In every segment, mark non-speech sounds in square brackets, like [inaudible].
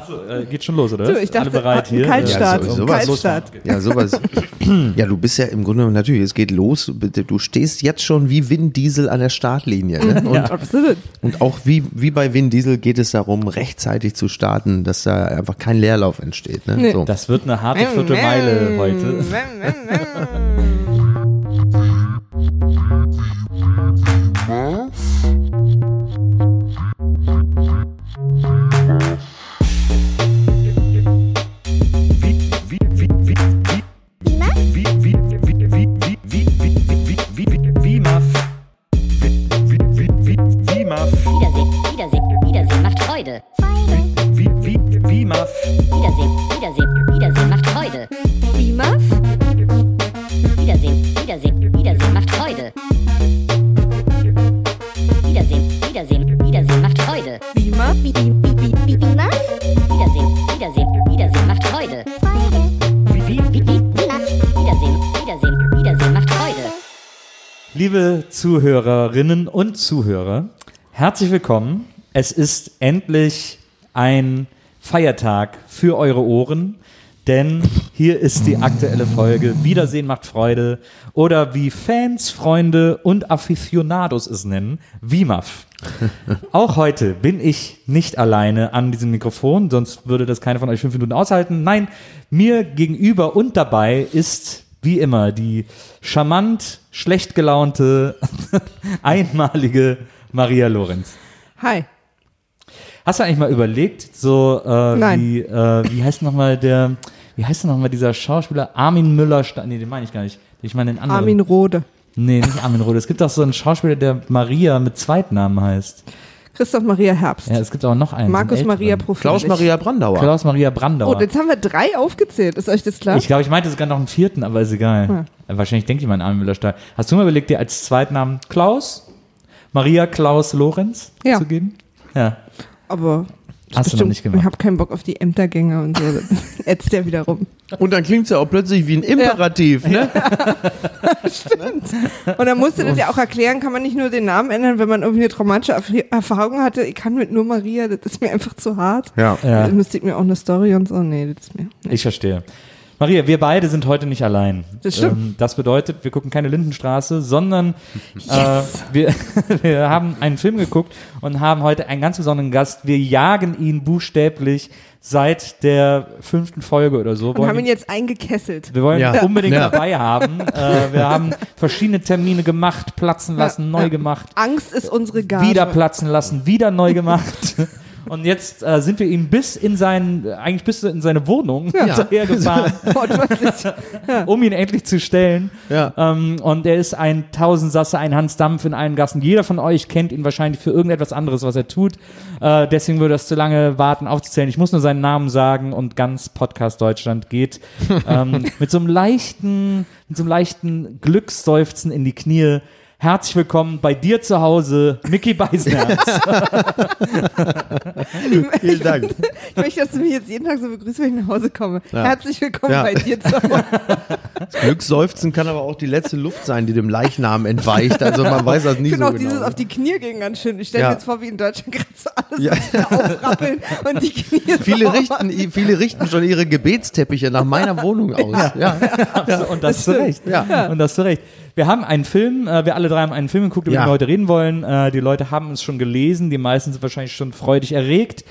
Achso, äh, geht schon los, oder? So, ich dachte, Alle bereit hier? Kaltstart. Ja, so- sowas- Kaltstart. Ja, sowas. ja, du bist ja im Grunde natürlich, es geht los. Du stehst jetzt schon wie Vin Diesel an der Startlinie. Ne? Und, Absolut. und auch wie, wie bei Vin Diesel geht es darum, rechtzeitig zu starten, dass da einfach kein Leerlauf entsteht. Ne? Nee. So. Das wird eine harte Viertelmeile heute. Zuhörerinnen und Zuhörer, herzlich willkommen. Es ist endlich ein Feiertag für eure Ohren, denn hier ist die aktuelle Folge Wiedersehen macht Freude oder wie Fans, Freunde und Aficionados es nennen, WIMAF. [laughs] Auch heute bin ich nicht alleine an diesem Mikrofon, sonst würde das keiner von euch fünf Minuten aushalten. Nein, mir gegenüber und dabei ist wie immer die charmant, schlecht gelaunte, [laughs] einmalige Maria Lorenz. Hi. Hast du eigentlich mal überlegt, so äh, Nein. wie äh, wie heißt nochmal der, wie heißt denn nochmal dieser Schauspieler Armin Müller? Nee, den meine ich gar nicht. Ich meine den anderen. Armin Rode. Nee, nicht Armin Rohde. Es gibt auch so einen Schauspieler, der Maria mit Zweitnamen heißt. Christoph Maria Herbst. Ja, es gibt auch noch einen. Markus einen Maria. Profil. Klaus Maria Brandauer. Klaus Maria Brandauer. Oh, jetzt haben wir drei aufgezählt. Ist euch das klar? ich glaube, ich meinte sogar noch einen vierten, aber ist egal. Äh, Wahrscheinlich denke ich mal an Armin Müller-Stahl. Hast du mal überlegt, dir als Zweitnamen Klaus, Maria Klaus Lorenz Ja. zu geben? Ja. Aber das Hast du noch nicht gemacht. Ich habe keinen Bock auf die Ämtergänge und so. [laughs] Das ätzt ja wieder rum. Und dann klingt es ja auch plötzlich wie ein Imperativ. Ne? [laughs] Und dann musst du das ja auch erklären, kann man nicht nur den Namen ändern, wenn man irgendwie eine traumatische Erf- Erfahrung hatte. Ich kann mit nur Maria, das ist mir einfach zu hart. Ja. Ja. Dann müsste ich mir auch eine Story und so. Nee, das ist mir. Nee. Ich verstehe. Maria, wir beide sind heute nicht allein. Das stimmt. Ähm, das bedeutet, wir gucken keine Lindenstraße, sondern äh, wir, [laughs] wir haben einen Film geguckt und haben heute einen ganz besonderen Gast. Wir jagen ihn buchstäblich seit der fünften Folge oder so. Wollen haben ihn jetzt eingekesselt. wir wollen ihn Ja. unbedingt Ja. dabei haben. [laughs] Äh, wir haben verschiedene Termine gemacht, platzen lassen, neu ja. gemacht, Angst ist unsere Gage. wieder platzen lassen, wieder neu gemacht. [laughs] Und jetzt äh, sind wir ihm bis in sein, eigentlich bis in seine Wohnung [laughs] hinterhergefahren, [laughs] Wortwörtlich. [laughs] um ihn endlich zu stellen. Ja. Ähm, und er ist ein Tausendsasser, ein Hans Dampf in allen Gassen. Jeder von euch kennt ihn wahrscheinlich für irgendetwas anderes, was er tut. Äh, deswegen würde das zu lange warten aufzuzählen. Ich muss nur seinen Namen sagen und ganz Podcast Deutschland geht ähm, mit so einem leichten, mit so einem leichten Glücksseufzen in die Knie. Herzlich willkommen bei dir zu Hause, Mickey Beisenherz. [laughs] Vielen Dank. Ich möchte, dass du mich jetzt jeden Tag so begrüßt, wenn ich nach Hause komme. Herzlich willkommen Ja. bei dir zu Hause. Glücksseufzen kann aber auch die letzte Luft sein, die dem Leichnam entweicht. Also man weiß das nie Ich so finde auch genau. dieses auf die Knie gehen ganz schön. Ich stelle Ja. mir jetzt vor, wie in Deutschland gerade so alles Ja. aufrappeln und die Knie [laughs] Viele so richten, viele richten schon ihre Gebetsteppiche nach meiner Wohnung aus. Ja. und das zu Recht. Ja. Und das zu Recht. Wir haben einen Film, äh, wir alle drei haben einen Film geguckt, über Ja. den wir heute reden wollen. Äh, die Leute haben es schon gelesen, die meisten sind wahrscheinlich schon freudig erregt.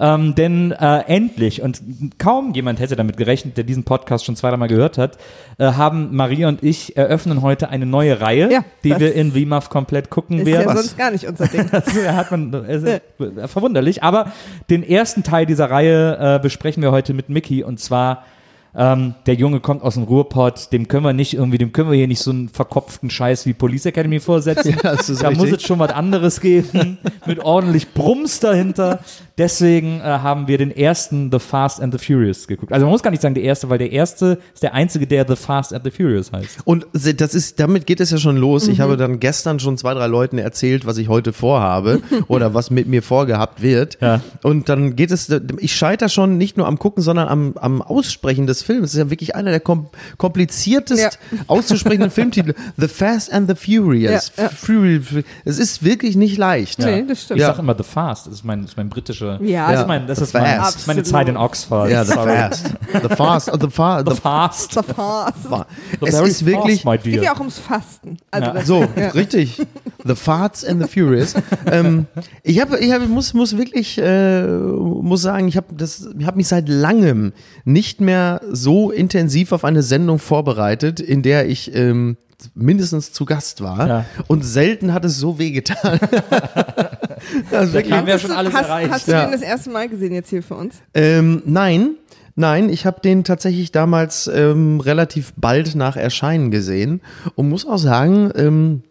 Ähm, denn äh, endlich, und kaum jemand hätte damit gerechnet, der diesen Podcast schon zweimal gehört hat, äh, haben Maria und ich eröffnen heute eine neue Reihe, Ja, die wir in WIMAF komplett gucken Ist werden. ja sonst gar nicht unser Ding. [laughs] Das hat man, ist verwunderlich. Aber den ersten Teil dieser Reihe äh, besprechen wir heute mit Mickey und zwar ähm, der Junge kommt aus dem Ruhrpott, dem können wir nicht irgendwie, dem können wir hier nicht so einen verkopften Scheiß wie Police Academy vorsetzen. [laughs] Ja, da muss richtig. es schon was anderes geben, [laughs] mit ordentlich Brums dahinter. Deswegen äh, haben wir den ersten The Fast and the Furious geguckt. Also man muss gar nicht sagen der erste, weil der erste ist der einzige, der The Fast and the Furious heißt. Und das ist, damit geht es ja schon los. Mhm. Ich habe dann gestern schon zwei, drei Leuten erzählt, was ich heute vorhabe [laughs] oder was mit mir vorgehabt wird. Ja. Und dann geht es, ich scheitere schon nicht nur am Gucken, sondern am, am Aussprechen des des Films. Es ist ja wirklich einer der kom kompliziertest Ja. auszusprechenden [laughs] Filmtitel. The Fast and the Furious. Ja, ja. Es ist wirklich nicht leicht. Nee, das stimmt. Ich Ja. sag immer The Fast, das ist mein, das ist mein britischer. Ja. das ist, mein, das The ist mein, meine Zeit in Oxford. Ja, the Sorry. fast. The fast. The, fa The the Fast. So fast. fa The Es ist wirklich. fast, Es geht ja auch ums Fasten. Also Ja. das, So, ja. richtig. The Farts and the Furious. [laughs] ähm, ich habe, ich hab, muss, muss wirklich, äh, muss sagen, ich habe das, ich habe mich seit langem nicht mehr so intensiv auf eine Sendung vorbereitet, in der ich ähm, mindestens zu Gast war. Ja. Und selten hat es so wehgetan. [laughs] das ist wirklich, haben wir schon alles hast, erreicht. Hast du Ja. den das erste Mal gesehen jetzt hier für uns? ähm, nein. Nein, ich habe den tatsächlich damals ähm, relativ bald nach Erscheinen gesehen und muss auch sagen, ähm,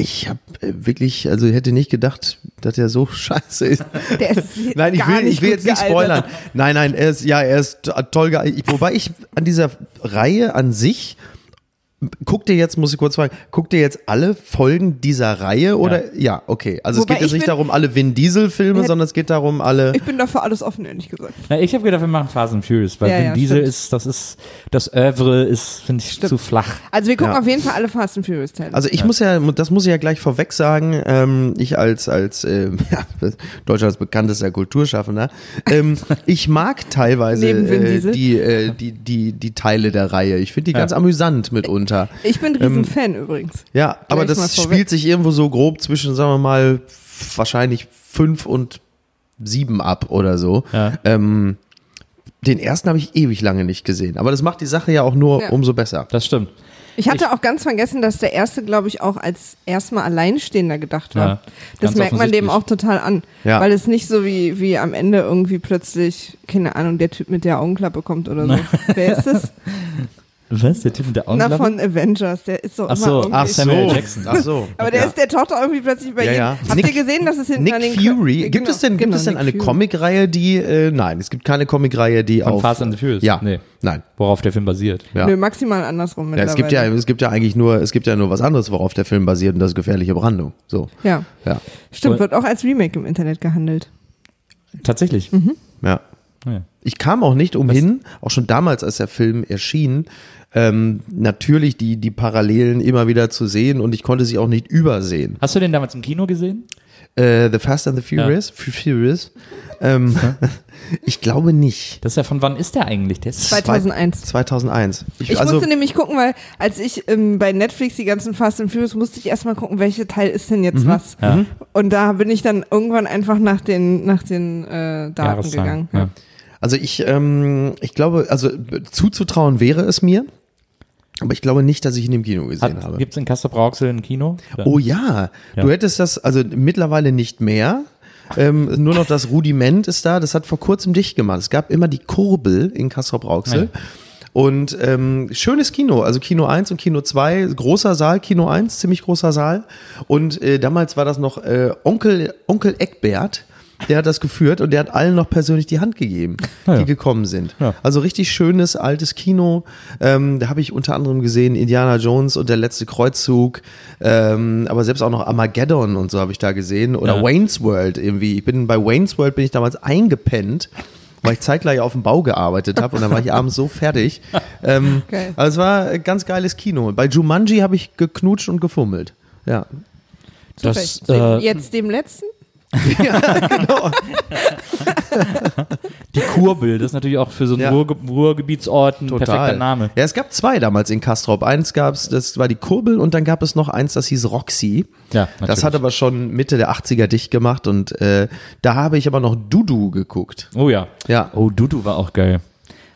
ich habe äh, wirklich, also ich hätte nicht gedacht, dass er so [laughs] scheiße ist. Der ist [laughs] Nein, ich will, nicht ich will jetzt nicht spoilern. Nein, nein, er ist, ja, er ist to- toll gealtert. Wobei ich an dieser Reihe an sich, guckt ihr jetzt, muss ich kurz fragen, guckt ihr jetzt alle Folgen dieser Reihe oder? Ja, okay. Also Wobei es geht jetzt ich nicht bin- darum, alle Vin Diesel-Filme, sondern es geht darum, alle. Ich bin dafür alles offen, ehrlich gesagt. Na, ich habe gedacht, wir machen Fast and Furious, weil Ja, Vin ja, Diesel stimmt. ist, das ist, das Oeuvre ist, finde ich, zu flach. Also wir gucken Ja. auf jeden Fall alle Fast and Furious Teile. Also ich muss ja, das muss ich ja gleich vorweg sagen, ähm, ich als, als ähm, [laughs] ja, Deutschlands bekanntester Kulturschaffender, ähm, [laughs] ich mag teilweise Neben Vin äh, Diesel. die, äh, die, die, die Teile der Reihe. Ich finde die ganz amüsant mitunter. Ich bin ein Riesenfan übrigens. Ja, aber Gleich mal das spielt sich irgendwo so grob zwischen, sagen wir mal, wahrscheinlich fünf und sieben ab oder so. Ja. Ähm, den ersten habe ich ewig lange nicht gesehen. Aber das macht die Sache ja auch nur Ja. umso besser. Das stimmt. Ich hatte auch ganz vergessen, dass der erste, glaube ich, auch als erstmal Alleinstehender gedacht war. Ja, das merkt man dem auch total an. Ja. Weil es nicht so wie, wie am Ende irgendwie plötzlich, keine Ahnung, der Typ mit der Augenklappe kommt oder so. [laughs] Wer ist das? Was? Der Typ mit der Na, Augenklappe? von Avengers. Der ist so Ach immer so, irgendwie. ach Samuel Jackson. Ach so. Aber der ja. ist der auch irgendwie plötzlich bei Ja, ja. Habt Nick- ihr gesehen, dass es hinten Nick an den Fury. Kö- Gibt es denn, gibt genau, es denn Nick eine. Comicreihe, die, äh, nein, es gibt keine Comicreihe, die Von auf. Fast and the Furious? Ja. Nee. Nein. Worauf der Film basiert. Ja. Nö, maximal andersrum Ja, es gibt ja, es gibt ja eigentlich nur, es gibt ja nur was anderes, worauf der Film basiert, und das ist gefährliche Brandung. So. Ja, Ja. stimmt, Und- wird auch als Remake im Internet gehandelt. Tatsächlich. Mhm. Ja. Ja. Ich kam auch nicht umhin, auch schon damals, als der Film erschien, ähm, natürlich die, die Parallelen immer wieder zu sehen und ich konnte sie auch nicht übersehen. Hast du den damals im Kino gesehen? Äh, the Fast and the Furious, F- Furious. Ähm, [laughs] ich glaube nicht. Das ist ja von wann ist der eigentlich? Der ist 2001. 2001. Ich also, musste nämlich gucken, weil als ich ähm, bei Netflix die ganzen Fast and Furious musste ich erstmal gucken, welcher Teil ist denn jetzt was. Ja. Und da bin ich dann irgendwann einfach nach den nach den äh, Daten gegangen. Ja. also ich, ähm, ich glaube, also zuzutrauen wäre es mir, aber ich glaube nicht, dass ich ihn im Kino gesehen habe. Gibt es in Kassel Brauxel ein Kino? Oh ja, Ja. du hättest das, also mittlerweile nicht mehr. Ähm, nur noch das Rudiment ist da, das hat vor kurzem dicht gemacht. Es gab immer die Kurbel in Kassel-Brauxel. Und ähm, schönes Kino, also Kino 1 und Kino 2, großer Saal, Kino 1, ziemlich großer Saal. Und äh, damals war das noch äh, Onkel, Onkel Eckbert, der hat das geführt und der hat allen noch persönlich die Hand gegeben, ja. die gekommen sind. Ja. Also richtig schönes altes Kino. Ähm, da habe ich unter anderem gesehen Indiana Jones und der letzte Kreuzzug, ähm, aber selbst auch noch Armageddon und so habe ich da gesehen oder Ja. Wayne's World irgendwie. Ich bin bei Wayne's World bin ich damals eingepennt. Weil ich zeitgleich auf dem Bau gearbeitet habe und dann war ich abends so fertig. Ähm, Geil. also es war ein ganz geiles Kino. Bei Jumanji habe ich geknutscht und gefummelt. Ja. Das, äh, jetzt dem letzten? [laughs] die Kurbel, das ist natürlich auch für so einen Ja. Ruhrge Ruhrgebietsort ein Total. perfekter Name. Ja, es gab zwei damals in Kastrop. Eins gab's, das war die Kurbel und dann gab es noch eins, das hieß Roxy. Ja, Das natürlich. hat aber schon Mitte der 80er dicht gemacht und äh, da habe ich aber noch Dudu geguckt. Oh ja. Ja. Oh, Dudu war auch geil.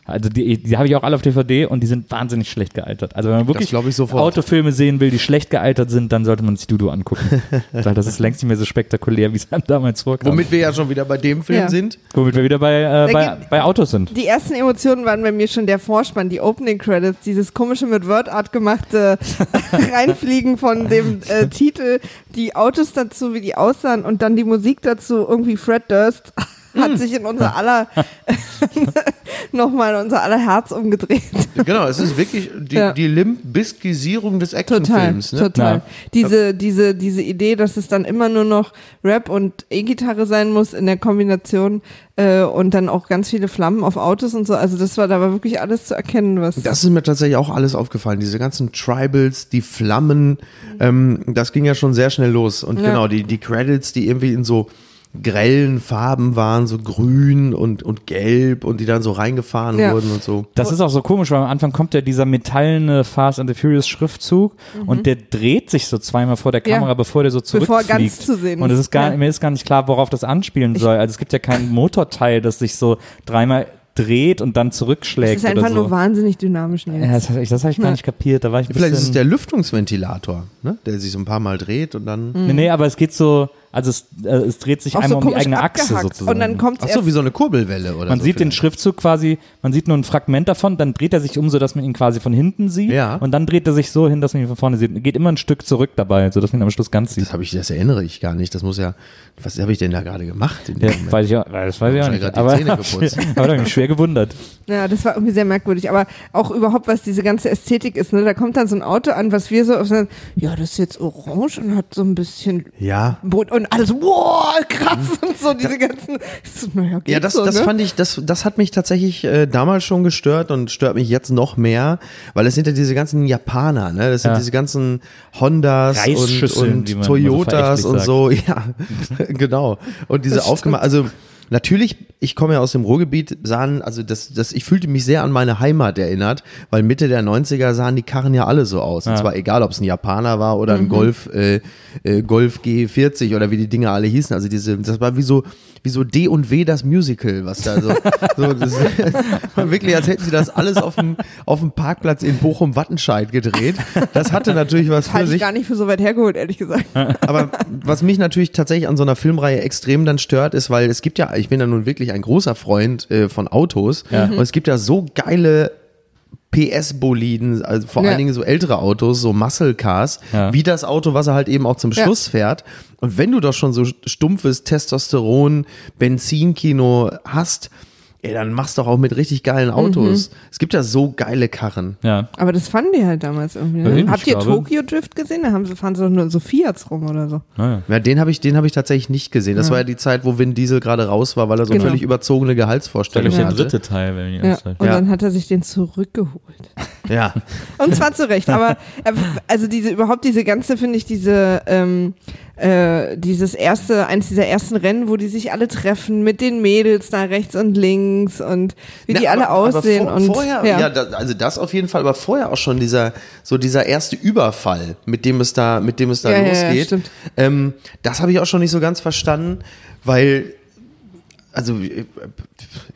Also die, die habe ich auch alle auf DVD und die sind wahnsinnig schlecht gealtert. Also wenn man wirklich. Autofilme sehen will, die schlecht gealtert sind, dann sollte man sich Dudu angucken. [laughs] Weil das ist längst nicht mehr so spektakulär, wie es einem damals vorkam. Womit wir ja schon wieder bei dem Film Ja. sind. Womit wir wieder bei, äh, bei, bei Autos sind. Die ersten Emotionen waren bei mir schon der Vorspann, die Opening Credits, dieses komische mit WordArt gemachte [laughs] Reinfliegen von dem äh, Titel, die Autos dazu, wie die aussahen und dann die Musik dazu, irgendwie Fred Durst. Hat sich in unser aller [laughs] nochmal unser aller Herz umgedreht. Genau, es ist wirklich die, Ja. die Limp-Biskisierung des Total, Actionfilms. Ne? total. Ja. Diese, diese, diese Idee, dass es dann immer nur noch Rap und E-Gitarre sein muss in der Kombination äh, und dann auch ganz viele Flammen auf Autos und so. Also das war da war wirklich alles zu erkennen, was. Das ist mir tatsächlich auch alles aufgefallen. Diese ganzen Tribals, die Flammen, ähm, das ging ja schon sehr schnell los. Und Ja. genau, die, die Credits, die irgendwie in so grellen Farben waren, so grün und, und gelb und die dann so reingefahren Ja. wurden und so. Das ist auch so komisch, weil am Anfang kommt ja dieser metallene Fast and the Furious Schriftzug und der dreht sich so zweimal vor der Mhm. Ja. Kamera, bevor der so Bevor zurückfliegt. ganz zu sehen und es ist. ist gar, Ja. mir ist gar nicht klar, worauf das anspielen soll. Also es gibt ja kein Motorteil, das sich so dreimal dreht und dann Es zurückschlägt ist einfach oder so. nur wahnsinnig dynamisch. Nils. ja, das, das habe ich gar Ja. nicht kapiert. Da war ich ein Vielleicht ist es der Lüftungsventilator, ne? der sich so ein paar Mal dreht und dann. Nee, nee, aber es geht so, also es, äh, es dreht sich Auch einmal so um die komisch eigene Achse abgehackt. sozusagen. Und dann kommt Ach so, wie so eine Kurbelwelle oder man so. sieht den vielleicht. Schriftzug quasi, man sieht nur ein Fragment davon, dann dreht er sich um, so dass man ihn quasi von hinten sieht. Ja. Und dann dreht er sich so hin, dass man ihn von vorne sieht. Geht immer ein Stück zurück dabei, so dass man ihn am Schluss ganz sieht. Das habe ich, das erinnere ich gar nicht. Das muss ja, was habe ich denn da gerade gemacht? In dem Ja, Moment? weiß ich auch, das weiß ich auch Wahrscheinlich nicht. gerade die Aber, Zähne geputzt. [laughs] aber da hab ich mich schwer gewundert. Ja, das war irgendwie sehr merkwürdig. Aber auch überhaupt, was diese ganze Ästhetik ist. Ne? Da kommt dann so ein Auto an, was wir so auf so, ja, das ist jetzt orange und hat so ein bisschen Ja. Boot und alles, wow, krass und so, diese ganzen, so, naja, Ja, das, so, das ne? fand ich, das, das hat mich tatsächlich äh, damals schon gestört und stört mich jetzt noch mehr, weil es sind ja diese ganzen Japaner, ne? Das sind Ja. diese ganzen Hondas und, und so Toyotas verächtlich und so, [laughs] ja, genau. Und diese aufgemacht, also Natürlich, ich komme ja aus dem Ruhrgebiet, sahen, also das, das, ich fühlte mich sehr an meine Heimat erinnert, weil Mitte der 90er sahen die Karren ja alle so aus. Und Ja. zwar egal, ob es ein Japaner war oder ein Golf, äh, äh, Golf G40 oder wie die Dinger alle hießen. Also diese, das war wie so, wie so D und W das Musical, was da so, [laughs] so das, war [laughs] wirklich, als hätten sie das alles auf dem, auf dem Parkplatz in Bochum-Wattenscheid gedreht. Das hatte natürlich was für Halte ich sich. gar nicht für so weit hergeholt, ehrlich gesagt. Aber was mich natürlich tatsächlich an so einer Filmreihe extrem dann stört, ist, weil es gibt ja, ich bin ja nun wirklich ein großer Freund äh, von Autos und es gibt ja so geile PS-Boliden, also vor Ja. allen Dingen so ältere Autos, so Muscle Cars, Ja. wie das Auto, was er halt eben auch zum Ja. Schluss fährt. Und wenn du doch schon so stumpfes Testosteron, Benzinkino hast, ey, dann machst du doch auch mit richtig geilen Autos. Es gibt ja so geile Karren. Ja. Aber das fanden die halt damals irgendwie. Ja, Ne? Habt ihr. Tokyo Drift gesehen? Da haben sie, fahren sie doch nur so Fiats rum oder so. Naja. Ja, den habe ich, den habe ich tatsächlich nicht gesehen. Das war ja die Zeit, wo Vin Diesel gerade raus war, weil er so Genau. völlig überzogene Stell Gehaltsvorstellungen euch der hatte. dritte Teil, wenn ich Ja. ja. Und Ja. dann hat er sich den zurückgeholt. Ja. [laughs] Und zwar zu Recht, aber also diese überhaupt diese ganze, finde ich, diese ähm, äh, dieses erste, eins dieser ersten Rennen, wo die sich alle treffen mit den Mädels da rechts und links und wie die Na, alle aber- aber aussehen vor, und vorher, ja, da, also das auf jeden Fall, aber vorher auch schon dieser so dieser erste Überfall, mit dem es da, mit dem es da Ja, ja, ja, losgeht. stimmt. ähm, das habe ich auch schon nicht so ganz verstanden, weil also äh,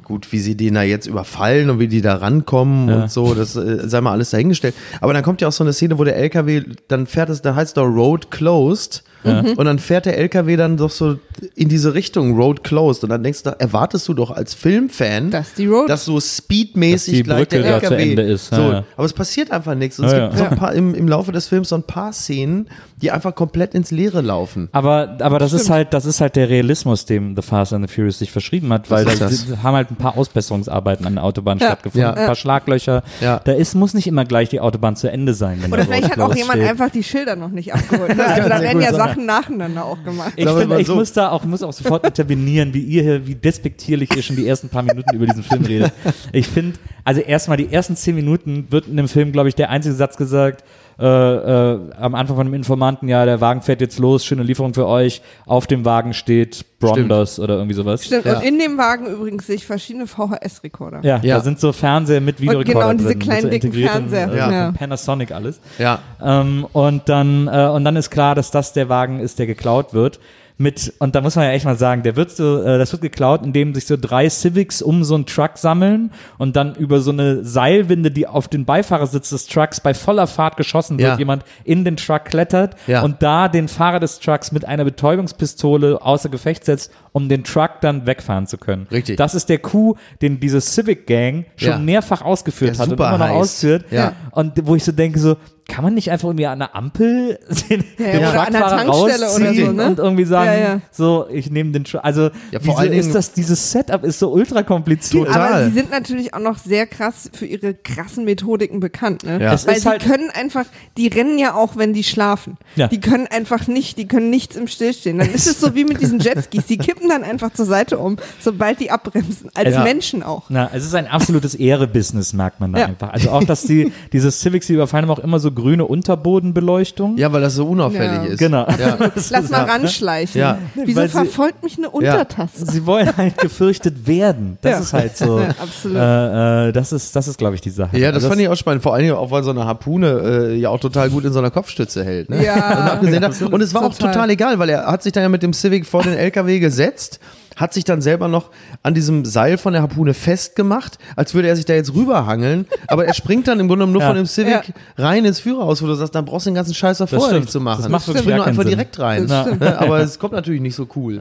gut, wie sie den da jetzt überfallen und wie die da rankommen Ja. und so, das äh, sei mal alles dahingestellt. Aber dann kommt ja auch so eine Szene, wo der LKW, dann fährt es, da heißt es doch Road Closed. Und dann fährt der LKW dann doch so in diese Richtung, Road Closed. Und dann denkst du, erwartest du doch als Filmfan, Dass die Road- dass so speedmäßig Dass die gleich der LKW zu Ende ist, ja, so, ja. aber es passiert einfach nichts. Und es Ja, gibt ja. so ein paar, im, im Laufe des Films so ein paar Szenen, die einfach komplett ins Leere laufen. Aber, aber das ist halt, das ist halt der Realismus, dem The Fast and the Furious sich verschrieben hat, weil da haben halt ein paar Ausbesserungsarbeiten an der Autobahn Ja. stattgefunden, Ja. ein paar Schlaglöcher. Ja. Da ist, muss nicht immer gleich die Autobahn zu Ende sein. Wenn Oder der vielleicht hat auch jemand steht. einfach die Schilder noch nicht abgeholt. Ne? [laughs] Also da werden ja sein. Sachen nacheinander auch gemacht. Ich, Sagen finde, ich so. muss da auch, muss auch sofort intervenieren, wie ihr hier, wie despektierlich ihr schon die ersten paar Minuten über diesen Film redet. Ich finde, also erstmal die ersten zehn Minuten wird in dem Film, glaube ich, der einzige Satz gesagt, äh, äh, am Anfang von dem Informanten, ja, der Wagen fährt jetzt los, schöne Lieferung für euch. Auf dem Wagen steht Brondos oder irgendwie sowas. Stimmt. Ja. Und in dem Wagen übrigens sehe ich verschiedene VHS-Rekorder. Ja, Ja. da sind so Fernseher mit Videorekorder genau, und diese drin, kleinen, so dicken Fernseher. äh, Ja. Panasonic alles. Ja. Ähm, und dann äh, und dann ist klar, dass das der Wagen ist, der geklaut wird. Mit und da muss man ja echt mal sagen, der wird so, äh, das wird geklaut, indem sich so drei Civics um so einen Truck sammeln und dann über so eine Seilwinde, die auf den Beifahrersitz des Trucks bei voller Fahrt geschossen wird, Ja. jemand in den Truck klettert Ja. und da den Fahrer des Trucks mit einer Betäubungspistole außer Gefecht setzt um den Truck dann wegfahren zu können. Richtig. Das ist der Coup, den diese Civic Gang schon Ja. mehrfach ausgeführt Der hat und super immer noch heiß. ausführt. Ja. Und wo ich so denke, so, kann man nicht einfach irgendwie an der Ampel den, Ja, den oder an der Truckfahrer Tankstelle oder rausziehen so, ne? und irgendwie sagen, Ja, ja. so, ich nehme den Truck. Also, Ja, allen ist das, dieses Setup ist so ultra kompliziert. Total. Aber sie sind natürlich auch noch sehr krass für ihre krassen Methodiken bekannt, ne? Ja. Weil sie halt- können einfach, die rennen ja auch, wenn die schlafen. Ja. Die können einfach nicht, die können nichts im Stillstehen. Dann [laughs] ist es so wie mit diesen Jetskis, die kippen dann einfach zur Seite um, sobald die abbremsen. Als Ja. Menschen auch. Na, es ist ein absolutes Ehre-Business, merkt man da Ja. einfach. Also auch, dass die, [laughs] diese Civics, die überfallen, haben auch immer so grüne Unterbodenbeleuchtung. Ja, weil das so unauffällig Ja. ist. Genau. Ja. [laughs] Lass mal ranschleichen. Ja. Wieso Weil sie- verfolgt mich eine Untertasse? Sie wollen halt gefürchtet werden. Das Ja. ist halt so. Ja, [laughs] absolut. Äh, äh, das ist, das ist, glaube ich, die Sache. Ja, das Also fand ich auch spannend. Vor allen Dingen auch, weil so eine Harpune äh, ja auch total gut in so einer Kopfstütze hält. Ne? Ja. Und, abgesehen und es war auch Total. total egal, weil er hat sich dann ja mit dem Civic vor den LKW gesetzt, jetzt hat sich dann selber noch an diesem Seil von der Harpune festgemacht, als würde er sich da jetzt rüberhangeln. Aber er springt dann im Grunde genommen nur Ja. von dem Civic rein ins Führerhaus, wo du sagst, dann brauchst du den ganzen Scheiß davor nicht zu machen. Das macht wirklich nur einfach Sinn. direkt rein. Ne? [laughs] Aber es kommt natürlich nicht so cool.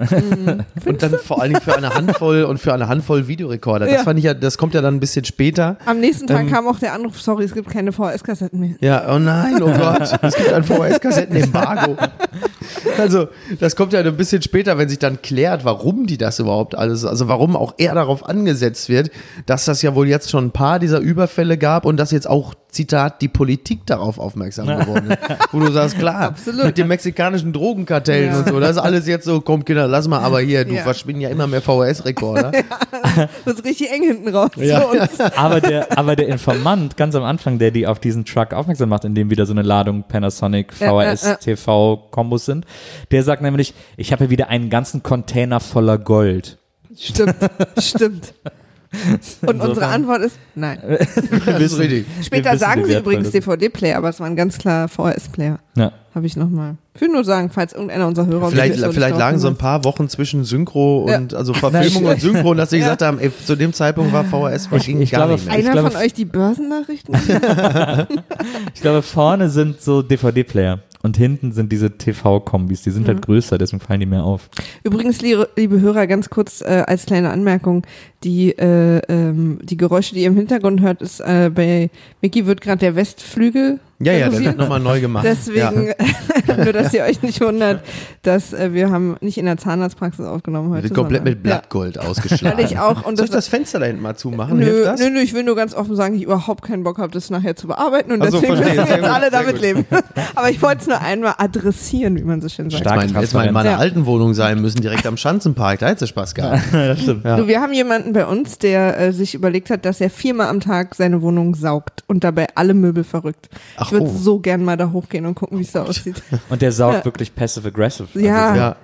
und dann vor allen Dingen für eine Handvoll und für eine Handvoll Videorekorder. Das Ja. fand ich ja, das kommt ja dann ein bisschen später. Am nächsten Tag Ähm, kam auch der Anruf, sorry, es gibt keine VHS-Kassetten mehr. Ja, oh nein, oh Gott, es gibt ein VHS-Kassetten-Embargo. [laughs] Also, das kommt ja ein bisschen später, wenn sich dann klärt, warum die das überhaupt alles, also warum auch er darauf angesetzt wird, dass das ja wohl jetzt schon ein paar dieser Überfälle gab und dass jetzt auch, Zitat, die Politik darauf aufmerksam geworden ist. Wo du sagst, klar, [laughs] Absolut. mit den mexikanischen Drogenkartellen Ja. und so, das ist alles jetzt so, komm Kinder, lass mal, aber hier, du Ja. verschwinden ja immer mehr VHS-Rekorder. [laughs] Das ist richtig eng hinten raus. Ja. [laughs] Aber, der, aber der Informant, ganz am Anfang, der die auf diesen Truck aufmerksam macht, in dem wieder so eine Ladung Panasonic Ja, VHS ja, ja. TV-Kombos sind, der sagt nämlich, ich habe hier wieder einen ganzen Container voller Gold. Stimmt, stimmt. [laughs] Und unsere Antwort ist nein. [laughs] Richtig. Später wissen, sagen sie übrigens. DVD-Player, aber es waren ganz klar VHS-Player. Ja. Habe ich nochmal. Ich will nur sagen, falls irgendeiner unserer Hörer Vielleicht, jetzt vielleicht lagen so ein paar Wochen zwischen Synchro Ja. und also Verfilmung und Synchro, dass sie gesagt haben, ey, zu dem Zeitpunkt war VHS war Ich- ging ich gar glaube, nicht mehr. Ich Einer glaube, von euch die Börsennachrichten? [laughs] Ich glaube, vorne sind so DVD-Player und hinten sind diese TV-Kombis. Die sind Mhm. halt größer, deswegen fallen die mehr auf. Übrigens, liebe, liebe Hörer, ganz kurz äh, als kleine Anmerkung, die, äh, ähm, die Geräusche, die ihr im Hintergrund hört, ist äh, bei Mickey wird gerade der Westflügel Ja, ja, das wird nochmal neu gemacht. Deswegen, [laughs] nur dass ihr euch nicht wundert, dass äh, wir haben nicht in der Zahnarztpraxis aufgenommen ja. heute. Wird komplett mit Blattgold Ja, ausgeschlagen. ich auch. Und Soll ich das, Fenster da hinten mal zumachen? nö, Hilft das? nö, nö, ich will nur ganz offen sagen, ich überhaupt keinen Bock habe, das nachher zu bearbeiten und Ach so, deswegen müssen Sehr jetzt gut, alle damit gut. leben. [laughs] Aber ich wollte es nur einmal adressieren, wie man so schön sagt. Jetzt mal, jetzt mal in meiner Ja. alten Wohnung sein müssen, direkt am Schanzenpark, da hätte sie Spaß gehabt. das stimmt. Ja. Du, wir haben jemanden bei uns, der äh, sich überlegt hat, dass er viermal am Tag seine Wohnung saugt und dabei alle Möbel verrückt. Ach, ich würde oh. so gern mal da hochgehen und gucken, wie es da aussieht. Und der saugt Ja. wirklich passive-aggressive. Ja. Also, Ja,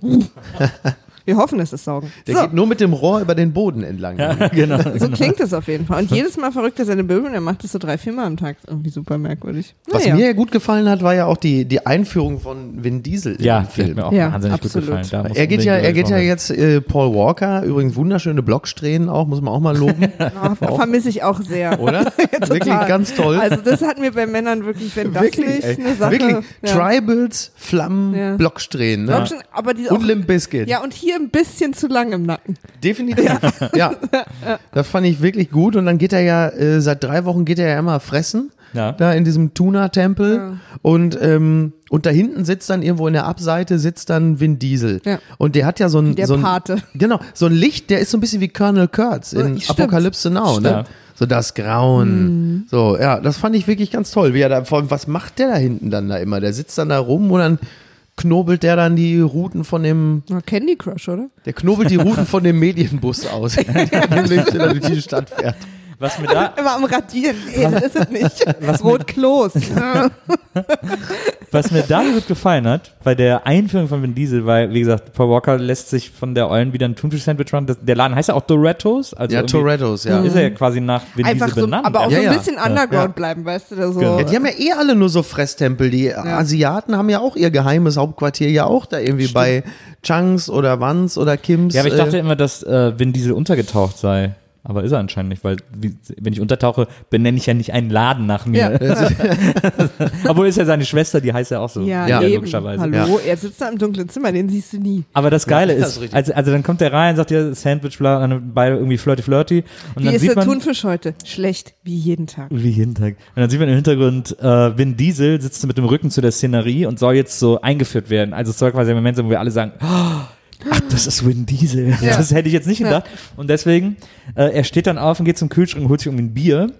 [laughs] [laughs] Wir hoffen, es ist Saugen. der So, geht nur mit dem Rohr über den Boden entlang. [laughs] genau. [laughs] so klingt es auf jeden Fall. Und jedes Mal verrückt er seine Möbel und er macht es so drei, viermal am Tag. Irgendwie super merkwürdig. Was Naja. mir ja gut gefallen hat, war ja auch die, die Einführung von Vin Diesel Ja, im Film. mir auch Ja, wahnsinnig absolut. gut gefallen. Er geht ja, er geht ja jetzt äh, Paul Walker, übrigens wunderschöne Blocksträhnen auch, muss man auch mal loben, [laughs] Oh, vermisse ich auch sehr. oder? Wirklich ganz toll. Also das hat mir bei Männern wirklich, wenn das wirklich, nicht ey, eine Sache... wirklich. ja. Tribals, Flammen, Ja. Blocksträhnen. Ne? Aber die auch, Und Limp Bizkit. Ja, und hier ein bisschen zu lang im Nacken. Definitiv. [laughs] Ja. Das fand ich wirklich gut. Und dann geht er ja, äh, seit drei Wochen geht er ja immer fressen. Ja. Da in diesem Tuna-Tempel. Ja. Und, ähm, und da hinten sitzt dann irgendwo in der Abseite sitzt dann Vin Diesel. Ja. Und der hat ja so ein, Der so ein Pate. Genau, so ein Licht, der ist so ein bisschen wie Colonel Kurtz in Stimmt. Apokalypse Now, ne? So das Grauen. So, ja, das fand ich wirklich ganz toll. Wie er da, vor allem, was macht der da hinten dann da immer? Der sitzt dann da rum und dann knobelt der dann die Routen von dem, Na, Candy Crush, oder? der knobelt die Routen von dem Medienbus aus, [laughs] der durch die Stadt fährt. Was mir da, [laughs] Immer am Radieren. Nee, das ist es nicht. [laughs] Rot Klos. [laughs] was mir da gut gefallen hat, bei der Einführung von Vin Diesel, weil, wie gesagt, Paul Walker lässt sich von der Eulen wieder ein Thunfisch-Sandwich machen. Das, der Laden heißt ja auch Dorettos. Also Ja, Torettos, ja. Ist er ja quasi nach Vin Einfach Diesel so, benannt. aber auch Ja, so ja. ein bisschen underground Ja. bleiben, weißt du? Da so. Genau. Ja, die haben ja eh alle nur so Fresstempel. Die Asiaten haben ja auch ihr geheimes Hauptquartier ja auch da irgendwie bei Changs oder Wans oder Kims. Ja, aber ich äh, dachte immer, dass äh, Vin Diesel untergetaucht sei. Aber ist er anscheinend nicht, weil wie, wenn ich untertauche, benenne ich ja nicht einen Laden nach mir. Ja. [laughs] Obwohl ist ja seine Schwester, die heißt ja auch so. Ja, Ja, eben. logischerweise. Hallo, er sitzt da im dunklen Zimmer, den siehst du nie. Aber das Geile das ist, ist richtig. also, also dann kommt der rein, sagt ja Sandwich, bla, beide irgendwie flirty flirty. Und Wie dann ist sieht der man, Thunfisch heute? Schlecht, wie jeden Tag. Wie jeden Tag. Und dann sieht man im Hintergrund, äh, Vin Diesel sitzt mit dem Rücken zu der Szenerie und soll jetzt so eingeführt werden. Also es soll quasi ein Moment sein, wo wir alle sagen, oh, ach, das ist Vin Diesel. Ja. Das hätte ich jetzt nicht gedacht. Und deswegen, äh, er steht dann auf und geht zum Kühlschrank und holt sich irgendwie ein Bier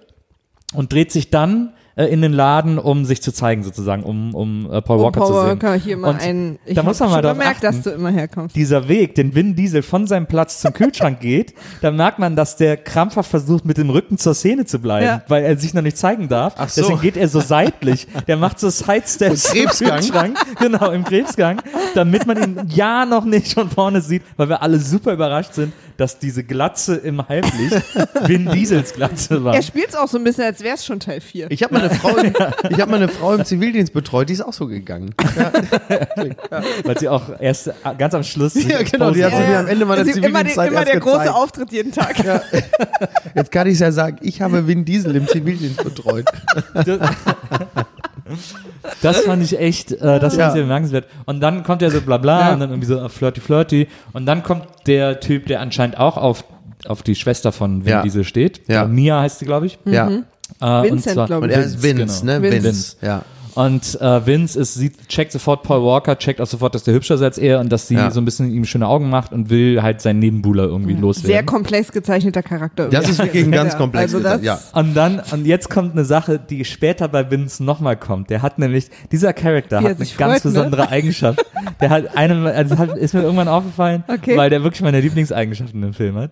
und dreht sich dann äh, in den Laden, um sich zu zeigen sozusagen, um, um äh, Paul Und Walker Paul zu sehen. Walker hier mal Und ein. Ich da hab muss man mal gemerkt, achten. dass du immer herkommst. dieser Weg, den Vin Diesel von seinem Platz zum Kühlschrank [laughs] geht, da merkt man, dass der krampfhaft versucht, mit dem Rücken zur Szene zu bleiben, Ja. weil er sich noch nicht zeigen darf. Ach so. Deswegen geht er so seitlich. Der macht so Sidesteps Im Krebsgang. Kühlschrank. Genau, im Krebsgang, damit man ihn ja noch nicht von vorne sieht, weil wir alle super überrascht sind, dass diese Glatze im Halblicht [laughs] Vin Diesels Glatze war. Er spielt es auch so ein bisschen, als wäre es schon Teil 4. Ich habe meine [laughs] Frau, im- ich habe meine Frau im Zivildienst betreut, die ist auch so gegangen. [laughs] Weil sie auch erst ganz am Schluss. Ja, genau, die hat sich mir am Ende meiner Also immer, den, Zivildienstzeit immer erst der große gezeigt. Auftritt jeden Tag. Jetzt kann ich es ja sagen, ich habe Vin Diesel im Zivildienst betreut. Das fand ich echt, äh, das Ja. fand ich sehr bemerkenswert. Und dann kommt er so bla bla Ja. und dann irgendwie so äh, flirty flirty. Und dann kommt der Typ, der anscheinend auch auf, auf die Schwester von Vin Ja. Diesel steht. Ja. Äh, Mia heißt sie, glaube ich. Ja. Mhm. Äh, Vincent, glaub Und ich. er ist Vince, genau. ne? Vince. Vince. Ja. Und äh, Vince ist, sieht, checkt sofort Paul Walker, checkt auch sofort, dass der hübscher ist als er und dass sie Ja. so ein bisschen ihm schöne Augen macht und will halt seinen Nebenbuhler irgendwie Sehr loswerden. komplex gezeichneter Charakter. Das ist wirklich ein [laughs] ganz Ja, komplex. also das- ja. Und dann, und jetzt kommt eine Sache, die später bei Vince nochmal kommt. Der hat nämlich, dieser Charakter er hat eine ganz ne? besondere Eigenschaft. Der hat eine, also hat, ist mir irgendwann aufgefallen, Okay. weil der wirklich meine Lieblingseigenschaften im Film hat.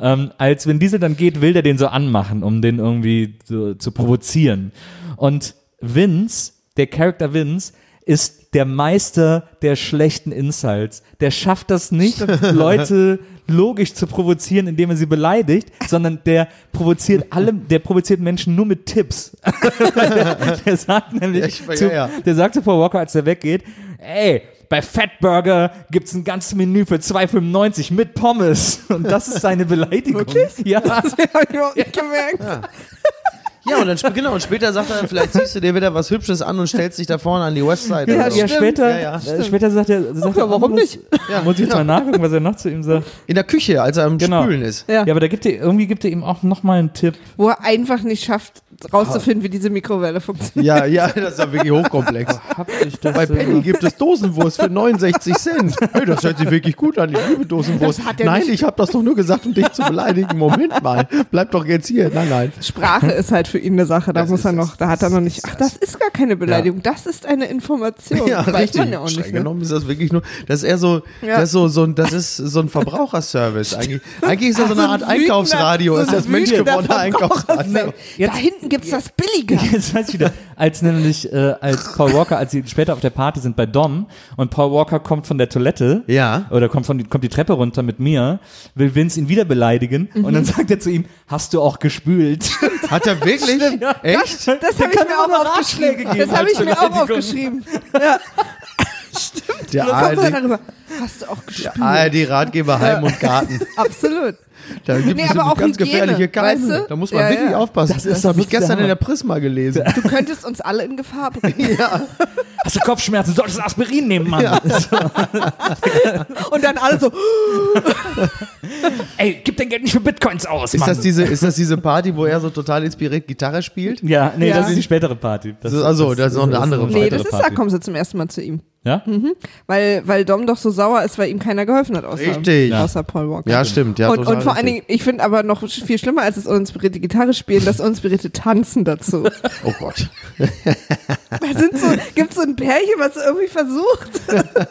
Ähm, als Vin Diesel dann geht, will der den so anmachen, um den irgendwie so, zu provozieren. Und Vince, der Charakter Vince, ist der Meister der schlechten Insults. Der schafft das nicht, [laughs] Leute logisch zu provozieren, indem er sie beleidigt, sondern der provoziert alle, der provoziert Menschen nur mit Tipps. der, [laughs] der sagt nämlich, Ja, ich- ja, zu, ja. der sagt zu Paul Walker, als der weggeht, ey, bei Fatburger gibt's ein ganzes Menü für 2,95 mit Pommes. Und das ist seine Beleidigung. Wirklich? Ja. Das habe ich überhaupt nicht gemerkt. [laughs] Ja, und dann genau, und später sagt er, vielleicht ziehst du dir wieder was Hübsches an und stellst dich da vorne an die Westside. Ja, so. ja, später, Ja, ja. äh, später sagt er, sagt er warum nicht? Ja, Muss ich jetzt ja. mal nachgucken, was er noch zu ihm sagt. In der Küche, als er am Genau. Spülen ist. Ja. Ja, aber da gibt er, irgendwie gibt er ihm auch nochmal einen Tipp. Wo er einfach nicht schafft, rauszufinden, wie diese Mikrowelle funktioniert. Ja, ja, das ist ja wirklich hochkomplex. Bei Penny gibt es Dosenwurst für 69 Cent. Hey, das hört sich wirklich gut an. Ich liebe Dosenwurst. Das hat er Nein, nicht. ich habe das doch nur gesagt, um dich zu beleidigen. Moment mal. Bleib doch jetzt hier. Nein, nein. Sprache ist halt für ihn eine Sache. Da Das muss er noch, da hat er noch nicht. Ach, das ist gar keine Beleidigung. Das ist eine Information. Ja, Weiß richtig. man ja auch Streng nicht. Ne? genommen ist das wirklich nur, das ist eher so, Ja. das ist so, so, ein- das ist so ein Verbraucherservice eigentlich. Eigentlich ist das so eine ein Art Einkaufsradio, so ist das wütender menschgewordene Einkaufsradio. Da hinten gibt's das Billige. [laughs] Jetzt weiß ich wieder, als nämlich, äh, als Paul Walker, als sie später auf der Party sind bei Dom und Paul Walker kommt von der Toilette. Ja. Oder kommt, von, kommt die Treppe runter mit mir, will Vince ihn wieder beleidigen und Mhm. dann sagt er zu ihm, hast du auch gespült? Hat er wirklich? Echt? Das habe ich kann mir immer auch aufgeschrieben. Ratschläge geben Das habe ich mir auch aufgeschrieben. Ja. Der So kommt er ARD. Hast du auch gespielt? ARD-Ratgeber Heim und Garten. [laughs] Absolut. Da gibt Nee, es aber auch ganz Hygiene, gefährliche Keime. weißt du? Da muss man Ja, wirklich ja. aufpassen. Das Das, ist habe doch ich gestern in der Prisma gelesen. [laughs] Du könntest uns alle in Gefahr bringen. [laughs] Hast du Kopfschmerzen? Solltest du Aspirin nehmen, Mann. [laughs] Und dann alle so, Ey, gib dein Geld nicht für Bitcoins aus, Ist Mann. das, diese, ist das diese Party, wo er so total inspiriert Gitarre spielt? ja, nee, Ja. das ist die spätere Party. Das, So, also, das ist noch eine andere eine nee, das ist, da Party. kommen sie zum ersten Mal zu ihm. Ja? Weil, weil Dom doch so sauer ist, weil ihm keiner geholfen hat, außer, Richtig. außer Paul Walker. Ja, stimmt. Ja, und, und vor allen. Dingen, ich finde aber noch viel schlimmer als das uninspirierte Gitarre spielen, das uninspirierte Tanzen dazu. Oh Gott. Da sind so, gibt's so ein Pärchen, was irgendwie versucht. [laughs]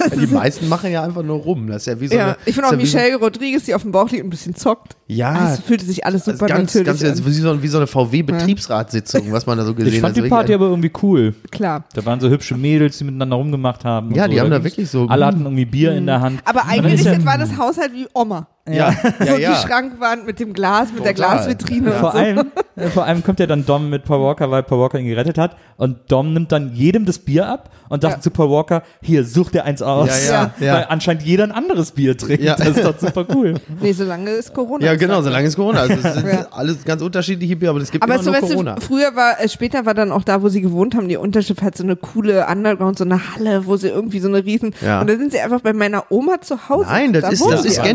Ja, die meisten machen ja einfach nur rum. Das ist ja wie so ja, eine. ich finde auch ja wie so- Michelle Rodriguez, die auf dem Bauch liegt und ein bisschen zockt. Ja. Es fühlte sich alles Also super ganz, natürlich ganz an. wie so, wie so eine VW-Betriebsratssitzung, was man da so gesehen Ich fand hat. die Party aber irgendwie cool. Klar. Da waren so hübsche Mädels, die miteinander rumgemacht haben. und Ja, so. die haben da wirklich so- Alle hatten irgendwie Bier in der Hand. Aber ja- war das Haushalt wie Oma. Ja, ja, so ja. die Schrankwand mit dem Glas, mit der Total. Glasvitrine und Vor so. allem, äh, vor allem kommt ja dann Dom mit Paul Walker, weil Paul Walker ihn gerettet hat. Und Dom nimmt dann jedem das Bier ab und sagt zu Paul Walker, hier, such dir eins aus. Ja, ja, [laughs] ja. Weil anscheinend jeder ein anderes Bier trinkt. Das ist doch super cool. [laughs] Nee, solange ist Corona. Ja, ist genau, solange es Corona ist. Es [laughs] sind alles ganz unterschiedliche Bier, aber es gibt Aber immer so, nur weißt Corona. du, früher war, äh, später war dann auch da, wo sie gewohnt haben, die Unterschiff hat so eine coole Underground, so eine Halle, wo sie irgendwie so eine riesen, und da sind sie einfach bei meiner Oma zu Hause. Nein, das Da ist, das ist alle.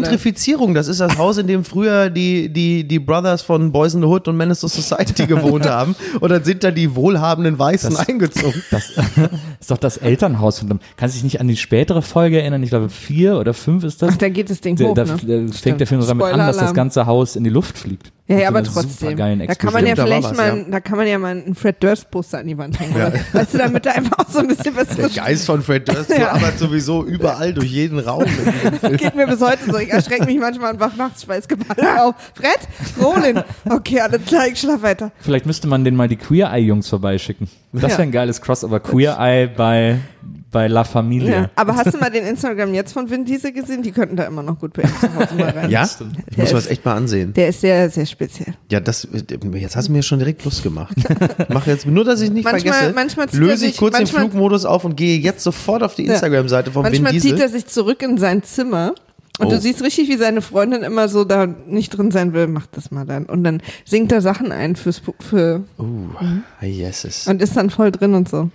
Gentrifizierung. Das ist das Haus, in dem früher die, die, die Brothers von Boys in the Hood und Menace to Society [laughs] gewohnt haben. Und dann sind da die wohlhabenden Weißen eingezogen. Das [laughs] ist doch das Elternhaus von Dom. Kannst du dich nicht an die spätere Folge erinnern? Ich glaube, vier oder fünf ist das. Ach, da geht das Ding Da, hoch, da ne? fängt der Film damit an, dass das ganze Haus in die Luft fliegt. Ja, ja, aber trotzdem. Da kann man ja vielleicht was, mal, ja. da kann man ja mal einen Fred Durst Poster an die Wand hängen. oder? Weißt du, damit da einfach auch so ein bisschen was Der Geist von Fred Durst Ja. aber sowieso überall durch jeden Raum. [laughs] geht mir bis heute so. Ich erschrecke mich manchmal und wach nachts schweißgebadet auf. Fred? Roland? Okay, alles klar, ich schlaf weiter. Vielleicht müsste man den mal die Queer Eye Jungs vorbeischicken. Das Ja. wäre ein geiles Crossover. Queer Eye bei, bei La Familia. Ja. Aber hast du mal den Instagram jetzt von Vin Diesel gesehen? Die könnten da immer noch gut bei ihm zu Hause mal rein. Ja? Ich muss mir das echt mal ansehen. Der ist sehr, sehr speziell. Ja, das, jetzt hast du mir schon direkt Lust gemacht. Mach jetzt, nur dass ich nicht Manchmal- vergesse, manchmal zieht löse ich sich- kurz manchmal- den Flugmodus auf und gehe jetzt sofort auf die. Instagram-Seite von Vin Manchmal Diesel. zieht er sich zurück in sein Zimmer. Und Oh. du siehst richtig, wie seine Freundin immer so da nicht drin sein will, macht das mal dann. Und dann singt er Sachen ein fürs, für, uh, yeses. und ist dann voll drin und so.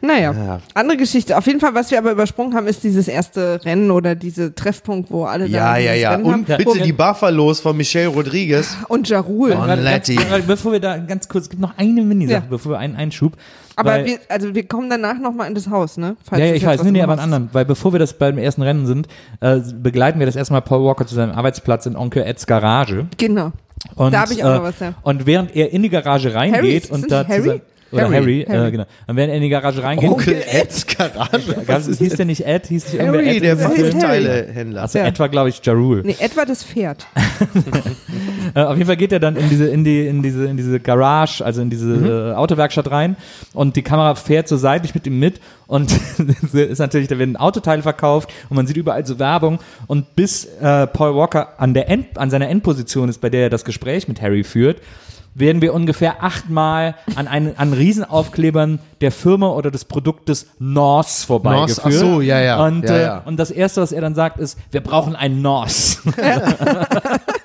Naja, Ja. andere Geschichte. Auf jeden Fall, was wir aber übersprungen haben, ist dieses erste Rennen oder diese Treffpunkt, wo alle Ja, da ja, ja. Rennen Und haben. bitte Wo- die Buffalos von Michelle Rodriguez. und Jarul. Bevor wir da ganz kurz, es gibt noch eine Mini-Sache, Ja. bevor wir einen Einschub. Aber weil, wir, also wir kommen danach nochmal in das Haus, ne? Falls ja, ja, ich weiß, nee, nee, aber einen anderen, weil bevor wir das beim ersten Rennen sind, äh, begleiten wir das erstmal Paul Walker zu seinem Arbeitsplatz in Onkel Eds Garage. Genau. Und, Da hab ich auch äh, noch was, ja. Und während er in die Garage Harry, reingeht ist und das da Harry? zu sein, oder Harry, Harry, Harry. Äh, genau. Und während er in die Garage reingeht, Onkel Eds Garage. gab's, hieß der nicht Ed, hieß nicht Harry, Ed? der. Waffenteilehändler. Also Ja. Ed war, glaube ich, Jarul. Nee, etwa das Pferd. [laughs] Äh, auf jeden Fall geht er dann in diese, in die, in diese, in diese Garage, also in diese Mhm. äh, Autowerkstatt rein und die Kamera fährt so seitlich mit ihm mit und [laughs] ist natürlich, da werden Autoteile verkauft und man sieht überall so Werbung und bis äh, Paul Walker an der End, an seiner Endposition ist, bei der er das Gespräch mit Harry führt, werden wir ungefähr achtmal an, einen, an Riesenaufklebern der Firma oder des Produktes Norse vorbeigeführt. ach so, ja, ja. Und, Ja, äh, ja. und das Erste, was er dann sagt, ist, wir brauchen ein Norse. [laughs] [laughs]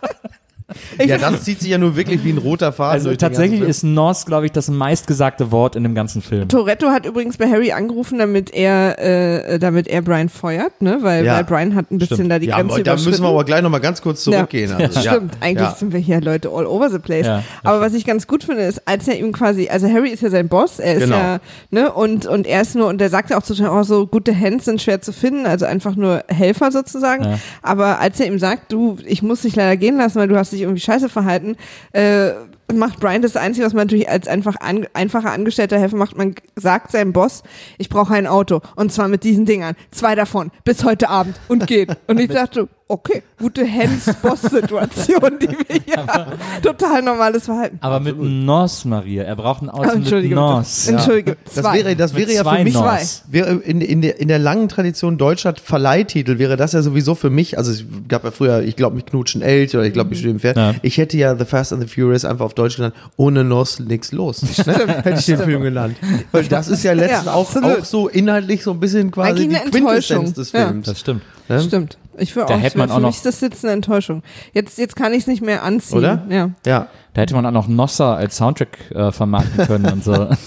Ja, das zieht sich ja nur wirklich wie ein roter Faden. Also tatsächlich ist Norse, glaube ich, das meistgesagte Wort in dem ganzen Film. Toretto hat übrigens bei Harry angerufen, damit er, äh, damit er Brian feuert, ne? Weil, Ja. weil Brian hat ein bisschen Stimmt. da die Ja, Grenze da müssen wir aber gleich nochmal ganz kurz zurückgehen. Ja, Also, ja. stimmt. Eigentlich Ja. sind wir hier Leute all over the place. Ja, Aber was ich ganz gut finde, ist, als er ihm quasi, also Harry ist ja sein Boss, er ist Genau. ja, ne, und, und er ist nur, und er sagt ja auch total, oh, so gute Hands sind schwer zu finden, also einfach nur Helfer sozusagen. Ja. Aber als er ihm sagt, du, ich muss dich leider gehen lassen, weil du hast dich irgendwie scheiße verhalten, äh, macht Brian das Einzige, was man natürlich als einfach an, einfacher angestellter Helfer macht. Man sagt seinem Boss, ich brauche ein Auto. Und zwar mit diesen Dingern. Zwei davon. Bis heute Abend. Und geht. Und ich dachte, okay, gute Hands-Boss-Situation, die wir hier [laughs] haben. Total normales Verhalten. Aber mit Norse, Maria. Er braucht ein Ah, Auto mit Entschuldige, bitte. Entschuldige. Das Zwei. wäre, das wäre ja zwei für mich Norse. wäre in, in, der, in der langen Tradition deutscher Verleihtitel wäre das ja sowieso für mich, also es gab ja früher, ich glaube mich knutschen Elch oder ich glaube mich stehen Pferd. Ja. Ich hätte ja The Fast and the Furious einfach auf Deutsch genannt, ohne Norse nix los. Ne? Hätte ich den Film genannt. Weil das ist ja letztens Ja, auch, auch so inhaltlich so ein bisschen quasi die eine Quintessenz Enttäuschung. des Ja. Films. Das stimmt. Ne? Stimmt. Ich für Da auch. hätte man für auch mich noch- ist das jetzt eine Enttäuschung. Jetzt, jetzt kann ich es nicht mehr anziehen. Oder? Ja. Ja. Da hätte man auch noch Nosser als Soundtrack äh, vermarkten können und so. [laughs]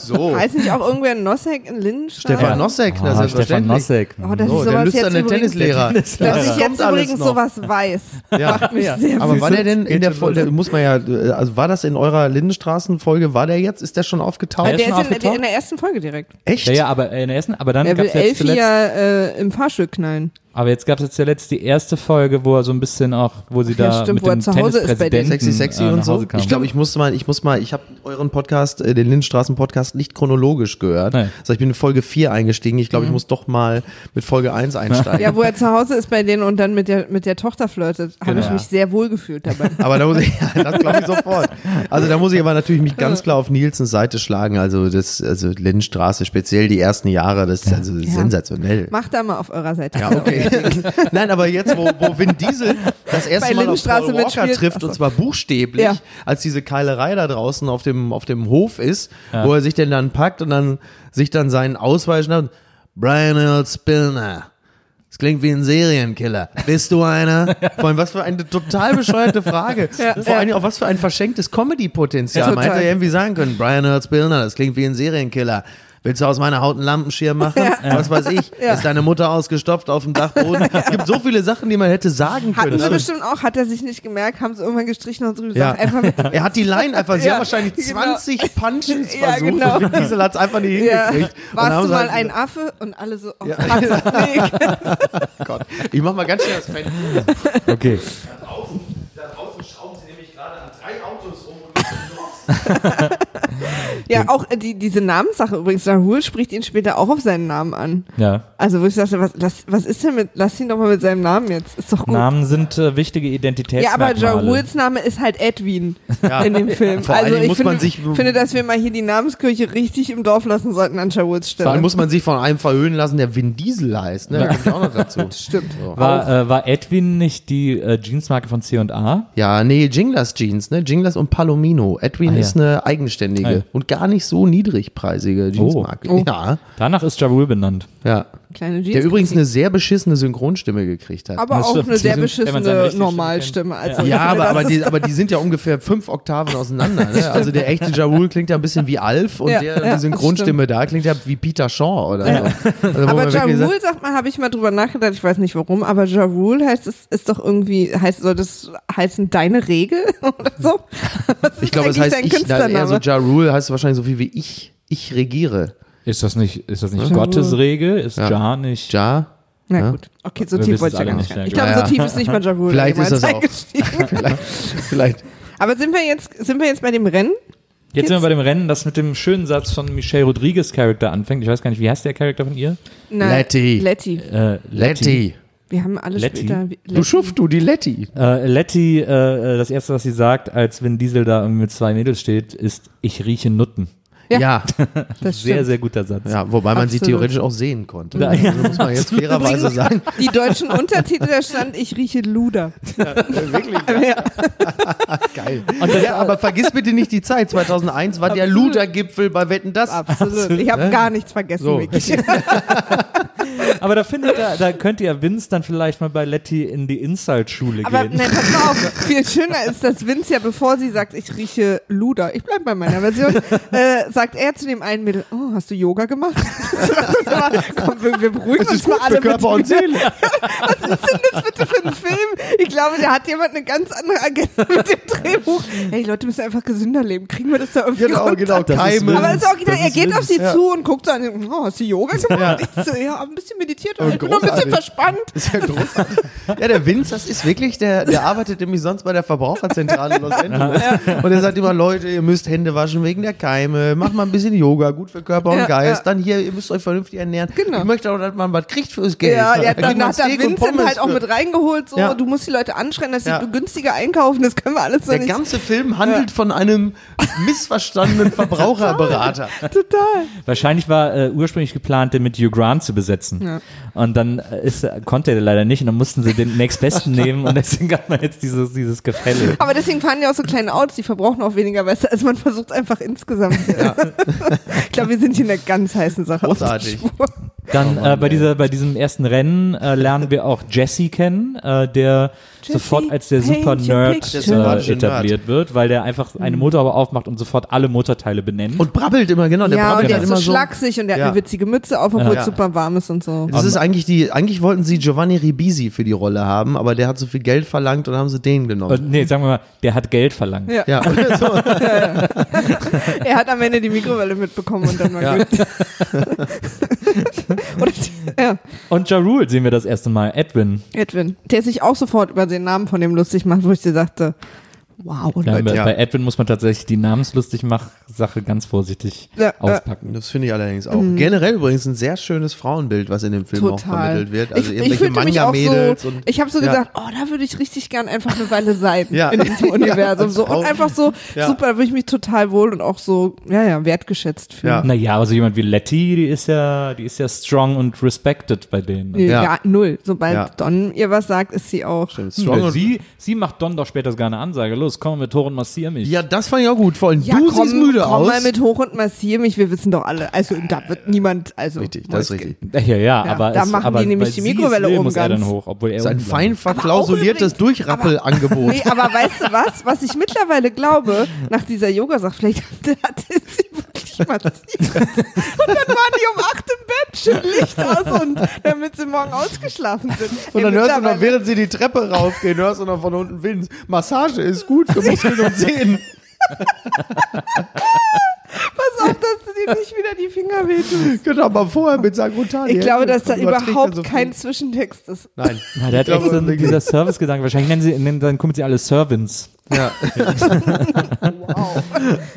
So. Heißt nicht auch irgendwer Nossek in Lindenstraße? Stefan Nossek, na, Ah, Stefan selbstverständlich. Nossek. Oh, dass So, der sowas jetzt übrigens, Tennislehrer. [laughs] dass Das ich jetzt übrigens noch. sowas weiß, Ja. macht mich sehr Aber war der denn in der Folge, muss man ja, äh, also war das in eurer Lindenstraßen-Folge, war der jetzt, ist der schon aufgetaucht? Der Der ist ist in, der, aufgetaucht? in der ersten Folge direkt. Echt? Ja, ja, aber äh, in der ersten, aber dann gab es jetzt Elfie zuletzt, ja äh, im Fahrstuhl knallen. aber jetzt gab es jetzt zuletzt die erste Folge, wo er so ein bisschen auch, wo sie ja, da stimmt, mit wo er dem zu Hause ist bei denen. Tennispräsidenten Sexy, sexy äh, und nach so? Hause kam. Ich glaube, ich muss mal, ich muss mal, ich habe euren Podcast, äh, den Lindenstraßen-Podcast, nicht chronologisch gehört. Nein. Also ich bin in Folge 4 eingestiegen. Ich glaube, ich muss doch mal mit Folge 1 einsteigen. Ja, wo er zu Hause ist bei denen und dann mit der, mit der Tochter flirtet, habe ich Genau. mich sehr wohl gefühlt dabei. [laughs] Aber da muss ich, ja, das glaube ich sofort. Also da muss ich aber natürlich mich ganz klar auf Nilsens Seite schlagen. Also das, also Lindenstraße, speziell die ersten Jahre, das ist also sensationell. Macht da mal auf eurer Seite. Ja, okay. [laughs] Nein, aber jetzt, wo, wo Vin Diesel das erste Bei Mal auf Lindenstraße Paul Walker trifft, Achso. und zwar buchstäblich, Ja. als diese Keilerei da draußen auf dem, auf dem Hof ist, wo er sich denn dann packt und dann sich dann seinen Ausweis schnappt. Brian Earl Spillner. Das klingt wie ein Serienkiller. Bist du einer? [laughs] Vor allem, was für eine total bescheuerte Frage. [laughs] Ja, Vor allem ja. auch was für ein verschenktes Comedy-Potenzial. Ja, Man hätte ja irgendwie sagen können, Brian Earl Spillner, das klingt wie ein Serienkiller. Willst du aus meiner Haut einen Lampenschirm machen? Was weiß ich? Ja. Ist deine Mutter ausgestopft auf dem Dachboden? Es gibt so viele Sachen, die man hätte sagen Hatten können. sie Also, bestimmt auch, hat er sich nicht gemerkt, haben sie irgendwann gestrichen und so ja. gesagt, [laughs] einfach mit. Er hat die Line einfach, sie Ja, haben wahrscheinlich genau. 20 Punches Ja, versucht genau. und Diesel hat es einfach nicht Ja. hingekriegt. Warst du mal halt ein Affe? Und alle so, oh. Nee. [laughs] Gott. Ich mach mal ganz schnell das Fenster. Okay. Da draußen, da draußen schrauben sie nämlich gerade an drei Autos rum und [laughs] [laughs] Ja, auch äh, die, diese Namenssache übrigens, Rahul spricht ihn später auch auf seinen Namen an. Ja. Also wo ich dachte, was, lass, was ist denn mit, lass ihn doch mal mit seinem Namen jetzt, ist doch gut. Namen sind äh, wichtige ja, Identitätsmerkmale. aber Jaruls Name ist halt Edwin Ja. in dem Film. Vor also ich muss finde, man sich- finde, dass wir mal hier die Namenskirche richtig im Dorf lassen sollten an Jaruls Vor allem Stelle. muss man sich von einem verhöhnen lassen, der Vin Diesel heißt. Ne? Da kommt ja auch noch dazu. [laughs] Stimmt. So. War, äh, war Edwin nicht die äh, Jeansmarke von C&A? Ja, nee, Jinglas Jeans, ne? Jinglas und Palomino. Edwin Ah, ja. ist eine eigenständige Ah, ja. und gar nicht so niedrigpreisige Jeansmarke. Oh. Ja, Danach ist Jarul benannt. ja. Kleine Jeans. Der übrigens eine sehr beschissene Synchronstimme gekriegt hat. aber Das auch stimmt. eine sehr beschissene Normalstimme. Also ja, finde, aber, aber, die, aber die sind ja ungefähr fünf Oktaven auseinander. Ne? Also der echte Jarul klingt ja ein bisschen wie Alf und Ja, der, ja, die Synchronstimme da klingt ja wie Peter Shaw oder so. Also, Aber Jarul, sagt, man, habe ich mal drüber nachgedacht, ich weiß nicht warum, aber Jarul heißt es, ist doch irgendwie, heißt, soll das heißen deine Regel [laughs] oder so? Ich glaube, es heißt ich, na, eher so Jarul heißt wahrscheinlich so viel wie ich, ich regiere. Ist das nicht, ist das nicht Gottes Regel? Ist Ja. Ja nicht? Ja, Na Ja. gut, okay, so Wir tief wollte ich ja gar nicht. rein. ja, Ich glaube, so Ja, tief ja. ist nicht mal Jarul. Vielleicht ist das auch. [laughs] vielleicht, vielleicht. Aber sind wir jetzt, sind wir jetzt bei dem Rennen? Jetzt sind wir bei dem Rennen, das mit dem schönen Satz von Michelle Rodriguez Charakter anfängt. Ich weiß gar nicht, wie heißt der Charakter von ihr? Na, Letty. Letty. Äh, Letty. Wir haben alle Letty? später. Du Schuft, du, die Letty. Äh, Letty, äh, das erste, was sie sagt, als Vin Diesel da irgendwie mit zwei Mädels steht, ist, ich rieche Nutten. Ja. Ja, Das [laughs] Sehr, stimmt. sehr guter Satz. ja wobei man sie theoretisch auch sehen konnte. Ja. Also muss man jetzt [laughs] fairerweise [laughs] sagen. Die deutschen Untertitel, da stand, ich rieche Luder. Wirklich Ja. geil. ja, aber vergiss bitte nicht die Zeit. 2001 war der Absolut. Luder-Gipfel bei Wetten, das. Absolut. Ich habe gar nichts vergessen, So. [laughs] Aber da finde ich, da, da könnte ja Vince dann vielleicht mal bei Letty in die Insult-Schule Aber gehen. nein, pass mal auf, [laughs] viel schöner ist, dass Vince ja, bevor sie sagt, ich rieche Luder, ich bleib bei meiner Version, [laughs] äh, sagt er zu dem einen Mädel, oh, hast du Yoga gemacht? Komm, wir, wir beruhigen Das ist uns mal alle für Körper und bitte. Seele. Was ist denn das bitte für ein Film? Ich glaube, da hat jemand eine ganz andere Agenda mit dem Drehbuch. Hey, die Leute müssen einfach gesünder leben. Kriegen wir das da irgendwie Genau, runter? genau. Das Keime. Aber es ist original, Das er geht Vince, auf sie ja. zu und guckt so an, oh, hast du Yoga gemacht? Ich so, ja, ein bisschen meditiert, aber ich bin noch ein bisschen verspannt. ist ja großartig. Ja, der Vince, das ist wirklich, der, der arbeitet nämlich sonst bei der Verbraucherzentrale in Los [laughs] Angeles. Und er sagt immer, Leute, ihr müsst Hände waschen wegen der Keime, macht mal ein bisschen Yoga, gut für Körper und Ja, Geist. ja. Dann hier, ihr müsst euch vernünftig ernähren. Genau. Ich möchte auch, dass man was kriegt fürs Geld. Ja, ja dann man hat der und Vincent halt auch mit reingeholt, so, Ja. du musst die Leute anschreien, dass sie Ja. günstiger einkaufen, das können wir alles so Der nicht. ganze Film handelt von einem missverstandenen [laughs] Verbraucherberater. Total. Wahrscheinlich war äh, ursprünglich geplant, den mit Hugh Grant zu besetzen. Ja. Und dann äh, ist, konnte er leider nicht und dann mussten sie den nächstbesten [laughs] nehmen und deswegen hat man jetzt dieses, dieses Gefälle. Aber deswegen fahren die auch so kleine Autos, die verbrauchen auch weniger Wasser, als man versucht einfach insgesamt. [laughs] ich glaube, wir sind hier in einer ganz heißen Sache. auf der Großartig. Dann äh, bei, dieser, bei diesem ersten Rennen äh, lernen wir auch Jesse kennen, äh, der Jesse, sofort als der Super Nerd. Der äh, etabliert wird, weil der einfach eine Motorhaube aufmacht und sofort alle Motorteile benennt. Und brabbelt immer, genau. Der Ja, und brabbelt der dann ist so immer so. schlaksig und der Ja. hat eine witzige Mütze auf, obwohl Ja. es super warm ist und so. Das ist eigentlich die, eigentlich wollten sie Giovanni Ribisi für die Rolle haben, aber der hat so viel Geld verlangt und haben sie den Äh, genommen. nee, sagen wir mal, der hat Geld verlangt. Ja. Ja, oder [laughs] so. [laughs] Er hat am Ende die Mikrowelle mitbekommen und dann war Ja. gut. [laughs] Die, ja, Und Ja Rule sehen wir das erste Mal, Edwin. Edwin, der sich auch sofort über den Namen von dem lustig macht, wo ich dir sagte, Wow. Ja, bei, Ja. bei Edwin muss man tatsächlich die Namenslustig-Mach-Sache ganz vorsichtig Ja, äh, auspacken. Das finde ich allerdings auch. Generell übrigens ein sehr schönes Frauenbild, was in dem Film auch Mhm. Total. vermittelt wird. Also ich, irgendwelche fühlte mich auch Manga-Mädels so, und ich habe so Ja. gedacht, oh, da würde ich richtig gern einfach eine Weile sein Ja. in diesem [laughs] Universum. so. Und einfach so, Ja. super, da würde ich mich total wohl und auch so, ja, ja, wertgeschätzt fühlen. Ja. Naja, aber so jemand wie Letty, die ist ja, die ist ja strong und respected bei denen. Nee, Ja. ja. null. Sobald Ja. Don ihr was sagt, ist sie auch. Strong Ja, und sie, sie macht Don doch später sogar eine Ansage. Los, komm mit Tor und massier mich. Ja, das fand ich auch gut. Vor allem Ja, du komm, siehst müde komm aus. mal mit hoch und massier mich, wir wissen doch alle. Also da wird niemand, also Richtig, das ist richtig. Ja, ja, Ja, aber da es, machen aber die nämlich die Mikrowelle will, oben muss er dann hoch, obwohl er Das ist ein fein verklausuliertes Durchrappelangebot. Nee, aber weißt du was? Was ich mittlerweile glaube, nach dieser Yoga-Sache, vielleicht [laughs] hatte sie massiv. [laughs] Und dann waren die um acht im Bett, schön Licht aus und damit sie morgen ausgeschlafen sind. Und dann hörst du noch, während sie die Treppe raufgehen, hörst du noch von unten Wind. Massage ist gut für Muskeln und Sehnen. [laughs] Pass auf, dass du dir nicht wieder die Finger wehtust. Genau, aber vorher mit Sagrotan. Ich glaube, dass da er überhaupt so kein. Zwischentext ist. Nein. Na, der hat glaube, echt so einen, dieser Service-Gedanke. Wahrscheinlich nennen sie, nennen, dann kommen sie alle Servants. Ja. Wow. [laughs]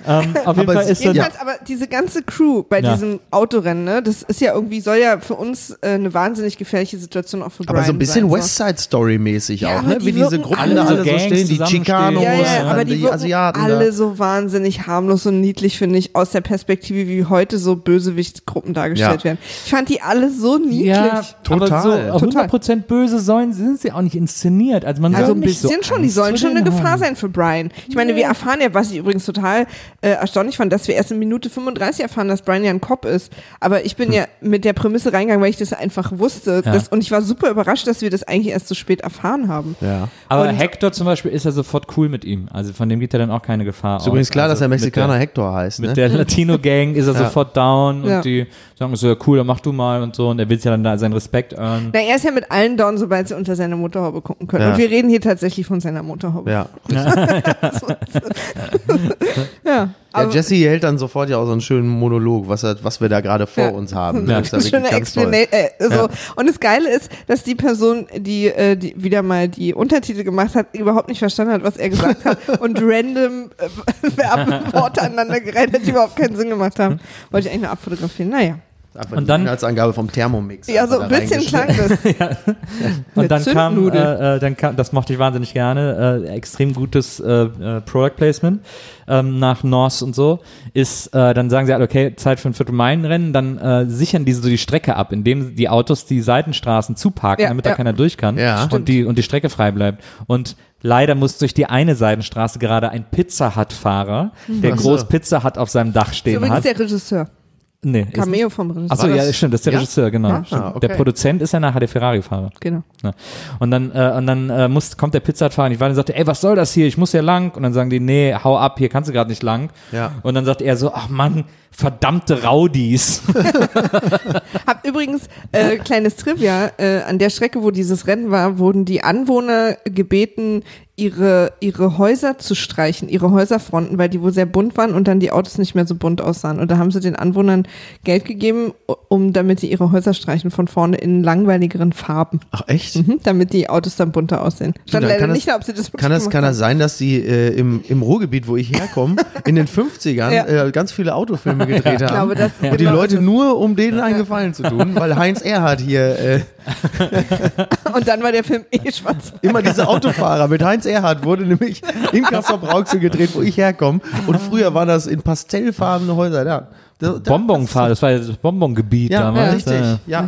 Ähm, auf jeden Aber Fall ist Jedenfalls aber diese ganze Crew bei Ja. diesem Autorennen, ne, das ist ja irgendwie, soll ja für uns äh, eine wahnsinnig gefährliche Situation auch für Brian Aber so ein bisschen sein, West Side Story mäßig Ja, auch, ne? die Wie diese Gruppen alle so alle so Gangs stehen, die. Chicanos, Ja, ja, aber die, die Asiaten. alle da. so wahnsinnig harmlos und niedlich, finde ich, aus der Perspektive, wie heute so Bösewichtgruppen dargestellt Ja. werden. Ich fand die alle so niedlich. ja, Total. aber so 100% böse sollen, sind sie auch nicht inszeniert. Also man Also ein bisschen so schon, die sollen schon eine Gefahr haben. sein für Brian. Ich meine, wir erfahren ja, was ich übrigens total äh, erstaunlich fand, dass wir erst in Minute 35 erfahren, dass Brian ja ein Cop ist. Aber ich bin ja mit der Prämisse reingegangen, weil ich das einfach wusste. Ja. Das, und ich war super überrascht, dass wir das eigentlich erst so spät erfahren haben. Ja. Aber Und- Hector zum Beispiel ist ja sofort cool mit ihm. Also von dem geht ja dann auch keine Gefahr Ist übrigens aus. klar, also dass er Mexikaner mit Hector heißt, der, ne? mit der Latino-Gang ist er [laughs] Ja. sofort down und die sagen so, ja cool, dann mach du mal und so. Und er will ja dann da seinen Respekt earnen. Na, er ist ja mit allen down, sobald sie unter seine Motorhaube gucken können. Ja. Und wir reden hier tatsächlich von seiner Motorhaube. Ja. Ja, ja, aber Jesse hält dann sofort ja auch so einen schönen Monolog, was, er, was wir da gerade vor Ja. uns haben. Ja. Das ist ja schöne. Explanation. Äh, so. Ja. Und das Geile ist, dass die Person, die, äh, die wieder mal die Untertitel gemacht hat, überhaupt nicht verstanden hat, was er gesagt hat [laughs] und random äh, [laughs] Verben, Worte aneinander gereiht hat, die überhaupt keinen Sinn gemacht haben. Wollte ich eigentlich nur abfotografieren. Naja. Einfach Und die dann- Inhaltsangabe vom Thermomix. Ja, so ein bisschen da klang das. [laughs] Und Mit dann kam, äh, äh, dann kam, das mochte ich wahnsinnig gerne, äh, extrem gutes äh, äh, Product Placement ähm, nach Norse und so, ist, äh, dann sagen sie halt, okay, Zeit für ein Viertelmeilenrennen, dann äh, sichern diese so die Strecke ab, indem die Autos die Seitenstraßen zuparken, Ja, damit da ja. keiner durch kann Ja. und, die, und die Strecke frei bleibt. Und leider muss durch die eine Seitenstraße gerade ein Pizza Hut-Fahrer, der Ach so. groß Pizza Hut auf seinem Dach stehen übrigens hat. der Regisseur. Nee, Cameo vom Regisseur. Achso, War ja, stimmt, das ist der Ja? Regisseur, genau. Ah, stimmt. okay. Der Produzent ist ja nachher der Ferrari-Fahrer. Genau. Ja. Und dann, äh, und dann äh, muss, kommt der Pizzafahrer nicht weiter und sagt, ey, was soll das hier? Ich muss hier lang. Und dann sagen die, nee, hau ab, hier kannst du gerade nicht lang. Ja. Und dann sagt er so, ach Mann, verdammte Raudis. [laughs] Hab übrigens äh, kleines Trivia. Äh, an der Strecke, wo dieses Rennen war, wurden die Anwohner gebeten, ihre ihre Häuser zu streichen, ihre Häuserfronten, weil die wohl sehr bunt waren und dann die Autos nicht mehr so bunt aussahen. Und da haben sie den Anwohnern Geld gegeben, um damit die ihre Häuser streichen von vorne in langweiligeren Farben, Ach, echt? mhm, damit die Autos dann bunter aussehen. Stand dann leider kann das- nicht da, ob sie das Kann das, kann das sein, dass die äh, im, im Ruhrgebiet, wo ich herkomme, [laughs] in den 50ern Ja. äh, ganz viele Autofilme gedreht [laughs] haben? glaube, das- und die genau Leute ist es. nur, um denen einen Gefallen zu tun, weil Heinz Erhardt hier äh, [laughs] Und dann war der Film eh schwarz. immer diese Autofahrer mit Heinz Erhardt wurde nämlich in Kassel-Brauxel gedreht, wo ich herkomme. Und früher waren das in pastellfarbene Häuser. Ja. Da- da- Bonbonfahrer, das war ja das Bonbongebiet Ja, damals. richtig. Äh, Ja.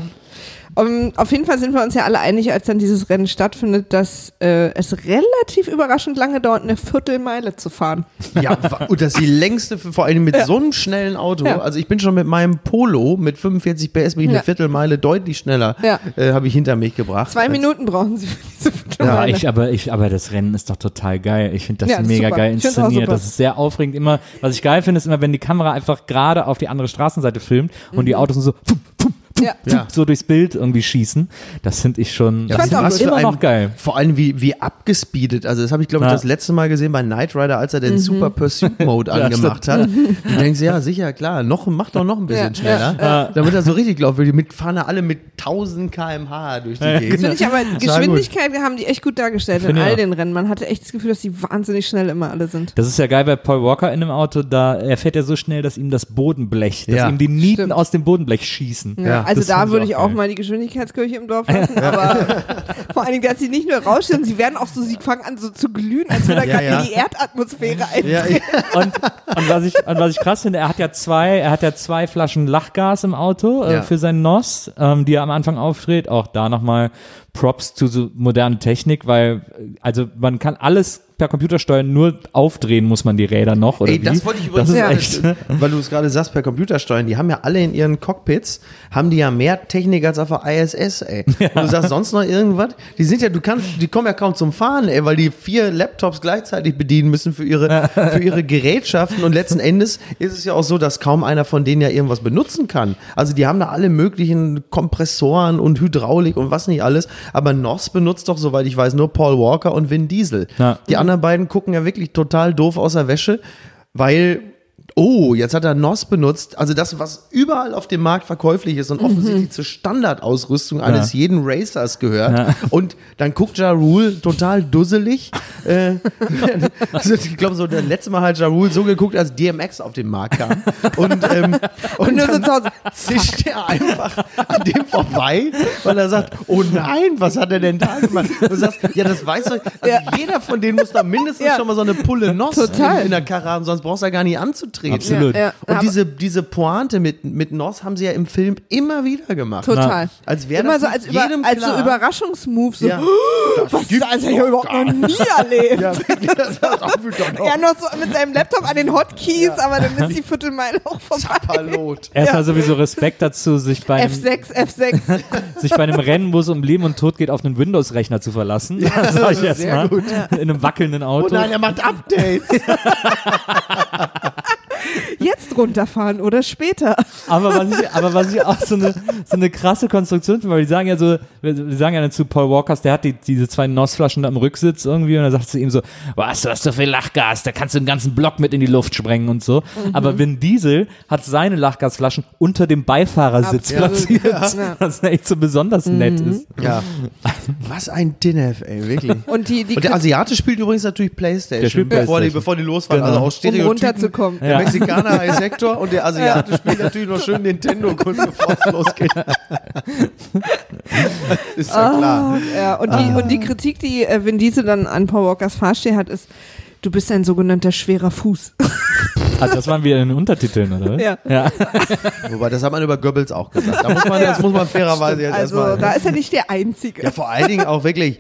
Um, auf jeden Fall sind wir uns ja alle einig, als dann dieses Rennen stattfindet, dass äh, es relativ überraschend lange dauert, eine Viertelmeile zu fahren. Ja, und das ist die längste, vor allem mit so einem schnellen Auto. Ja. Also ich bin schon mit meinem Polo mit 45 PS bin ich Ja. eine Viertelmeile deutlich schneller, Ja. äh, habe ich hinter mich gebracht. Zwei Minuten brauchen sie für diese Viertelmeile. aber, ich, aber, ich, aber das Rennen ist doch total geil. Ich finde das Ja, mega super. geil inszeniert. Das ist sehr aufregend. Immer, was ich geil finde, ist immer, wenn die Kamera einfach gerade auf die andere Straßenseite filmt und Mhm. die Autos sind so, fup, fup, Ja. Ja. so durchs Bild irgendwie schießen. Das finde ich schon Ja, das ist gut. immer ein- noch geil. Vor allem wie, wie abgespeedet. Also das habe ich, glaube ich, das letzte Mal gesehen bei Knight Rider, als er den Mhm. Super Pursuit Mode [laughs] angemacht hat. Du denkst, ja, sicher, klar, noch, mach doch noch ein bisschen Ja, ja, schneller. Damit er so richtig glaubwürdig, mit fahren da alle mit 1000 km/h durch die Gegend. Finde ich aber. Geschwindigkeit haben die echt gut dargestellt in ich all den Rennen. Man hatte echt das Gefühl, dass die wahnsinnig schnell immer alle sind. Das ist ja geil bei Paul Walker in dem Auto, da er fährt ja so schnell, dass ihm das Bodenblech, dass Ja. ihm die Nieten Stimmt. aus dem Bodenblech schießen. Ja, also da würde ich auch auch geil. mal die Geschwindigkeitskirche im Dorf lassen, [laughs] aber vor allen Dingen, dass sie nicht nur rausstellen, sie werden auch so, sie fangen an so zu glühen, als würde er Ja, gerade ja. in die Erdatmosphäre ein. ja, ja. Und, und, was ich, und was ich krass finde, er hat ja zwei, er hat ja zwei Flaschen Lachgas im Auto äh, Ja. für seinen NOS, ähm, die er am Anfang aufdreht. Auch da nochmal Props zu so moderne Technik, weil also man kann alles per Computer steuern, nur aufdrehen muss man die Räder noch. Oder Ey, wie? das wollte ich übrigens Das ist Ja. echt. [laughs] weil du es gerade sagst, per Computersteuern, die haben ja alle in ihren Cockpits, haben die ja mehr Technik als auf der ISS, ey. [laughs] Und du sagst sonst noch irgendwas? Die sind ja, du kannst, die kommen ja kaum zum Fahren, ey, weil die vier Laptops gleichzeitig bedienen müssen für ihre, [laughs] für ihre Gerätschaften und letzten Endes ist es ja auch so, dass kaum einer von denen ja irgendwas benutzen kann. Also die haben da alle möglichen Kompressoren und Hydraulik und was nicht alles, aber NOS benutzt doch, soweit ich weiß, nur Paul Walker und Vin Diesel. Ja. Die anderen beiden gucken ja wirklich total doof aus der Wäsche, weil, oh, jetzt hat er NOS benutzt. Also das, was überall auf dem Markt verkäuflich ist und offensichtlich zur Standardausrüstung eines jeden Racers gehört. Und dann guckt Ja Rule total dusselig. äh, [laughs] also ich glaube, so das letzte Mal hat Ja Rule so geguckt, als DMX auf den Markt kam. Und, ähm, [laughs] und, so dann Hause, [laughs] zischt er einfach an dem vorbei, weil er sagt, oh nein, was hat er denn da gemacht? Und du sagst, ja, das weißt du, also Ja. jeder von denen muss da mindestens Ja. schon mal so eine Pulle Total. in, in der Karre haben, sonst brauchst du ja gar nicht anzutreten. Absolut. Ja, ja. Und Aber- diese, diese Pointe mit, mit Noss haben sie ja im Film immer wieder gemacht. Total. Als wäre Immer das so als, über, jedem als so. Überraschungsmove, so, Ja. was ist das? Das habe ich ja überhaupt noch nie erlebt. Ja, das ist auch wieder noch [laughs] Er noch so mit seinem Laptop an den Hotkeys, aber dann ist die Viertelmeile auch vorbei. Zapperlot. [laughs] Erstmal sowieso Respekt dazu, sich bei, einem, F6, F6. sich bei einem Rennen, wo es um Leben und Tod geht, auf einen Windows-Rechner zu verlassen. das [laughs] sag ich jetzt mal. sehr gut. In einem wackelnden Oh Auto. nein, er macht Updates. Jetzt runterfahren oder später. Aber was ich, aber was ich auch so eine, so eine krasse Konstruktion finde, weil die sagen ja so, die sagen ja dann zu Paul Walkers, der hat die, diese zwei NOS-Flaschen da im Rücksitz irgendwie und dann sagt sie ihm so, was, du hast so viel Lachgas, da kannst du den ganzen Block mit in die Luft sprengen und so. Aber Vin Diesel hat seine Lachgasflaschen unter dem Beifahrersitz Absolut, platziert, ja. was echt so besonders nett ist. Ja. Was ein Dinef, ey, wirklich. Und die, die Und der Asiate spielt übrigens natürlich Playstation, Der spielt bevor, die, PlayStation. bevor die losfahren. Genau. Also auch um Stereotypen. runterzukommen. Der Mexikaner heißt Hector und der Asiate spielt natürlich noch schön Nintendo kurz bevor es losgeht. [laughs] ist ja klar. Ja, und, die, und die Kritik, die äh, Vin Diesel dann an Paul Walkers Fahrstil hat, ist, du bist ein sogenannter schwerer Fuß. Also das waren wir in den Untertiteln, oder? Ja. ja. [laughs] Wobei, das hat man über Goebbels auch gesagt. Da muss man, das muss man fairerweise jetzt Also erstmal. da ist er nicht der Einzige. Ja, vor allen Dingen auch wirklich,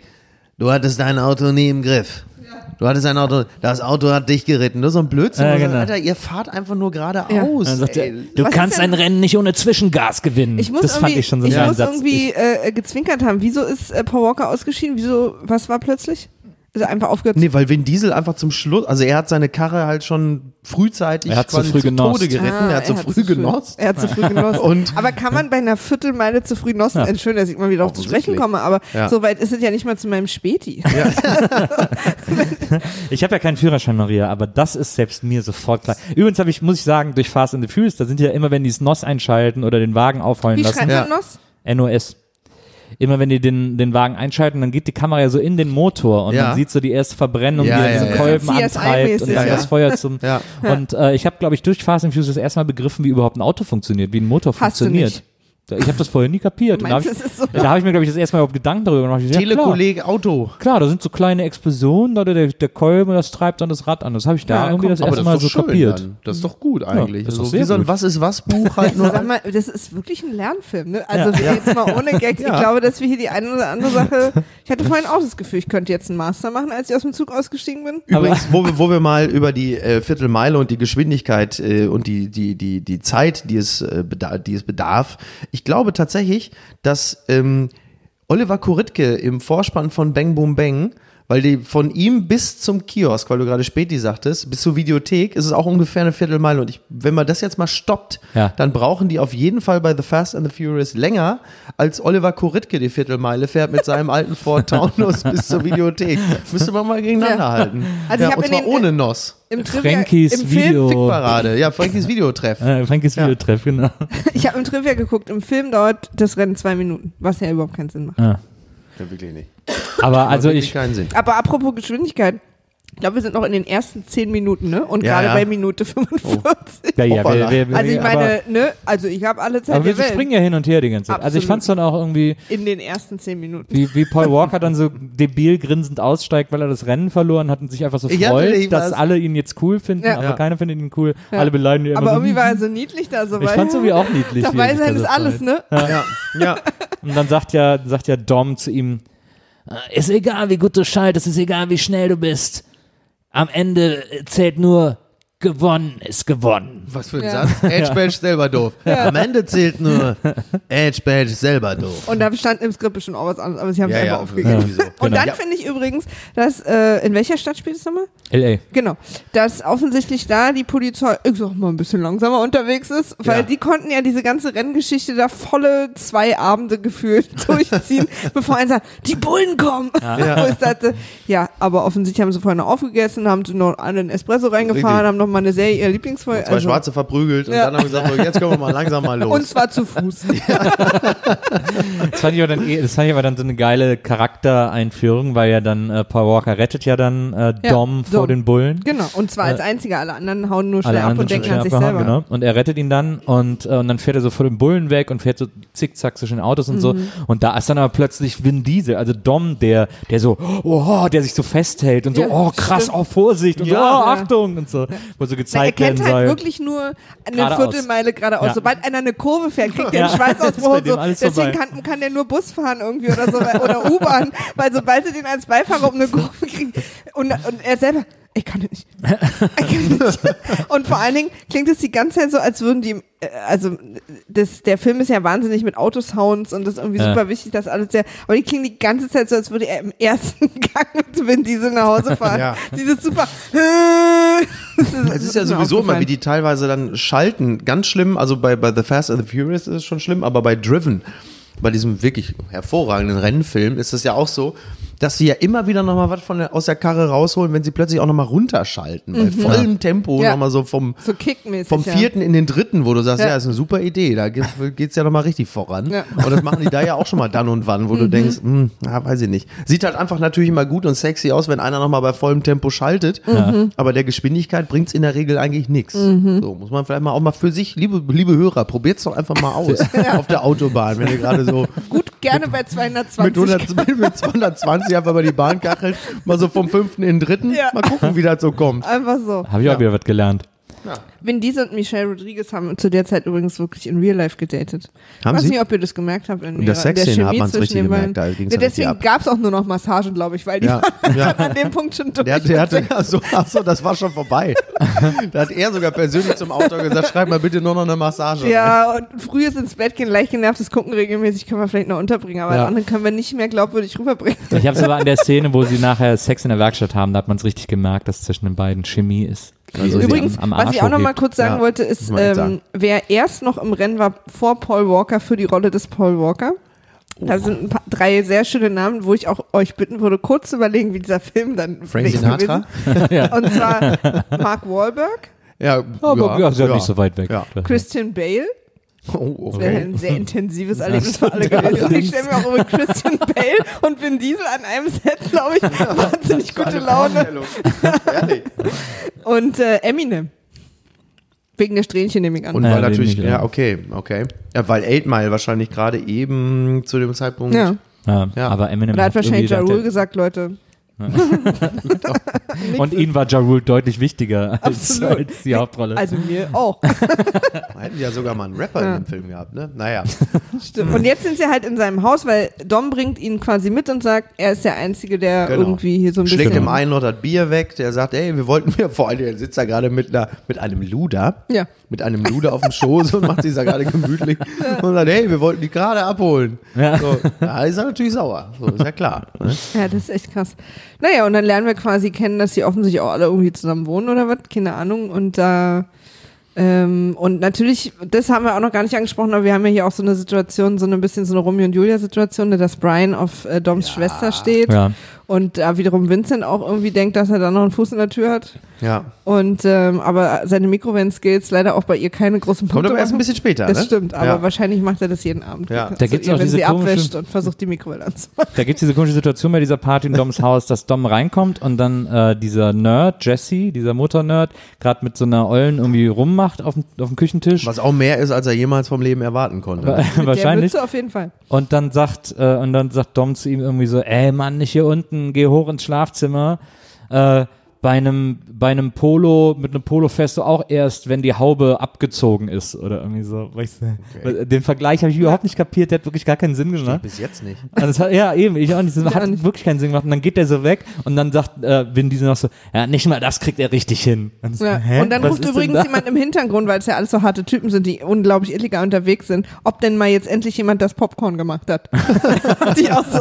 du hattest dein Auto nie im Griff. Du hattest ein Auto, das Auto hat dich geritten. Das ist so ein Blödsinn. Ja, genau. Alter, ihr fahrt einfach nur geradeaus. Ja. Er, du Was kannst ein Rennen nicht ohne Zwischengas gewinnen. Ich muss das fand irgendwie, ich schon so ich ein muss Satz. irgendwie äh, gezwinkert haben. Wieso ist äh, Paul Walker ausgeschieden? Wieso, was war plötzlich? Ist er einfach aufgehört? Nee, weil Vin Diesel einfach zum Schluss, also er hat seine Karre halt schon frühzeitig Er hat zu quasi früh zu genosst. Tode geritten. Ah, er hat zu früh genosst. Er hat zu früh genossen. [laughs] Und- aber kann man bei einer Viertelmeile zu früh nossen? Ja. Entschuldigung, dass ich mal wieder auf zu sprechen komme, aber Ja. so weit ist es ja nicht mal zu meinem Späti. [laughs] Ich habe ja keinen Führerschein, Maria, aber das ist selbst mir sofort klar. Übrigens habe ich, muss ich sagen, durch Fast and the Furious, da sind ja immer, wenn die das NOS einschalten oder den Wagen aufheulen Wie lassen, schreibt Ja. man Noss? NOS. Immer wenn die den, den Wagen einschalten, dann geht die Kamera ja so in den Motor und Ja. man sieht so die erste Verbrennung, Ja, er ja, diesen ja. Kolben antreibt und dann ja. das Feuer zum. Ja. Und äh, ich habe, glaube ich, durch Fast and Furious das erste Mal begriffen, wie überhaupt ein Auto funktioniert, wie ein Motor Hast du funktioniert. Ich habe das vorher nie kapiert. Und da habe Meinst ich, so? da hab ich mir, glaube ich, das erste Mal überhaupt Gedanken darüber gemacht. Ich, ja, klar. Telekolleg Auto. Klar, da sind so kleine Explosionen, da der, der Kolben, das treibt dann das Rad an. Das habe ich da Ja, irgendwie komm, das erste das Mal so kapiert. dann. Das ist doch gut eigentlich. das ist doch also, sehr wie so ein gut. Was ist was Buch halt [laughs] nur. Sag mal, das ist wirklich ein Lernfilm, ne? Also Ja. jetzt mal ohne Gags. [laughs] Ja. Ich glaube, dass wir hier die eine oder andere Sache. [laughs] Ich hatte vorhin auch das Gefühl, ich könnte jetzt einen Master machen, als ich aus dem Zug ausgestiegen bin. Übrigens, wo wir, wo wir mal über die äh, Viertelmeile und die Geschwindigkeit äh, und die, die, die, die Zeit, die es, äh, beda die es bedarf. Ich glaube tatsächlich, dass ähm, Oliver Kuritke im Vorspann von Bang Boom Bang Weil die von ihm bis zum Kiosk, weil du gerade Späti sagtest, bis zur Videothek ist es auch ungefähr eine Viertelmeile. Und ich, wenn man das jetzt mal stoppt, Ja. dann brauchen die auf jeden Fall bei The Fast and the Furious länger, als Oliver Koritke die Viertelmeile fährt mit seinem alten Ford Taunus bis zur Videothek. [laughs] Müsste man mal gegeneinander Ja. halten. Also ja, ich und in zwar den- ohne Nos. Im Trivia, Frankies im Video. Fickparade. Ja, Frankies Videotreff. Äh, Frankis Ja. Videotreff, genau. [laughs] Ich habe im Trivia geguckt, im Film dauert das Rennen zwei Minuten, was ja überhaupt keinen Sinn macht. Ja. Ja, wirklich nicht. Aber also ich, keinen Sinn. Aber apropos Geschwindigkeit, ich glaube, wir sind noch in den ersten zehn Minuten, ne? Und Ja, gerade ja. bei Minute 45. ja, ja, Hoppala. wir, wir, Also ich aber- meine, ne? Also ich habe alle Zeit Aber wir der Welt springen ja hin und her die ganze Zeit. Also ich Absolut. fand es dann auch irgendwie, in den ersten zehn Minuten. wie, wie Paul Walker dann so debil grinsend aussteigt, weil er das Rennen verloren hat und sich einfach so freut, dass alle ihn jetzt cool finden, Ja. aber Ja. keiner findet ihn cool. Ja. Alle beleidigen ihn immer Aber so. irgendwie war er so niedlich da, so ich weil fand's irgendwie auch [laughs] niedlich. dabei sein da ist alles, ne? Ja, ja. Und dann sagt ja, sagt ja Dom zu ihm, "Äh, ist egal, wie gut du schaltest, ist egal, wie schnell du bist. Am Ende zählt nur, gewonnen ist gewonnen. Was für ein Ja. Satz. [laughs] Edge Badge selber doof. Am Ende zählt nur Edge Badge selber doof. Und da stand im Skript bestimmt auch was anderes, aber sie haben es Ja, einfach ja, aufgegeben. so. Und Genau. dann Ja. finde ich übrigens, dass, äh, in welcher Stadt spielt es nochmal? L.A. Genau, dass offensichtlich da die Polizei, ich sag mal, ein bisschen langsamer unterwegs ist, weil Ja. die konnten ja diese ganze Renngeschichte da volle zwei Abende gefühlt [laughs] durchziehen, bevor einer sagt, die Bullen kommen. Ja. [laughs] Wo ich dachte, ja, aber offensichtlich haben sie vorher noch aufgegessen, haben sie noch einen Espresso reingefahren, Richtig. haben noch mal eine Serie ihrer Lieblingsfolge. Zwei Schwarze verprügelt und Ja. dann haben wir gesagt, so, jetzt können wir mal langsam mal los. und zwar zu Fuß. [laughs] Das fand ich aber dann, eh- das fand ich aber dann so eine geile Charaktereinführung, weil ja dann äh, Paul Walker rettet ja dann äh, Ja, Dom vor Dom. den Bullen. Genau, und zwar als einziger, alle anderen hauen nur schnell Alle ab anderen und denken an sich abgehauen, selber. genau. Und er rettet ihn dann und, äh, und dann fährt er so vor den Bullen weg und fährt so zickzack zwischen den Autos und so. Mhm. Und da ist dann aber plötzlich Vin Diesel, also Dom, der, der so, oh, der sich so festhält und so, Ja, oh, krass, stimmt. oh, Vorsicht und so, Ja. oh, Ja. Achtung und so, wo so Na, er gezeigt werden kennt halt soll. wirklich nur eine Geradeaus. Viertelmeile geradeaus. Ja. Sobald einer eine Kurve fährt, kriegt er Ja. einen Schweißausbruch [laughs] und so. Deswegen vorbei. kann, kann der nur Bus fahren irgendwie oder so oder U-Bahn, weil sobald er den als Beifahrer um eine Kurve kriegt und, und er selber, ich kann nicht. Ich kann nicht. Und vor allen Dingen klingt es die ganze Zeit so, als würden die, äh, also das, der Film ist ja wahnsinnig mit Autosounds und das ist irgendwie Ja. super wichtig, dass alles sehr, aber die klingen die ganze Zeit so, als würde er im ersten [laughs] Gang mit Vin Diesel nach Hause fahren. Ja. Dieses super. Es [laughs] ist ja sowieso immer, wie die teilweise dann schalten. Ganz schlimm, also bei, bei The Fast and the Furious ist es schon schlimm, aber bei Driven, bei diesem wirklich hervorragenden Rennfilm, ist es ja auch so, dass sie ja immer wieder nochmal was von der, aus der Karre rausholen, wenn sie plötzlich auch nochmal runterschalten. Mhm. Bei vollem Tempo ja. nochmal so vom, so vom vierten ja. in den dritten, wo du sagst, ja, ja ist eine super Idee, da geht es ja nochmal richtig voran. Ja. Und das machen die da ja auch schon mal dann und wann, wo mhm. du denkst, hm, ja, weiß ich nicht. Sieht halt einfach natürlich immer gut und sexy aus, wenn einer nochmal bei vollem Tempo schaltet, mhm. aber der Geschwindigkeit bringt es in der Regel eigentlich nichts. Mhm. So, muss man vielleicht mal auch mal für sich, liebe, liebe Hörer, probiert's doch einfach mal aus [laughs] auf der Autobahn, wenn ihr gerade so. Gut, gerne mit, bei 220. Mit, 100, mit 220 sie einfach über die Bahnkachel, mal so vom fünften in den dritten, ja. mal gucken, wie das so kommt. Einfach so. Habe ich auch wieder was gelernt. Vin Diesel und Michelle Rodriguez haben zu der Zeit übrigens wirklich in Real Life gedatet. Haben weiß sie? nicht, ob ihr das gemerkt habt. In der ihrer- Sexszene hat man's zwischen richtig gemerkt, da ja, ja deswegen ab. gab es auch nur noch Massagen, glaube ich, weil die Ja, waren ja. [laughs] an dem Punkt schon durch. Der, der hatte, achso, achso, das war schon vorbei. [laughs] da hat er sogar persönlich zum Autor gesagt, schreib mal bitte nur noch eine Massage. rein. ja, und frühes ins Bett gehen, leicht genervtes Gucken regelmäßig können wir vielleicht noch unterbringen, aber Ja. ja. anderen können wir nicht mehr glaubwürdig rüberbringen. Ich habe es aber an der Szene, wo sie nachher Sex in der Werkstatt haben, da hat man es richtig gemerkt, dass zwischen den beiden Chemie ist. Also Übrigens, am, am was ich auch noch mal kurz sagen Ja, wollte, ist, ähm, sagen. wer erst noch im Rennen war vor Paul Walker für die Rolle des Paul Walker. Da sind ein paar, drei sehr schöne Namen, wo ich auch euch bitten würde, kurz zu überlegen, wie dieser Film dann Frank Sinatra? gewesen. [laughs] Und zwar Mark Wahlberg, Ja, Aber ja, ist ja, nicht so weit weg. Ja. Christian Bale. Oh, Das wäre okay. ein sehr intensives [laughs] Erlebnis für alle [laughs] gewesen. Ich stelle mir auch über Christian [laughs] Bale und Vin Diesel an einem Set, glaube ich, wahnsinnig gute Laune. Und äh, Eminem. Wegen der Strähnchen nehme ich an. Und Ja, weil den natürlich, ja, ja. okay, okay. Ja, weil 8 Mile wahrscheinlich gerade eben zu dem Zeitpunkt. ja. Ja, Ja. Aber Eminem Da hat wahrscheinlich Ja Rule gesagt, Leute. Und ihnen war Ja Rule deutlich wichtiger als, als die Hauptrolle. Also mir auch. [laughs] Hätten ja sogar mal einen Rapper Ja. in dem Film gehabt, ne? Naja. Stimmt. Und jetzt sind sie halt in seinem Haus, weil Dom bringt ihn quasi mit und sagt, er ist der Einzige, der Genau. irgendwie hier so ein Schlägt bisschen. dem einen noch das Bier weg, der sagt, ey, wir wollten mir, vor allem, der sitzt da gerade mit, einer, mit einem Luder, Ja. mit einem Luder auf dem Schoß und macht sich da gerade gemütlich und sagt, hey, wir wollten die gerade abholen. Ja. So, da ist er natürlich sauer, so ist ja klar. Ne? Ja, das ist echt krass. Naja, und dann lernen wir quasi kennen, dass sie offensichtlich auch alle irgendwie zusammen wohnen oder was, keine Ahnung. Und da ähm, und natürlich, das haben wir auch noch gar nicht angesprochen, aber wir haben ja hier auch so eine Situation, so ein bisschen so eine Romeo und Julia Situation, ne, dass Brian auf äh, Doms Schwester steht Ja. Und da wiederum Vincent auch irgendwie denkt, dass er da noch einen Fuß in der Tür hat. Ja. Und ähm, aber seine Mikrowellen-Skills leider auch bei ihr keine großen Punkte. Kommt aber erst ein bisschen später, Das ne? stimmt, aber Ja. wahrscheinlich macht er das jeden Abend. Ja. Also Da gibt's ihr, auch wenn diese sie komische- abwäscht und versucht die Mikrowelle anzumachen. Da gibt's diese komische Situation bei dieser Party in Doms [laughs] Haus, dass Dom reinkommt und dann äh, dieser Nerd, Jesse, dieser Motornerd, gerade mit so einer Eulen irgendwie rummacht auf dem, auf dem Küchentisch. Was auch mehr ist, als er jemals vom Leben erwarten konnte. Wahrscheinlich. Der Mütze auf jeden Fall. Und dann sagt, äh, und dann sagt Dom zu ihm irgendwie so, ey Mann, nicht hier unten, geh hoch ins Schlafzimmer. Äh, bei einem, bei einem Polo, mit einem Polo fährst du auch erst, wenn die Haube abgezogen ist oder irgendwie so. Weißt du, Den Vergleich habe ich überhaupt nicht kapiert, der hat wirklich gar keinen Sinn gemacht. Bis jetzt nicht. Das hat, ja, eben, ich auch nicht. Das [laughs] Ja, hat nicht. wirklich keinen Sinn gemacht. Und dann geht der so weg und dann sagt äh, Vin Diesel noch so, ja, nicht mal das kriegt er richtig hin. Und, so, Ja. hä? und dann Was ruft übrigens da? jemand im Hintergrund, weil es ja alles so harte Typen sind, die unglaublich illegal unterwegs sind, ob denn mal jetzt endlich jemand das Popcorn gemacht hat. [laughs] Die auch so.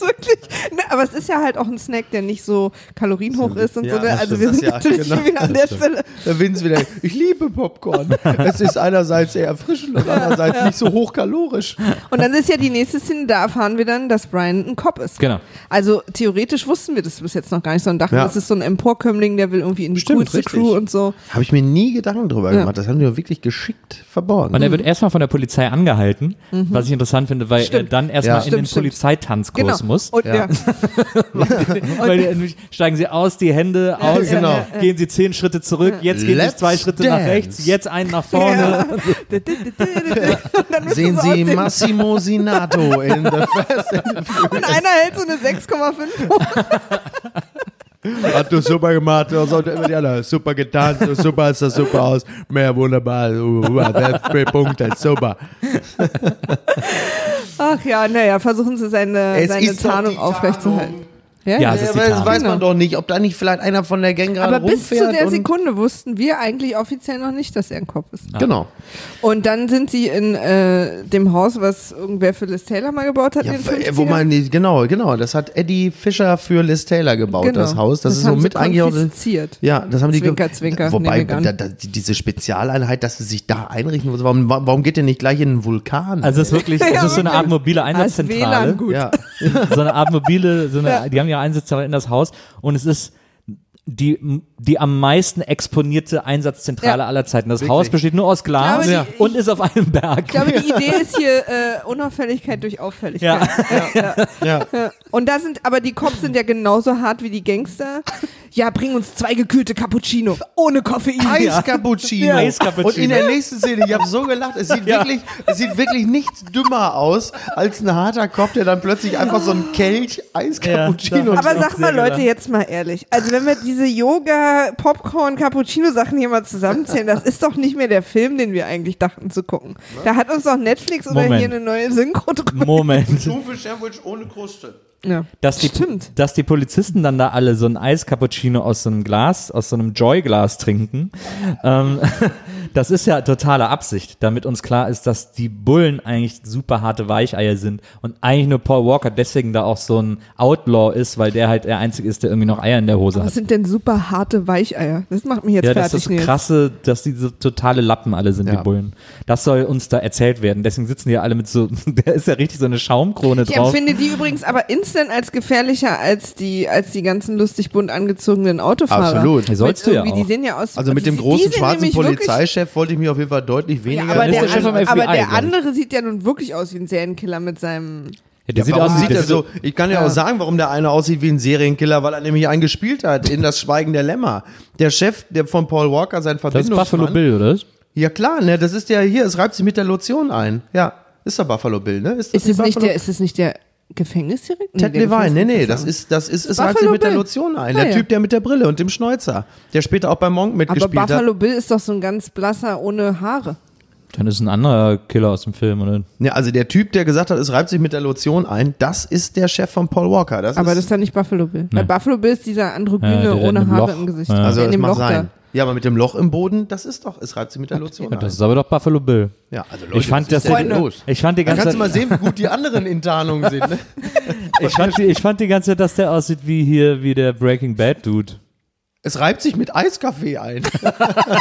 Ist wirklich. Ne, aber es ist ja halt auch ein Snack, der nicht so kalorienhoch ist und Ja, so. Ne? Also stimmt, wir sind ja, natürlich genau, wieder an der Stelle. Da Vince wieder, ich liebe Popcorn. Es ist einerseits sehr erfrischend und andererseits nicht so hochkalorisch. Und dann ist ja die nächste Szene, da erfahren wir dann, dass Brian ein Cop ist. Genau. Also theoretisch wussten wir das bis jetzt noch gar nicht, sondern dachten, Ja. das ist so ein Emporkömmling, der will irgendwie in die Stimmt, coolste richtig. Crew und so. Habe ich mir nie Gedanken drüber Ja. gemacht. Das haben die doch wirklich geschickt verborgen. Und er wird erstmal von der Polizei angehalten, was ich interessant finde, weil er Mhm. Stimmt. dann erstmal Ja. in Stimmt, den stimmt. Polizeitanzkurs Genau. Muss. Und, ja. Ja. [laughs] weil die, nämlich steigen sie aus, die Hände aus, genau. gehen sie zehn Schritte zurück, jetzt gehen sie Let's zwei Schritte nach dance. rechts, jetzt einen nach vorne. [laughs] Sehen Sie aussehen. Massimo Sinato in The [laughs] Fast and Und einer hält so eine 6,5 hoch. Hat du super gemacht, du hast auch immer die anderen super getanzt, super ist das super aus, mehr wunderbar, uh, uh, zwei Punkte, super. Ach ja, naja, versuchen sie seine, Es seine Tarnung aufrechtzuerhalten. Ja, Ja, das ist die aber das Tarnung. weiß man doch nicht, ob da nicht vielleicht einer von der Gang gerade Aber bis zu der und- Sekunde wussten wir eigentlich offiziell noch nicht, dass er ein Kopf ist. Genau. Und dann sind sie in äh, dem Haus, was irgendwer für Liz Taylor mal gebaut hat Ja, in den w- 50ern. wo man, die- genau, genau, das hat Eddie Fischer für Liz Taylor gebaut, Genau. das Haus. Das, ist so haben sie mit eigentlich auch. Ja, das haben die ge- Zwinker, zwinker, Wobei, da, da, die- diese Spezialeinheit, dass sie sich da einrichten muss, warum, warum geht der nicht gleich in einen Vulkan? Also es ist wirklich, [laughs] es Ja, ist so eine Art mobile Als Einsatzzentrale. WLAN gut. ja. so eine Art mobile, so eine, Ja. die haben ja Einsatzzentrale in das Haus. Und es ist die, die am meisten exponierte Einsatzzentrale Ja. aller Zeiten. Das Wirklich? Haus besteht nur aus Glas glaube, die- und ist auf einem Berg. Ich glaube, die [laughs] Idee ist hier äh, Unauffälligkeit durch Auffälligkeit. Ja. ja. Ja. Und da sind, aber die Cops sind ja genauso hart wie die Gangster. Ja, bring uns zwei gekühlte Cappuccino ohne Koffein. Eiscappuccino. Ja. Eiscappuccino. Und in der nächsten Szene, ich habe so gelacht, es sieht, wirklich, es sieht wirklich nichts dümmer aus als ein harter Kopf, der dann plötzlich einfach so einen Kelch Eiscappuccino Ja, Aber sag mal, Leute, jetzt mal ehrlich. Also, wenn wir diese Yoga, Popcorn, Cappuccino-Sachen hier mal zusammenzählen, das ist doch nicht mehr der Film, den wir eigentlich dachten zu gucken. Da hat uns doch Netflix oder Moment. hier eine neue Synchro drüber. Moment. Sandwich ohne Kruste. Ja. Dass die, Stimmt. dass die Polizisten dann da alle so ein Eiscappuccino aus so einem Glas, aus so einem Joy-Glas trinken, ähm, das ist ja totale Absicht, damit uns klar ist, dass die Bullen eigentlich super harte Weicheier sind und eigentlich nur Paul Walker deswegen da auch so ein Outlaw ist, weil der halt der Einzige ist, der irgendwie noch Eier in der Hose Was hat. sind denn super harte Weicheier? Das macht mich jetzt Ja, das ist fertig, das Nils. krasse, dass die so totale Lappen alle sind, Ja. die Bullen. Das soll uns da erzählt werden. Deswegen sitzen die ja alle mit so, [laughs] der ist ja richtig so eine Schaumkrone Ich drauf. empfinde die übrigens aber instant als gefährlicher als die, als die ganzen lustig bunt angezogenen Autofahrer. Absolut. Sollst du ja Irgendwie, Die auch. sehen ja aus. Also mit die- dem großen schwarzen nämlich Polizeichef wollte ich mich auf jeden Fall deutlich Ja, weniger. aber ist der, der Chef an- aber FBI, der glaub ich. andere sieht ja nun wirklich aus wie ein Serienkiller mit seinem. Ja, der Ja, warum wie- sieht der er so? Ich kann ja, Ja. auch sagen, warum der eine aussieht wie ein Serienkiller, weil er nämlich einen gespielt hat in das Schweigen der Lämmer. Der Chef, der von Paul Walker, sein Das ist Verbindungsmann. Buffalo Bill, oder? Ja klar, ne, das ist der hier, es reibt sich mit der Lotion ein. Ja, ist der Buffalo Bill, ne? das Ist es die nicht Buffalo- der, ist es nicht der Gefängnisdirektor? Ted der Levine, nee, nee, das ist, das ist, es Buffalo reibt sich mit der. Lotion ein. Ah, der ja. Typ, der mit der Brille und dem Schnäuzer, der später auch bei Monk Aber mitgespielt Buffalo hat. Bill ist doch so ein ganz blasser ohne Haare. Dann ist ein anderer Killer aus dem Film, oder? Ja, also der Typ, der gesagt hat, es reibt sich mit der Lotion ein, das ist der Chef von Paul Walker. Das Aber ist, das ist dann nicht Buffalo Bill. Nee. Buffalo Bill ist dieser Ja, Androgyne in ohne Haare Loch. im Gesicht. Ja. also das in dem mag Loch sein. Ja, aber mit dem Loch im Boden, das ist doch, es reibt sie mit der Lotion Ja, das ist aber doch Buffalo Bill. Ja, also Leute, ich fand, der, denn los? ich fand die Da ganze kannst du mal Zeit, sehen, wie gut die anderen Enttarnungen sind. Ne? [laughs] ich fand, die, ich fand die ganze Zeit, dass der aussieht wie hier, wie der Breaking Bad Dude. Es reibt sich mit Eiskaffee ein.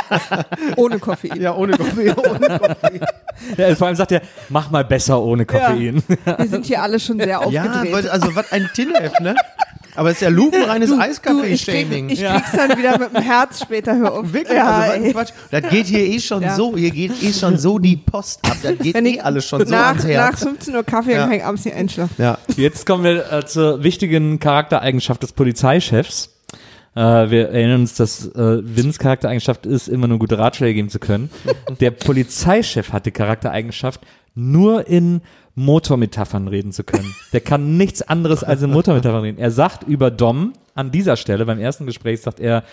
[laughs] Ohne Koffein. Ja, ohne Kaffee, ohne Kaffee. [laughs] Ja, vor allem sagt er, mach mal besser ohne Koffein. Wir sind hier alle schon sehr Ja, aufgedreht. weil- also was ein Tinnef, ne? Aber es ist ja lupenreines du, ich, krieg, Eiskaffee-Shaming. ich krieg's dann wieder mit dem Herz später, hör auf. Wirklich, Ja, also ey. was Quatsch. Das geht hier eh schon Ja. so, hier geht eh schon so die Post ab. Das geht Wenn eh alles schon so nach, ans nach Herz. 15 Uhr Kaffee Ja. und kann ich abends nicht einschlafen. Ja. Jetzt kommen wir äh, zur wichtigen Charaktereigenschaft des Polizeichefs. Äh, wir erinnern uns, dass äh, Vince Charaktereigenschaft ist, immer nur gute Ratschläge geben zu können. [laughs] Der Polizeichef hat die Charaktereigenschaft, nur in Motormetaphern reden zu können. Der kann nichts anderes als in Motormetaphern reden. Er sagt über Dom an dieser Stelle, beim ersten Gespräch sagt er,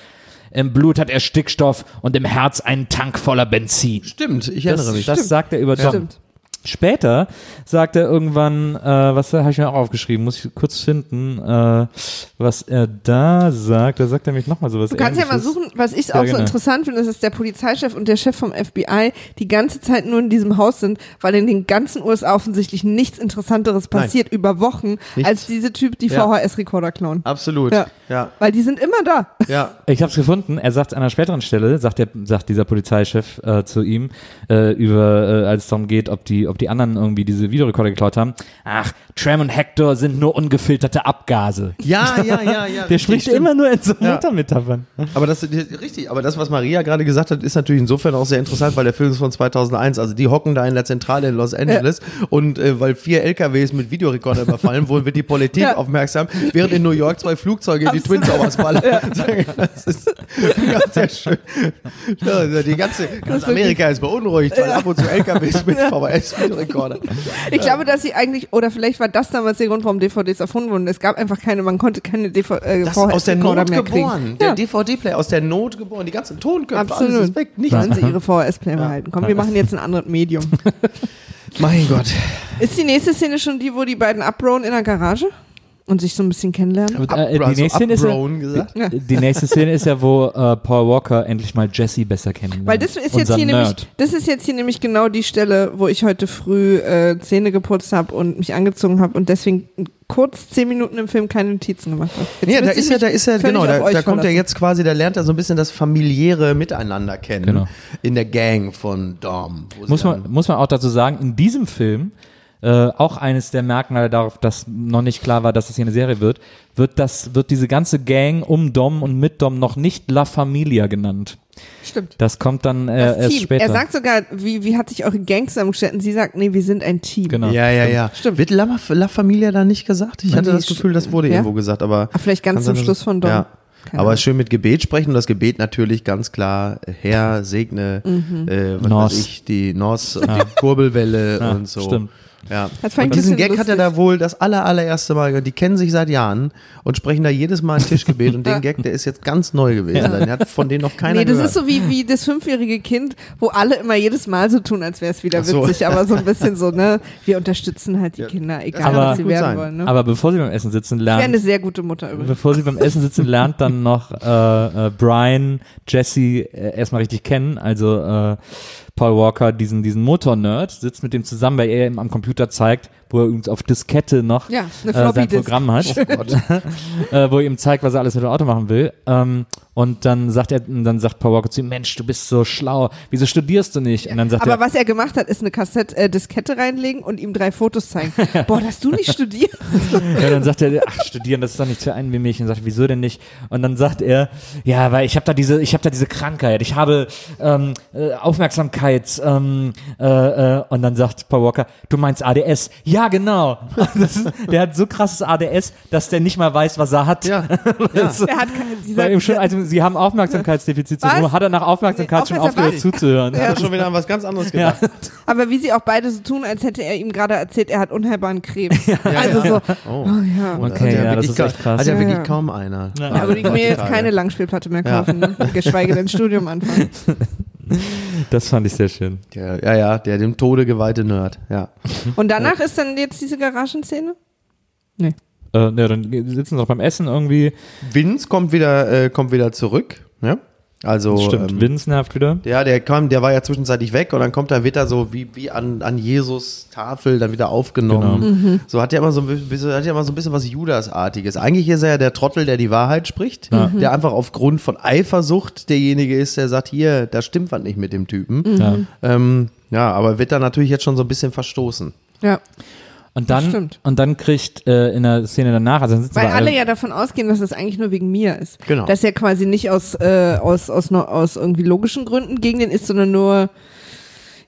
im Blut hat er Stickstoff und im Herz einen Tank voller Benzin. Stimmt, ich Das, erinnere mich. das sagt er über Dom. Stimmt. Später sagt er irgendwann, äh, was habe ich mir auch aufgeschrieben, muss ich kurz finden, äh, was er da sagt. Da sagt er mich nochmal sowas Du kannst ja mal Ähnliches. suchen, was ich Ja, auch so genau. interessant finde, ist, dass der Polizeichef und der Chef vom FBI die ganze Zeit nur in diesem Haus sind, weil in den ganzen USA offensichtlich nichts Interessanteres passiert über Wochen, Nichts. als diese Typ die Ja. VHS-Rekorder klauen. Absolut. Ja. Ja. Weil die sind immer da. Ja. [laughs] Ich habe es gefunden. Er sagt an einer späteren Stelle, sagt, der, sagt dieser Polizeichef äh, zu ihm, äh, über, äh, als es darum geht, ob die, ob die anderen irgendwie diese Videorekorder geklaut haben. Ach, Tram und Hector sind nur ungefilterte Abgase. Ja, ja, ja, ja. [laughs] Der spricht stimmt. immer nur in so Ja. Motormetaphern. Aber das richtig, aber das, was Maria gerade gesagt hat, ist natürlich insofern auch sehr interessant, weil der Film ist von 2001. Also die hocken da in der Zentrale in Los Angeles und äh, weil vier LKWs mit Videorekorder [laughs] überfallen wurden, wird die Politik Ja. aufmerksam, während in New York zwei Flugzeuge in die Twin Towers ballern. [laughs] Das ist ganz sehr schön. Ja, also die ganze, ganz Amerika ist beunruhigt, weil ab und zu LKWs mit VHS-Videorekorder. Ich glaube, dass sie eigentlich, oder vielleicht war das damals der Grund, warum DVDs erfunden wurden. Es gab einfach keine, man konnte keine DV, äh, Das ist aus der Not mehr kriegen. geboren. Der Ja. DVD-Player aus der Not geboren. Die ganzen Tonköpfe, alles Absolut. ist weg. Nicht Sollen sie ihre [laughs] VHS-Player behalten. Komm, wir machen jetzt ein anderes Medium. Mein Gott. Ist die nächste Szene schon die, wo die beiden abrohen in der Garage und sich so ein bisschen kennenlernen? Und, äh, Up- die, nächste Szene ist ja. Ja. die, nächste Szene ist ja, wo äh, Paul Walker endlich mal Jesse besser kennenlernt. Weil das ist jetzt hier Nerd. nämlich, das ist jetzt hier nämlich genau die Stelle, wo ich heute früh äh, Zähne geputzt habe und mich angezogen habe und deswegen kurz zehn Minuten im Film keine Notizen gemacht habe. Jetzt Ja, da ist er, da ist er, völlig genau, da, da kommt er verlassen. jetzt quasi, da lernt er so ein bisschen das familiäre Miteinander kennen. Genau. In der Gang von Dom. Muss man, muss man auch dazu sagen, in diesem Film, äh, auch eines der Merkmale darauf, dass noch nicht klar war, dass es hier eine Serie wird, wird, das, wird diese ganze Gang um Dom und mit Dom noch nicht La Familia genannt. Stimmt. Das kommt dann äh, Das erst Team. später. Er sagt sogar, wie, wie hat sich eure Gang zusammengestellt? Und sie sagt, nee, wir sind ein Team. genau. Ja, ja, ja. Stimmt. Wird La, La Familia da nicht gesagt? Ich hatte das Gefühl, das wurde ja? irgendwo gesagt, aber. Ah, vielleicht ganz zum Schluss von Dom. Ja. Keine aber schön mit Gebet sprechen und das Gebet natürlich ganz klar, Herr, segne, Mhm. äh, was Nos. weiß ich, die Nos und die Kurbelwelle Ja, und so. stimmt. Ja. Das fand ich Und diesen Gag hat er lustig. da wohl das aller, allererste Mal, gehört. die kennen sich seit Jahren und sprechen da jedes Mal ein Tischgebet und den [laughs] Gag, der ist jetzt ganz neu gewesen. Den hat von denen noch keiner Nee, das gehört. ist so wie, wie das fünfjährige Kind, wo alle immer jedes Mal so tun, als wäre es wieder so. witzig, aber so ein bisschen so, ne, [laughs] wir unterstützen halt die Ja, Kinder, egal kann was sie werden sein. wollen. Ne? Aber bevor sie beim Essen sitzen, ich wäre eine lernt, sehr gute Mutter übrigens. bevor sie beim Essen sitzen, lernt dann noch äh, äh, Brian Jesse äh, erstmal richtig kennen. Also äh, Paul Walker, diesen, diesen Motor-Nerd, sitzt mit dem zusammen, weil er ihm am Computer zeigt, wo er übrigens auf Diskette noch Ja, äh, sein. Programm hat, [laughs] äh, wo er ihm zeigt, was er alles mit dem Auto machen will. Ähm, und dann sagt er, dann sagt Paul Walker zu ihm, Mensch, du bist so schlau, wieso studierst du nicht? Und dann sagt Aber er, was er gemacht hat, ist eine Kassette, äh, Diskette reinlegen und ihm drei Fotos zeigen. [laughs] Boah, dass du nicht studierst. [laughs] Ja, dann sagt er, ach, studieren, das ist doch nicht für einen wie mich. Und sagt, wieso denn nicht? Und dann sagt er, ja, weil ich habe da diese, ich habe da diese Krankheit. Ich habe ähm, äh, Aufmerksamkeits. Ähm, äh, äh, und dann sagt Paul Walker, du meinst ADS? Ja, genau. [laughs] Das ist, der hat so krasses ADS, dass der nicht mal weiß, was er hat. Ja, [laughs] Das- Er hat keine, dieser, schon, also, sie haben Aufmerksamkeitsdefizitsyndrom. Was? Hat er nach Aufmerksamkeit Nee, schon aufgehört zuzuhören? hat er schon wieder an was ganz anderes Ja. gedacht. aber wie sie auch beide so tun, als hätte er ihm gerade erzählt, er hat unheilbaren Krebs. also so, Oh. oh ja. Okay, hat ja, das wirklich ist echt krass. Hat ja Ja, wirklich ja. kaum einer. Ja. Ja, würde ich mir jetzt keine Langspielplatte mehr Ja. kaufen, ne? geschweige denn Studium anfangen. [laughs] [laughs] Das fand ich sehr schön. Der, ja, ja, der dem Tode geweihte Nerd. Ja. [laughs] Und danach ist dann jetzt diese Garagenszene? Äh, ja, dann sitzen sie noch beim Essen irgendwie. Vince kommt wieder, äh, kommt wieder zurück. Ja? Also Stimmt, ähm, Vince nervt wieder. ja, der kam, der war ja zwischenzeitlich weg und dann kommt er wieder so wie, wie an, an Jesus Tafel dann wieder aufgenommen. Genau. So hat er immer so ein bisschen, hat ja immer so ein bisschen was Judas-artiges. Eigentlich ist er ja der Trottel, der die Wahrheit spricht, der einfach aufgrund von Eifersucht derjenige ist, der sagt, hier, da stimmt was nicht mit dem Typen. Ja. Ähm, ja, aber wird da natürlich jetzt schon so ein bisschen verstoßen. Ja. Und dann, und dann kriegt äh, in der Szene danach, also dann sitzen Weil wir alle ja davon ausgehen, dass es eigentlich nur wegen mir ist. Genau. Dass er quasi nicht aus, äh, aus, aus, no- aus irgendwie logischen Gründen gegen den ist, sondern nur,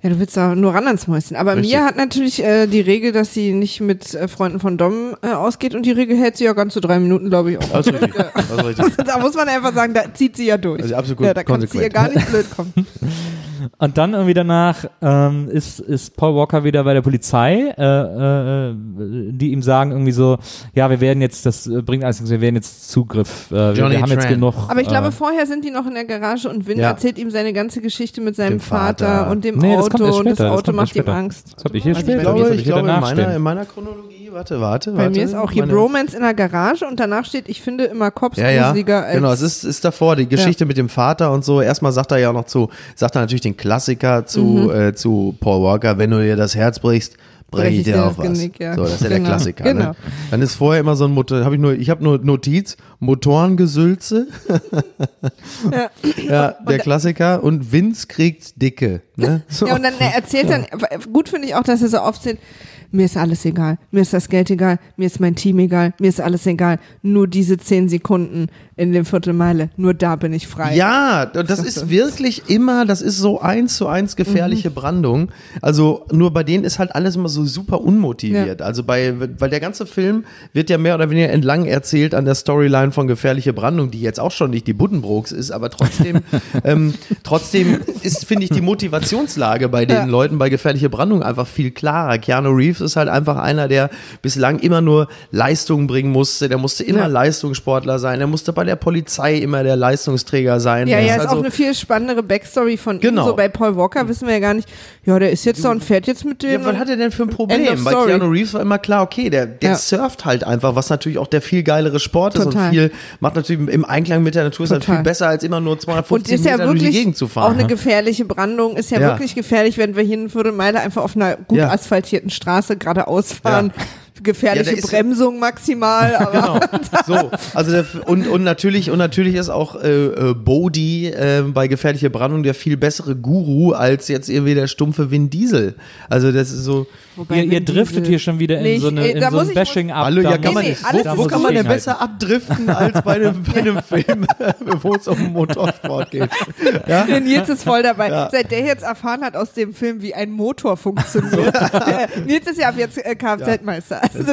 ja, du willst da nur ran ans Mäuschen. Aber Richtig. Mia hat natürlich äh, die Regel, dass sie nicht mit äh, Freunden von Dom äh, ausgeht und die Regel hält sie ja ganz zu drei Minuten, glaube ich, auch. Das ist richtig. [laughs] da muss man einfach sagen, da zieht sie ja durch. Also absolut ja, da kann sie ihr gar nicht blöd kommen. [laughs] Und dann irgendwie danach ähm, ist, ist Paul Walker wieder bei der Polizei, äh, äh, die ihm sagen irgendwie so, ja, wir werden jetzt, das äh, bringt alles nichts, wir werden jetzt Zugriff, äh, wir, Johnny wir haben jetzt Tran. genug. Aber ich glaube, äh, vorher sind die noch in der Garage und Vin Ja. erzählt ihm seine ganze Geschichte mit seinem Dem Vater, Vater. und dem Nee, kommt Auto erst und das das Auto kommt macht ihm. Angst. das habe ich hier Also später. Ich das glaube, ich hier glaube in, meiner, in meiner Chronologie, warte, warte, Bei warte. mir ist auch hier Bromance in der Garage und danach steht, ich finde immer Cops Ja, ja, als. genau, es ist, ist davor, die Geschichte mit dem Vater und so. Erstmal sagt er ja auch noch zu, sagt er natürlich den Klassiker zu, Mhm. äh, zu Paul Walker, wenn du dir das Herz brichst, brech ich dir auch was. Genick, ja. So, das ist ja der Genau, Klassiker. Genau. Ne? Dann ist vorher immer so ein Motor, habe ich nur, ich habe nur Notiz, Motorengesülze. Ja. [laughs] Ja, der Klassiker. Und Vince kriegt Dicke. Ne? So. [laughs] Ja, und dann er erzählt dann, gut finde ich auch, dass er so oft sind, mir ist alles egal, mir ist das Geld egal, mir ist mein Team egal, mir ist alles egal, nur diese zehn Sekunden in dem Viertelmeile, nur da bin ich frei. Ja, das ist wirklich immer, das ist so eins zu eins gefährliche Brandung. Also nur bei denen ist halt alles immer so super unmotiviert. Also bei, weil der ganze Film wird ja mehr oder weniger entlang erzählt an der Storyline von gefährliche Brandung, die jetzt auch schon nicht die Buddenbrooks ist, aber trotzdem, [laughs] ähm, trotzdem ist, finde ich, die Motivationslage bei den Ja. Leuten bei gefährliche Brandung einfach viel klarer. Keanu Reeves ist halt einfach einer, der bislang immer nur Leistung bringen musste. Der musste immer Ja. Leistungssportler sein. Der musste bei der Polizei immer der Leistungsträger sein. Ja, Das ja, ist ist also, auch eine viel spannendere Backstory von Genau. ihm. So bei Paul Walker wissen wir ja gar nicht, ja, der ist jetzt da und fährt jetzt mit dem. ja, was hat er denn für ein Problem? Bei. Keanu Reeves war immer klar, okay, der, der Ja. surft halt einfach, was natürlich auch der viel geilere Sport ist Total. und viel, macht natürlich im Einklang mit der Natur, ist halt Total. viel besser, als immer nur und 250 ist ja Meter durch die wirklich Gegend zu auch fahren. eine gefährliche Brandung. Ist ja, Ja. wirklich gefährlich, wenn wir hier eine Viertelmeile einfach auf einer gut Ja. asphaltierten Straße geradeaus fahren. Gefährliche Ja, Bremsung maximal, [laughs] aber Genau. [laughs] So, also der, und, und natürlich und natürlich ist auch äh, äh, Bodhi äh, bei gefährliche Brandung der viel bessere Guru als jetzt irgendwie der stumpfe Vin Diesel. Also das ist so. Wobei Ihr, ihr driftet Diesel- hier schon wieder in Nee, so, eine, äh, in da so muss ein Bashing ab. Hallo, ja, kann muss man, nee, alles wo, wo kann man denn besser abdriften als bei einem, bei einem Film, [laughs] wo es um Motorsport geht? Ja? Der Nils ist voll dabei. Seit der jetzt erfahren hat aus dem Film, wie ein Motor funktioniert. Äh, Nils ist ja ab jetzt äh, Kfz-Meister. Also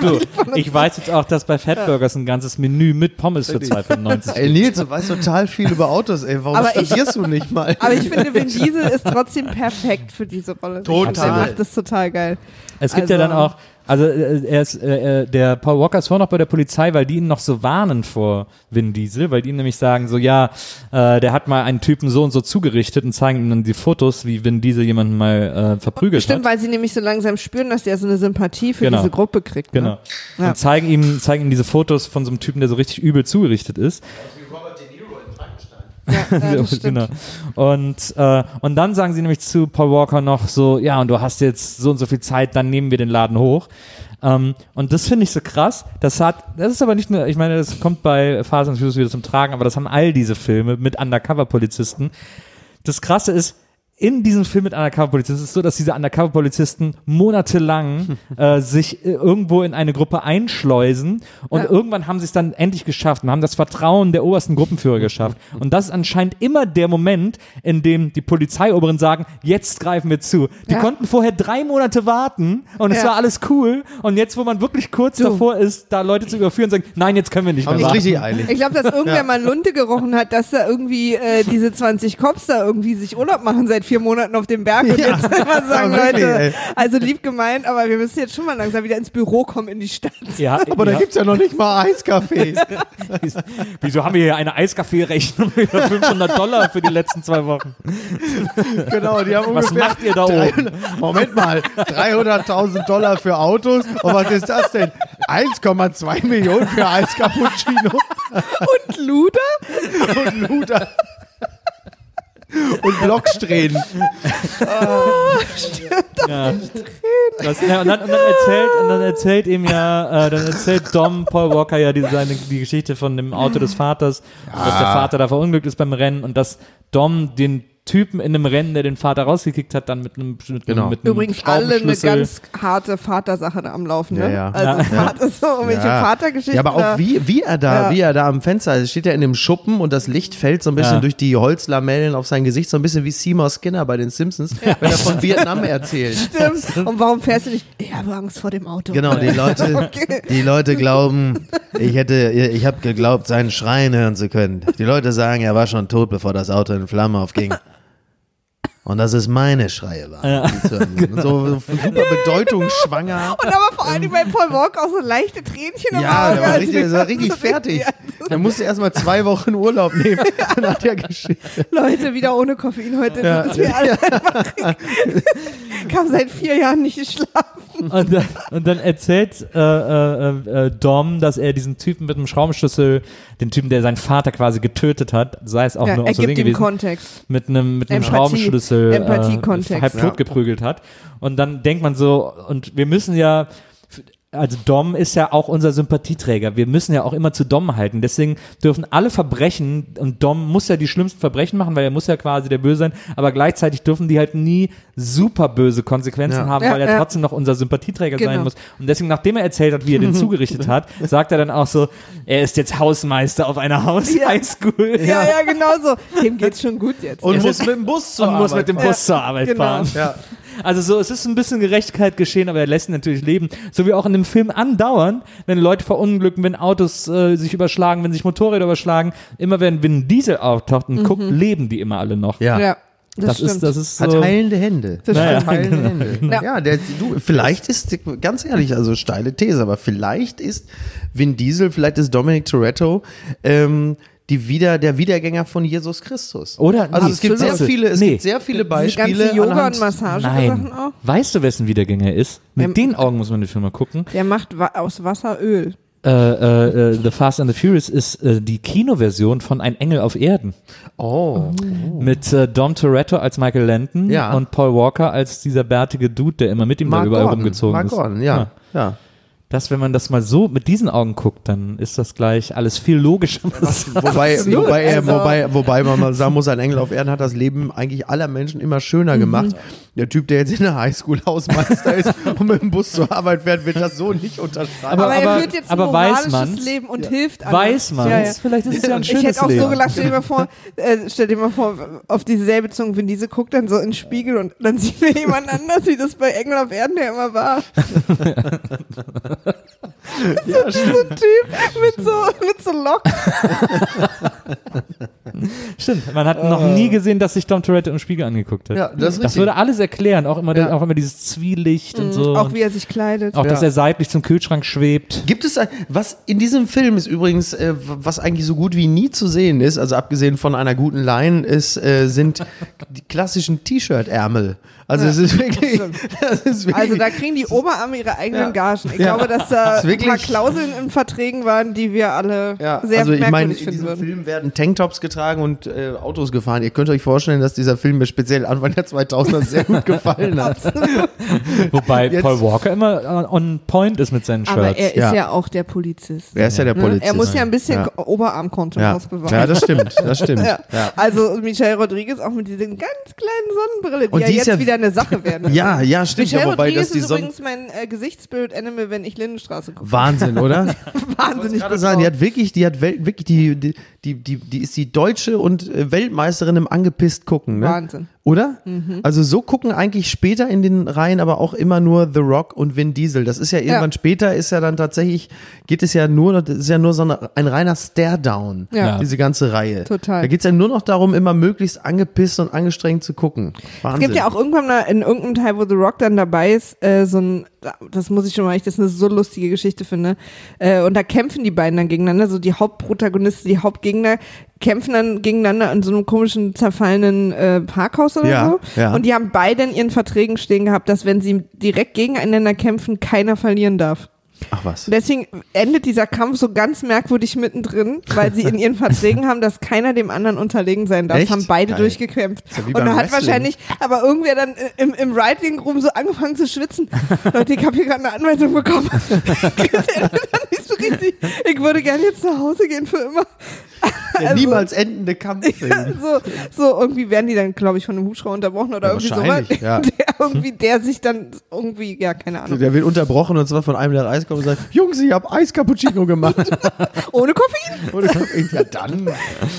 Du, ich weiß jetzt auch, dass bei Fatburgers ein ganzes Menü mit Pommes für 2,95 Ey, Nils, du weißt total viel über Autos, ey. Warum Aber ich- studierst du nicht mal? Aber ich finde, Vin Diesel ist trotzdem perfekt für diese Rolle. Total. Ich Der macht das total geil. Es gibt Also- ja dann auch, also äh, er ist, äh, äh, der Paul Walker ist vorher noch bei der Polizei, weil die ihn noch so warnen vor Vin Diesel, weil die ihm nämlich sagen, so ja, äh, der hat mal einen Typen so und so zugerichtet und zeigen ihm dann die Fotos, wie Vin Diesel jemanden mal äh, verprügelt Stimmt, hat. weil sie nämlich so langsam spüren, dass der so eine Sympathie für Genau. diese Gruppe kriegt. Genau. Ne? Ja. Und zeigen ihm, zeigen ihm diese Fotos von so einem Typen, der so richtig übel zugerichtet ist. Ja, [laughs] ja, stimmt. genau. Und, äh, und dann sagen sie nämlich zu Paul Walker noch so, ja, und du hast jetzt so und so viel Zeit, dann nehmen wir den Laden hoch. Ähm, und das finde ich so krass. Das hat, das ist aber nicht nur, ich meine, das kommt bei Fast and Furious wieder zum Tragen, aber das haben all diese Filme mit Undercover-Polizisten. Das Krasse ist, in diesem Film mit Undercover-Polizisten ist es so, dass diese Undercover-Polizisten monatelang [laughs] äh, sich äh, irgendwo in eine Gruppe einschleusen und Ja. irgendwann haben sie es dann endlich geschafft und haben das Vertrauen der obersten Gruppenführer geschafft. [laughs] Und das ist anscheinend immer der Moment, in dem die Polizeioberen sagen, jetzt greifen wir zu. Die Ja. konnten vorher drei Monate warten und es Ja. war alles cool und jetzt, wo man wirklich kurz Du. davor ist, da Leute zu überführen, sagen, nein, jetzt können wir nicht mehr es warten. richtig eilig. Ich glaube, dass irgendwer mal Lunte gerochen hat, dass da irgendwie äh, diese 20 Cops da irgendwie sich Urlaub machen seit vier Monaten auf dem Berg und Ja. jetzt immer [laughs] sagen, Ja, wirklich, Leute, ey. also lieb gemeint, aber wir müssen jetzt schon mal langsam wieder ins Büro kommen in die Stadt. Ja, [laughs] Aber da ja. gibt's ja noch nicht mal Eiscafés. [laughs] Wieso haben wir hier eine Eiskaffee-Rechnung über 500 Dollar für die letzten zwei Wochen? genau, die haben Was ungefähr. macht ihr da oben? 300 Moment mal, 300.000 Dollar für Autos. Und was ist das denn? 1,2 Millionen für Eis Cappuccino Und Luder? und Luder. Und Blocksträhnen. Ja. Das, ja, und, dann, und, dann erzählt, und dann erzählt ihm ja, äh, dann erzählt Dom Paul Walker ja die, seine, die Geschichte von dem Auto des Vaters, dass der Vater da verunglückt ist beim Rennen und dass Dom den Typen in einem Rennen, der den Vater rausgekickt hat, dann mit einem, mit Genau. mit einem Übrigens alle eine ganz harte Vatersache da am Laufen, ne? Ja, ja. Also Vater, so irgendwelche Ja. Vatergeschichten. Ja, aber da. auch wie, wie er da, Ja. wie er da am Fenster ist, steht er in dem Schuppen und das Licht fällt so ein bisschen Ja. durch die Holzlamellen auf sein Gesicht, so ein bisschen wie Seymour Skinner bei den Simpsons, wenn er von Vietnam erzählt. [laughs] Stimmt. Und warum fährst du nicht? Ich habe Angst vor dem Auto. Genau, die Leute, [laughs] Okay. die Leute glauben, ich hätte, ich habe geglaubt, seinen Schreien hören zu können. Die Leute sagen, er war schon tot, bevor das Auto in Flammen aufging. Und dass es meine Schreie waren. hören sind. So, so [laughs] super bedeutungsschwanger. Und aber vor allem bei Paul Walker auch so leichte Tränchen [laughs] [laughs] Ja, der war richtig, wir der war das richtig fertig. Ja, Er musste erstmal zwei Wochen Urlaub nehmen nach der Geschichte. Leute, wieder ohne Koffein heute. Ja. Das ist mir alles einfach. Kam seit vier Jahren nicht geschlafen. Und dann, und dann erzählt äh, äh, äh, Dom, dass er diesen Typen mit dem Schraubenschlüssel, den Typen, der seinen Vater quasi getötet hat, sei es auch Ja, nur er aus Versehen gibt gewesen, Kontext. mit einem, mit einem Schraubenschlüssel Empathie-Kontext. äh, halb tot geprügelt hat. Und dann denkt man so, und wir müssen ja, also Dom ist ja auch unser Sympathieträger. Wir müssen ja auch immer zu Dom halten. Deswegen dürfen alle Verbrechen, und Dom muss ja die schlimmsten Verbrechen machen, weil er muss ja quasi der Böse sein, aber gleichzeitig dürfen die halt nie super böse Konsequenzen Ja. haben, Ja, weil er ja. trotzdem noch unser Sympathieträger sein Genau. muss. Und deswegen, nachdem er erzählt hat, wie er den [laughs] zugerichtet hat, sagt er dann auch so, er ist jetzt Hausmeister auf einer Haus-Highschool. Ja, ja, [laughs] genau so. Dem geht's schon gut jetzt. Und muss mit dem Bus zur und muss mit dem Arbeit Bus zur Arbeit genau. fahren. Ja. Also so, es ist ein bisschen Gerechtigkeit geschehen, aber er lässt ihn natürlich leben. So wie auch in dem Film andauern, wenn Leute verunglücken, wenn Autos äh, sich überschlagen, wenn sich Motorräder überschlagen, immer wenn Vin Diesel auftaucht und guckt, leben die immer alle noch. Ja. Ja, das, Das, ist, das ist Hat so. heilende Hände. Das Naja. Heilende Hände. Ja. Ja, der, du, vielleicht ist, ganz ehrlich, also steile These, aber vielleicht ist Vin Diesel, vielleicht ist Dominic Toretto ähm, die wieder, der Wiedergänger von Jesus Christus. Oder? Also es gibt sehr viele, es Nee. gibt sehr viele Beispiele. ganze Yoga- und Massagesachen Nein. auch. Weißt du, wessen Wiedergänger ist? Mit Ähm, den Augen muss man den Film mal gucken. Der macht wa aus Wasser Öl. Äh, äh, äh, The Fast and the Furious ist äh, die Kinoversion von Ein Engel auf Erden. Oh. Mit äh, Dom Toretto als Michael Landon Ja. und Paul Walker als dieser bärtige Dude, der immer mit ihm da Mark überall Gordon. rumgezogen Mark ist. Gordon, ja. ja. Das, wenn man das mal so mit diesen Augen guckt, dann ist das gleich alles viel logischer. Wobei, Absolut. wobei, er, Also- wobei, wobei man mal sagen muss, ein Engel auf Erden hat das Leben eigentlich aller Menschen immer schöner Mhm. Der Typ, der jetzt in der Highschool Hausmeister ist [laughs] und mit dem Bus zur Arbeit fährt, wird das so nicht unterschreiben. Aber- Aber, aber- er führt jetzt ein aber weiß moralisches man's? Leben und hilft anderen. Weiß man. Ja, ja. Vielleicht ist es ja ein schönes Ich hätte auch Leben. so gelacht, stell dir mal vor, äh, stell dir mal vor, auf dieselbe Zunge, wenn diese guckt dann so in den Spiegel und dann sieht wir jemand [laughs] anders, wie das bei Engel auf Erden ja immer war. ja, [laughs] So ein Typ mit so, mit so Locken. Stimmt, man hat noch nie gesehen, dass sich Dom Toretto im Spiegel angeguckt hat. Ja, das ist das würde alles erklären, auch immer, Ja. auch immer dieses Zwielicht und so. Mhm. Auch wie er sich kleidet. auch, dass Ja. er seitlich zum Kühlschrank schwebt. Gibt es ein, was in diesem Film ist übrigens, äh, was eigentlich so gut wie nie zu sehen ist, also abgesehen von einer guten Line, ist, äh, sind die klassischen T-Shirt-Ärmel. Also Ja, es ist wirklich, [laughs] das ist wirklich Also da kriegen die Oberarme ihre eigenen Ja. Gagen. Ich Ja. glaube, dass [laughs] da ein paar Klauseln in Verträgen waren, die wir alle ja, sehr also ich meine, in diesem würden. Film werden Tanktops getragen und äh, Autos gefahren. Ihr könnt euch vorstellen, dass dieser Film mir speziell Anfang der 2000er sehr gut gefallen hat. [laughs] Wobei Jetzt- Paul Walker immer on point ist mit seinen Shirts. Aber er ist Ja. ja, auch der Polizist. Wer ist ja der Ne? Polizist? Er muss ja ein bisschen Ja. Oberarmkontenance ja. bewahren. ja, das stimmt, das stimmt. Ja. Ja. Also Michelle Rodriguez auch mit dieser ganz kleinen Sonnenbrille, die Und ja die ist jetzt ja- wieder eine Sache werden. Ja, ja, stimmt. Michelle Ja, wobei Rodriguez das die ist Sonne. übrigens mein äh, Gesichtsbild-Animal, wenn ich Lindenstraße gucke. Wahnsinn, oder? [laughs] Wahnsinnig gut sagen, die hat wirklich, die hat wirklich die, die, die, die, die ist die Deutsche und äh, Weltmeisterin im angepisst gucken, ne? Wahnsinn. Oder? Also so gucken eigentlich später in den Reihen aber auch immer nur The Rock und Vin Diesel. Das ist ja irgendwann später ist ja dann tatsächlich, geht es ja nur, das ist ja nur so eine, ein reiner Stare-Down, Ja. diese ganze Reihe. Total. Da geht es ja nur noch darum, immer möglichst angepisst und angestrengt zu gucken. Wahnsinn. Es gibt ja auch irgendwann mal in irgendeinem Teil, wo The Rock dann dabei ist, äh, so ein, das muss ich schon mal, ich das eine so lustige Geschichte finde. Äh, und da kämpfen die beiden dann gegeneinander, so die Hauptprotagonisten, die Hauptgegner kämpfen dann gegeneinander in so einem komischen zerfallenen äh, Parkhaus oder Ja, so. ja. Und die haben beide in ihren Verträgen stehen gehabt, dass wenn sie direkt gegeneinander kämpfen, keiner verlieren darf. Ach was. Deswegen endet dieser Kampf so ganz merkwürdig mittendrin, weil sie in ihren [laughs] Verträgen haben, dass keiner dem anderen unterlegen sein darf. Echt? Haben beide Geil. durchgekämpft. Ja Und dann hat Wrestling. wahrscheinlich, aber irgendwer dann im, im Writing Room so angefangen zu schwitzen. [laughs] Leute, ich habe hier gerade eine Anweisung bekommen. [laughs] dann nicht so richtig. Ich würde gerne jetzt nach Hause gehen für immer. Der Also- niemals endende Kampffilm. so, so irgendwie werden die dann, glaube ich, von einem Hubschrauber unterbrochen oder Ja, irgendwie sowas. wahrscheinlich, ja. [laughs] Der irgendwie, der sich dann irgendwie, ja, keine Ahnung. Der wird unterbrochen und zwar von einem der Eis kommt und sagt, Jungs, ich habe Eiscappuccino gemacht. [laughs] Ohne Koffein? Ich sag, ja dann.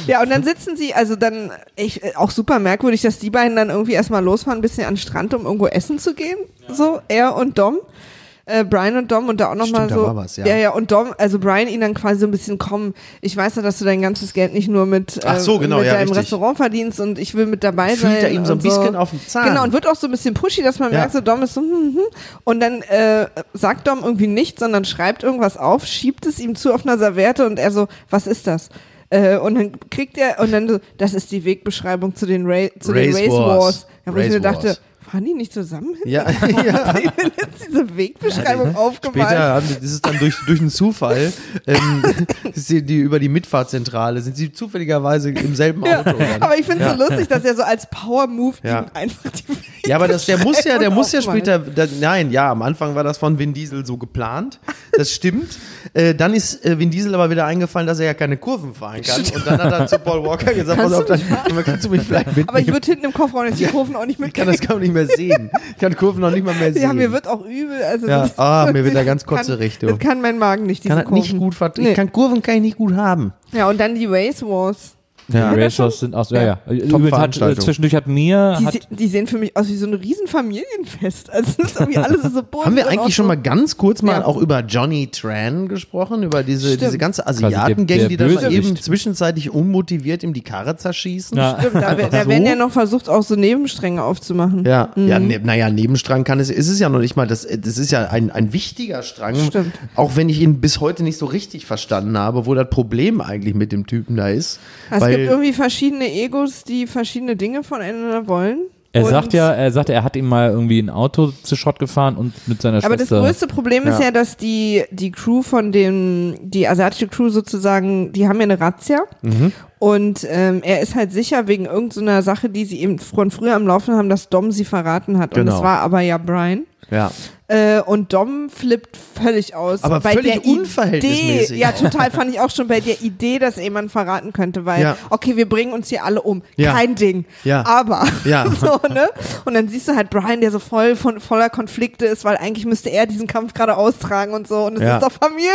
Ja, und dann sitzen sie, also dann, ich, äh, auch super merkwürdig, dass die beiden dann irgendwie erstmal losfahren, ein bisschen an den Strand, um irgendwo essen zu gehen. So, er und Dom. Äh, Brian und Dom und da auch nochmal Stimmt, da so. war was, ja. ja, ja, und Dom, also Brian ihn dann quasi so ein bisschen kommen. Ich weiß ja, dass du dein ganzes Geld nicht nur mit, äh, Ach so, genau, mit ja, deinem richtig. Restaurant verdienst und ich will mit dabei Fühlt sein. er ihm so ein bisschen auf den Zahn. Genau, und wird auch so ein bisschen pushy, dass man Ja. merkt, so Dom ist so, hm, hm, hm. und dann äh, sagt Dom irgendwie nichts, sondern schreibt irgendwas auf, schiebt es ihm zu auf einer Serviette und er so, was ist das? Äh, und dann kriegt er, und dann so, das ist die Wegbeschreibung zu den, Ra zu den Race Race Wars. Wars. Ja, wo ich Race mir dachte, Wars. Fahren die nicht zusammen hin? Ja, [laughs] ja. Die haben jetzt diese Wegbeschreibung aufgemalt. Später haben das ist dann durch, durch einen Zufall, ähm, [laughs] die über die Mitfahrzentrale, sind sie zufälligerweise im selben ja, Auto. dann. aber ich finde es so lustig, dass er so als Power-Move Ja. einfach die Ja, aber das, der muss ja, der muss ja später, da, nein, ja, am Anfang war das von Vin Diesel so geplant. Das stimmt. Äh, dann ist äh, Vin Diesel aber wieder eingefallen, dass er ja keine Kurven fahren kann. Und dann hat er zu Paul Walker gesagt, Kannst auf, du dann, kannst du mich vielleicht mitnehmen? Aber ich würde hinten im Kofferraum jetzt die Kurven auch nicht ich kann das mitkriegen. gar nicht mehr sehen. Ich kann Kurven noch nicht mal mehr sehen. Ja, mir wird auch übel. Also Ja, das- ah, mir wird da [laughs] ganz kotzerig, du. Das kann mein Magen nicht, diese kann Kurven. nicht gut Nee. Ich kann Kurven kann ich nicht gut haben. Ja, und dann die Race Wars. Ja. Die Racers sind aus, ja, ja. Übrigens hat, äh, zwischendurch hat mir, Die, hat, se- die sehen für mich aus wie so ein riesen Familienfest. [laughs] Also das ist irgendwie alles so bunt. Haben wir eigentlich schon so- mal ganz kurz mal Ja. auch über Johnny Tran gesprochen, über diese, Stimmt. diese ganze Asiatengang, die dann mal Bösewicht. eben zwischenzeitlich unmotiviert ihm die Karre zerschießen? ja, Stimmt, da, [laughs] da so? werden ja noch versucht, auch so Nebenstränge aufzumachen. Ja, ja Mhm. ne, naja, Nebenstrang kann es, ist es ja noch nicht mal, das, das ist ja ein, ein wichtiger Strang, Stimmt. auch wenn ich ihn bis heute nicht so richtig verstanden habe, wo das Problem eigentlich mit dem Typen da ist. Es gibt irgendwie verschiedene Egos, die verschiedene Dinge voneinander wollen. er Und- sagt ja, er sagt, er hat ihm mal irgendwie ein Auto zu Schrott gefahren und mit seiner Aber das Schwester. größte Problem ist Ja. ja, dass die, die Crew von dem, die asiatische Crew sozusagen, die haben ja eine Razzia. Mhm. Und ähm, er ist halt sicher wegen irgendeiner Sache, die sie eben von früher am Laufen haben, dass Dom sie verraten hat. Und Genau. es war aber ja Brian. Ja. Äh, und Dom flippt völlig aus. Aber bei völlig der Idee, unverhältnismäßig. Ja, total fand ich auch schon bei der Idee, dass jemand verraten könnte, weil, Ja. okay, wir bringen uns hier alle um. Ja. Kein Ding. Ja. Aber, Ja. [laughs] so, ne? Und dann siehst du halt Brian, der so voll von voller Konflikte ist, weil eigentlich müsste er diesen Kampf gerade austragen und so. Und es ist doch Familie.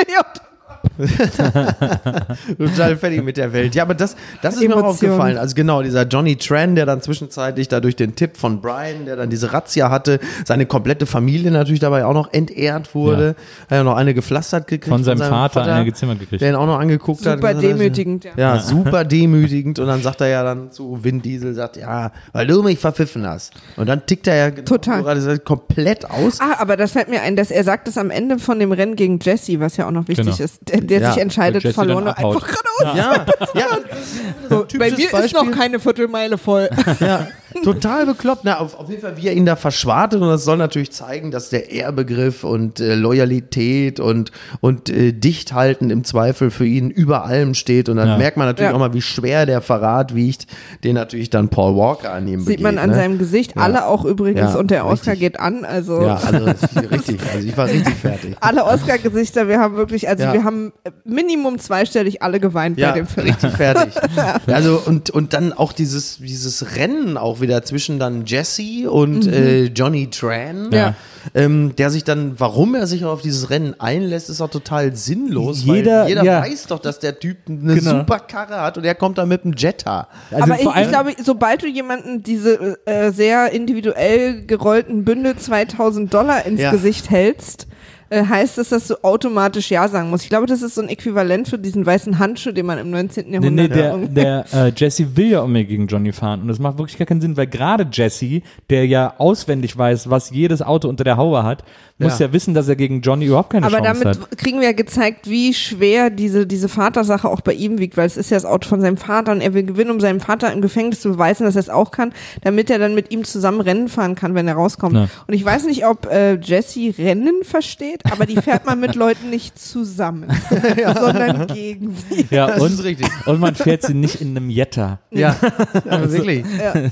Total fertig mit der Welt. Ja, aber das, das ist mir auch aufgefallen. Also genau, dieser Johnny Tran, der dann zwischenzeitlich da durch den Tipp von Brian, der dann diese Razzia hatte, seine komplette Familie natürlich dabei auch noch entehrt wurde. Hat ja noch eine gepflastert gekriegt. von seinem Vater, eine gezimmert gekriegt. Der ihn auch noch angeguckt hat. Super hat, demütigend, ja. Ja, super demütigend. Und dann sagt er ja dann zu Vin Diesel, sagt, ja, weil du mich verpfiffen hast. Und dann tickt er ja genau, Total. hast, komplett aus. Ah, aber das fällt mir ein, dass er sagt es am Ende von dem Rennen gegen Jesse, was ja auch noch wichtig Genau. ist, der, der Ja, sich entscheidet, verloren und einfach geradeaus. Ja, ja. [laughs] So, bei mir ist Beispiel. noch keine Viertelmeile voll. [laughs] Ja, total bekloppt. Na, auf, auf jeden Fall, wie er ihn da verschwartet und das soll natürlich zeigen, dass der Ehrbegriff und äh, Loyalität und, und äh, Dichthalten im Zweifel für ihn über allem steht und dann Ja. merkt man natürlich Ja. auch mal, wie schwer der Verrat wiegt, den natürlich dann Paul Walker an ihm Sieht begeht. man an ne? seinem Gesicht. Ja. Alle auch übrigens. Ja, und der Oscar richtig. geht an. Also Ja, also das ist richtig. Also ich war richtig fertig. [laughs] alle Oscar-Gesichter. Wir haben wirklich, also Ja. wir haben Minimum zweistellig alle geweint Ja, bei dem Film. richtig fertig. [laughs] Also und, und dann auch dieses, dieses Rennen auch wieder zwischen dann Jesse und äh, Johnny Tran. Ja. Ähm, der sich dann, warum er sich auf dieses Rennen einlässt, ist auch total sinnlos. Jeder- weil jeder ja. weiß doch, dass der Typ eine Genau. super Karre hat und er kommt da mit dem Jetta. Also Aber ich, ich glaube, sobald du jemanden diese äh, sehr individuell gerollten Bündel 2000 Dollar ins Ja. Gesicht hältst, äh, heißt es, dass du automatisch Ja sagen musst. Ich glaube, das ist so ein Äquivalent für diesen weißen Handschuh, den man im 19. Nee, Jahrhundert nee, der, irgendwie- der äh, Jesse will ja unbedingt gegen Johnny fahren und das macht wirklich gar keinen Sinn, weil gerade Jesse, der ja auswendig weiß, was jedes Auto unter der Haube hat, muss Ja. ja, wissen, dass er gegen Johnny überhaupt keine Aber Chance damit hat. kriegen wir ja gezeigt, wie schwer diese, diese Vatersache auch bei ihm wiegt, weil es ist ja das Auto von seinem Vater und er will gewinnen, um seinem Vater im Gefängnis zu beweisen, dass er es auch kann, damit er dann mit ihm zusammen Rennen fahren kann, wenn er rauskommt. Ja. Und ich weiß nicht, ob äh, Jesse Rennen versteht aber die fährt man mit Leuten nicht zusammen, [laughs] [laughs] sondern gegen sie. Ja, Das und, ist richtig. und man fährt sie nicht in einem Jetta. Ja, ja wirklich.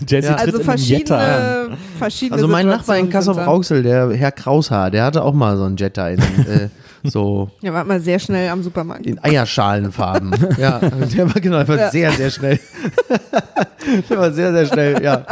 Jesse Ja. tritt Also in einem Jetta verschiedene, verschiedene Also mein Nachbar in Situationen Kassel sind da. Rauxel, der Herr Kraushaar, der hatte auch mal so einen Jetta in äh, so Ja, war mal sehr schnell am Supermarkt. in Eierschalenfarben. [laughs] ja, der war genau, der war Ja. sehr, sehr schnell. [laughs] der war sehr, sehr schnell, ja.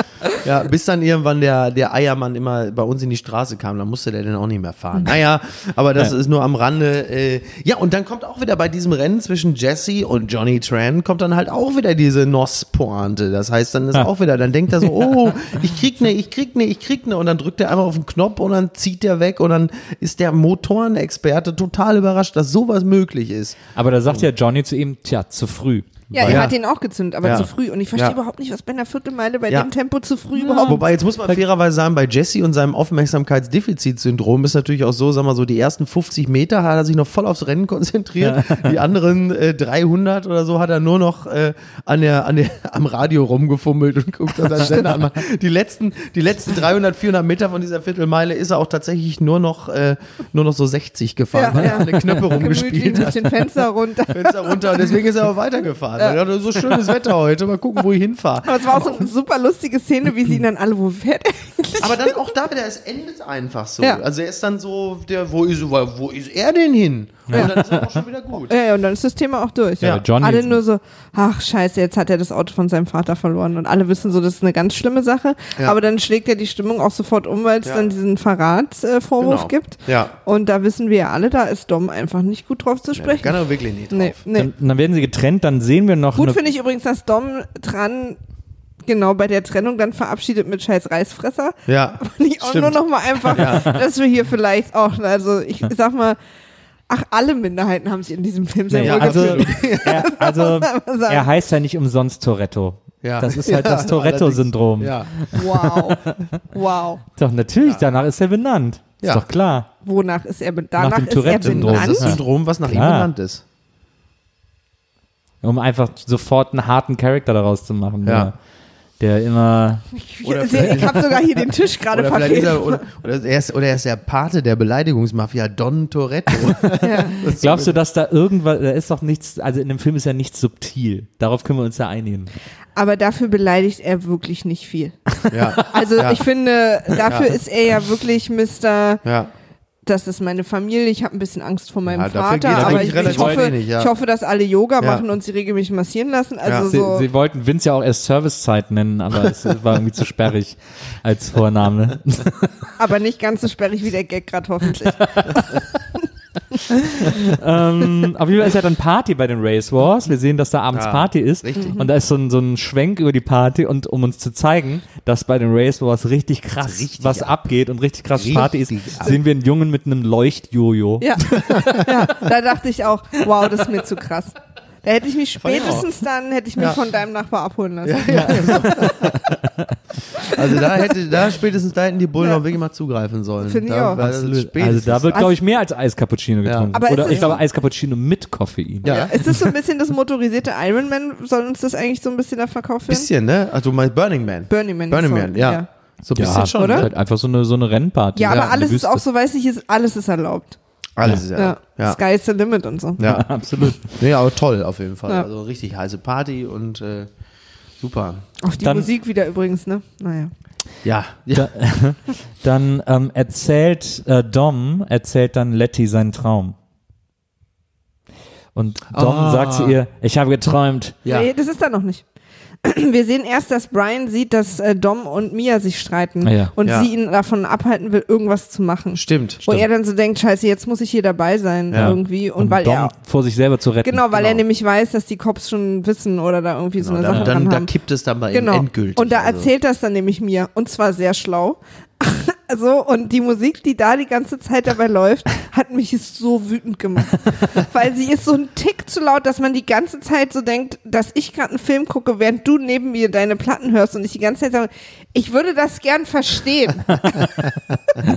Ja, bis dann irgendwann der, der Eiermann immer bei uns in die Straße kam, dann musste der dann auch nicht mehr fahren. Naja, aber das Ja. ist nur am Rande. Äh, ja, und dann kommt auch wieder bei diesem Rennen zwischen Jesse und Johnny Tran, kommt dann halt auch wieder diese Nos-Pointe. Das heißt, dann ist Ja. auch wieder, dann denkt er so, [laughs] oh, ich krieg ne, ich krieg ne, ich krieg ne. Und dann drückt er einmal auf den Knopf und dann zieht der weg und dann ist der Motorenexperte total überrascht, dass sowas möglich ist. Aber da sagt ja Johnny zu ihm, tja, zu früh. Ja, Ja. er hat ihn auch gezündet, aber Ja. zu früh. Und ich verstehe Ja. überhaupt nicht, was bei einer Viertelmeile bei Ja. dem Tempo zu früh überhaupt. Wobei, jetzt muss man fairerweise sagen, bei Jesse und seinem Aufmerksamkeitsdefizitsyndrom ist natürlich auch so, sagen wir so, die ersten 50 Meter hat er sich noch voll aufs Rennen konzentriert. Die anderen äh, 300 oder so hat er nur noch äh, an der, an der, [laughs] am Radio rumgefummelt und guckt, dass er seinen Sender anmacht. [laughs] Die letzten, die letzten 300, 400 Meter von dieser Viertelmeile ist er auch tatsächlich nur noch, äh, nur noch so 60 gefahren, Ja, weil er ja. alle Knöpfe Gemütlich rumgespielt durch hat. den Fenster runter. Fenster runter und deswegen ist er auch weitergefahren. Er hatte so schönes Wetter heute, mal gucken, wo ich hinfahre. Aber es war auch so eine super lustige Szene, wie sie ihn dann alle, wo fährt eigentlich? Aber dann auch da wieder, es endet einfach so. Ja. Also er ist dann so, der, wo ist, wo ist er denn hin? Und dann ist er auch schon wieder gut. Ja, ja, und dann ist das Thema auch durch. Ja, Johnny- alle nur so, ach scheiße, jetzt hat er das Auto von seinem Vater verloren. Und alle wissen so, das ist eine ganz schlimme Sache. Ja. Aber dann schlägt er die Stimmung auch sofort um, weil es Ja. dann diesen Verratsvorwurf äh, Genau. gibt. Ja. Und da wissen wir ja alle, da ist Dom einfach nicht gut drauf zu sprechen. Kann er wirklich nicht drauf. nee, nee. Dann, dann werden sie getrennt, dann sehen wir noch Gut finde ich übrigens, dass Dom dran genau bei der Trennung dann verabschiedet mit scheiß Reisfresser. Ja, [laughs] Fand ich auch stimmt. nur noch mal einfach, [laughs] dass wir hier vielleicht auch, also ich sag mal, ach, alle Minderheiten haben sich in diesem Film sehr Naja, wohl also, [laughs] er, [laughs] also er heißt ja nicht umsonst Toretto. Ja. Das ist [laughs] halt Ja, das Toretto-Syndrom. Ja. Wow. Wow. Doch, natürlich, danach ist er benannt. Ist Ja. doch klar. Wonach ist er benannt? Danach dem ist Tourette-Syndrom. Das ist das. Syndrom, was nach ihm Klar. benannt ist. Um einfach sofort einen harten Charakter daraus zu machen. Ja. Der, immer. Oder Ich, ich habe sogar hier den Tisch gerade verfehlt. er, oder, oder, er ist, oder er ist der Pate der Beleidigungsmafia, Don Toretto. Ist Glaubst du, dass da irgendwas, da ist doch nichts, also in dem Film ist ja nichts subtil. Darauf können wir uns ja einigen. Aber dafür beleidigt er wirklich nicht viel. Ja, Also Ja. ich finde, dafür Ja. ist er ja wirklich Mr. ja. Das ist meine Familie. Ich habe ein bisschen Angst vor meinem Ja, Vater, aber ich, ich, hoffe, wenig, ja. ich hoffe, dass alle Yoga Ja. machen und sie regelmäßig massieren lassen. Also Ja. Sie, so. sie wollten Vince ja auch erst Servicezeit nennen, aber es [laughs] war irgendwie zu sperrig als Vorname. aber nicht ganz so sperrig wie der Gag gerade hoffentlich. [laughs] [laughs] ähm, auf jeden Fall ist ja dann Party bei den Race Wars. Wir sehen, dass da abends Ja, Party ist. richtig. Und da ist so ein, so ein Schwenk über die Party und um uns zu zeigen, dass bei den Race Wars richtig krass Richtig was ab. abgeht und richtig krass Richtig Party ist, ab. sehen wir einen Jungen mit einem Leuchtjojo. ja. [laughs] ja, da dachte ich auch, wow, das ist mir zu krass. Da hätte ich mich spätestens dann, hätte ich mich Ja. von deinem Nachbar abholen lassen. [laughs] Also da hätte, da spätestens da hätten die Bullen Ja. auch wirklich mal zugreifen sollen. Finde ich da, auch. Also da wird, glaube ich, mehr als Eiscappuccino Ja. getrunken. Aber Oder ist- ich glaube Eiscappuccino mit Koffein. ja. Ist das so ein bisschen das motorisierte Iron Man? Soll uns das eigentlich so ein bisschen da verkauft werden? Bisschen, ne? Also mein Burning Man. Burning Man. Burning so, Man, ja. So ein bisschen schon, oder? ne? Halt einfach so eine, so eine Rennparty. Ja, aber alles ist auch so, weiß ich, ist, alles ist erlaubt. Alles ist ja. Ja. Ja. Sky is the limit und so. ja. [laughs] Absolut. Nee, aber toll auf jeden Fall. Ja. Also richtig heiße Party und äh, super. Auch die Dann- Musik wieder übrigens, ne? Naja. Ja. ja. [laughs] Dann ähm, erzählt äh, Dom, erzählt dann Letty seinen Traum. Und Dom Ah. sagt zu ihr, ich habe geträumt. Ja. Nee, das ist da noch nicht. [clears throat] Wir sehen erst, dass Brian sieht, dass äh, Dom und Mia sich streiten Ah, ja. und Ja. sie ihn davon abhalten will, irgendwas zu machen. Stimmt. Wo er dann so denkt, scheiße, jetzt muss ich hier dabei sein Ja. irgendwie. Und um weil Dom er, vor sich selber zu retten. genau, weil Genau. er nämlich weiß, dass die Cops schon wissen oder da irgendwie so Genau, eine dann, Sache dann, da haben. kippt es dann bei ihm Genau. endgültig. Und da also. erzählt das dann nämlich mir. Und zwar sehr schlau. So, und die Musik, die da die ganze Zeit dabei läuft, hat mich so wütend gemacht. [laughs] Weil sie ist so ein Tick zu laut, dass man die ganze Zeit so denkt, dass ich gerade einen Film gucke, während du neben mir deine Platten hörst und ich die ganze Zeit sage, ich würde das gern verstehen. [laughs]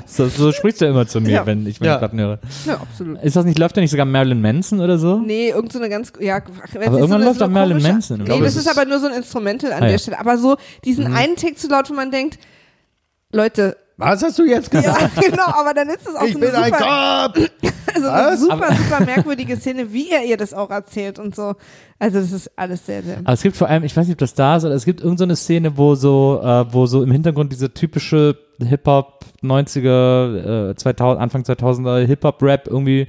So, so sprichst du immer zu mir, Ja. wenn ich meine Ja. Platten höre. ja, absolut. Ist das nicht, läuft da nicht sogar Marilyn Manson oder so? Nee, irgend so eine ganz, ja, Aber irgendwann läuft doch Marilyn Manson, Nee, oder? das ist ist- aber nur so ein Instrumental an Ah, der ja. Stelle. Aber so diesen einen Tick zu laut, wo man denkt, Leute, Was hast du jetzt gesagt? Ja, [laughs] genau, aber dann ist es auch ich so bin eine ein super, also [laughs] eine super, super merkwürdige Szene, wie er ihr das auch erzählt und so. Also das ist alles sehr, sehr. Aber es gibt vor allem, ich weiß nicht, ob das da ist, oder es gibt irgendeine so eine Szene, wo so, äh, wo so im Hintergrund diese typische Hip-Hop 90er, äh, 2000, Anfang 2000er Hip-Hop-Rap irgendwie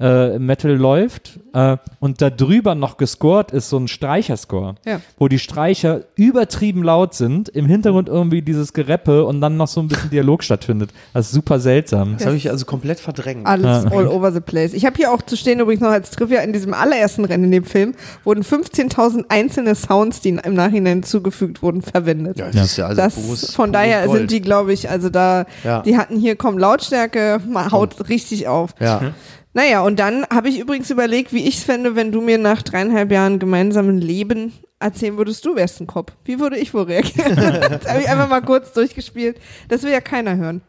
äh, Metal läuft äh, und da drüber noch gescored ist so ein Streicherscore, Ja. wo die Streicher übertrieben laut sind, im Hintergrund irgendwie dieses Gereppe und dann noch so ein bisschen Dialog stattfindet. Das ist super seltsam. Das habe ich also komplett verdrängt. Alles Ja. all over the place. Ich habe hier auch zu stehen übrigens noch als Trivia in diesem allerersten Rennen in dem Film wurden 15.000 einzelne Sounds, die im Nachhinein zugefügt wurden, verwendet. Ja, das Ja. ist ja also das, pures- von pures daher Gold. sind die, glaube ich, also da, Ja. die hatten hier, komm, Lautstärke, mal haut richtig auf. Ja. Naja, und dann habe ich übrigens überlegt, wie ich es fände, wenn du mir nach dreieinhalb Jahren gemeinsamen Leben erzählen würdest, du wärst ein Kopf. Wie würde ich wohl reagieren? [laughs] das habe ich einfach mal kurz durchgespielt. Das will ja keiner hören.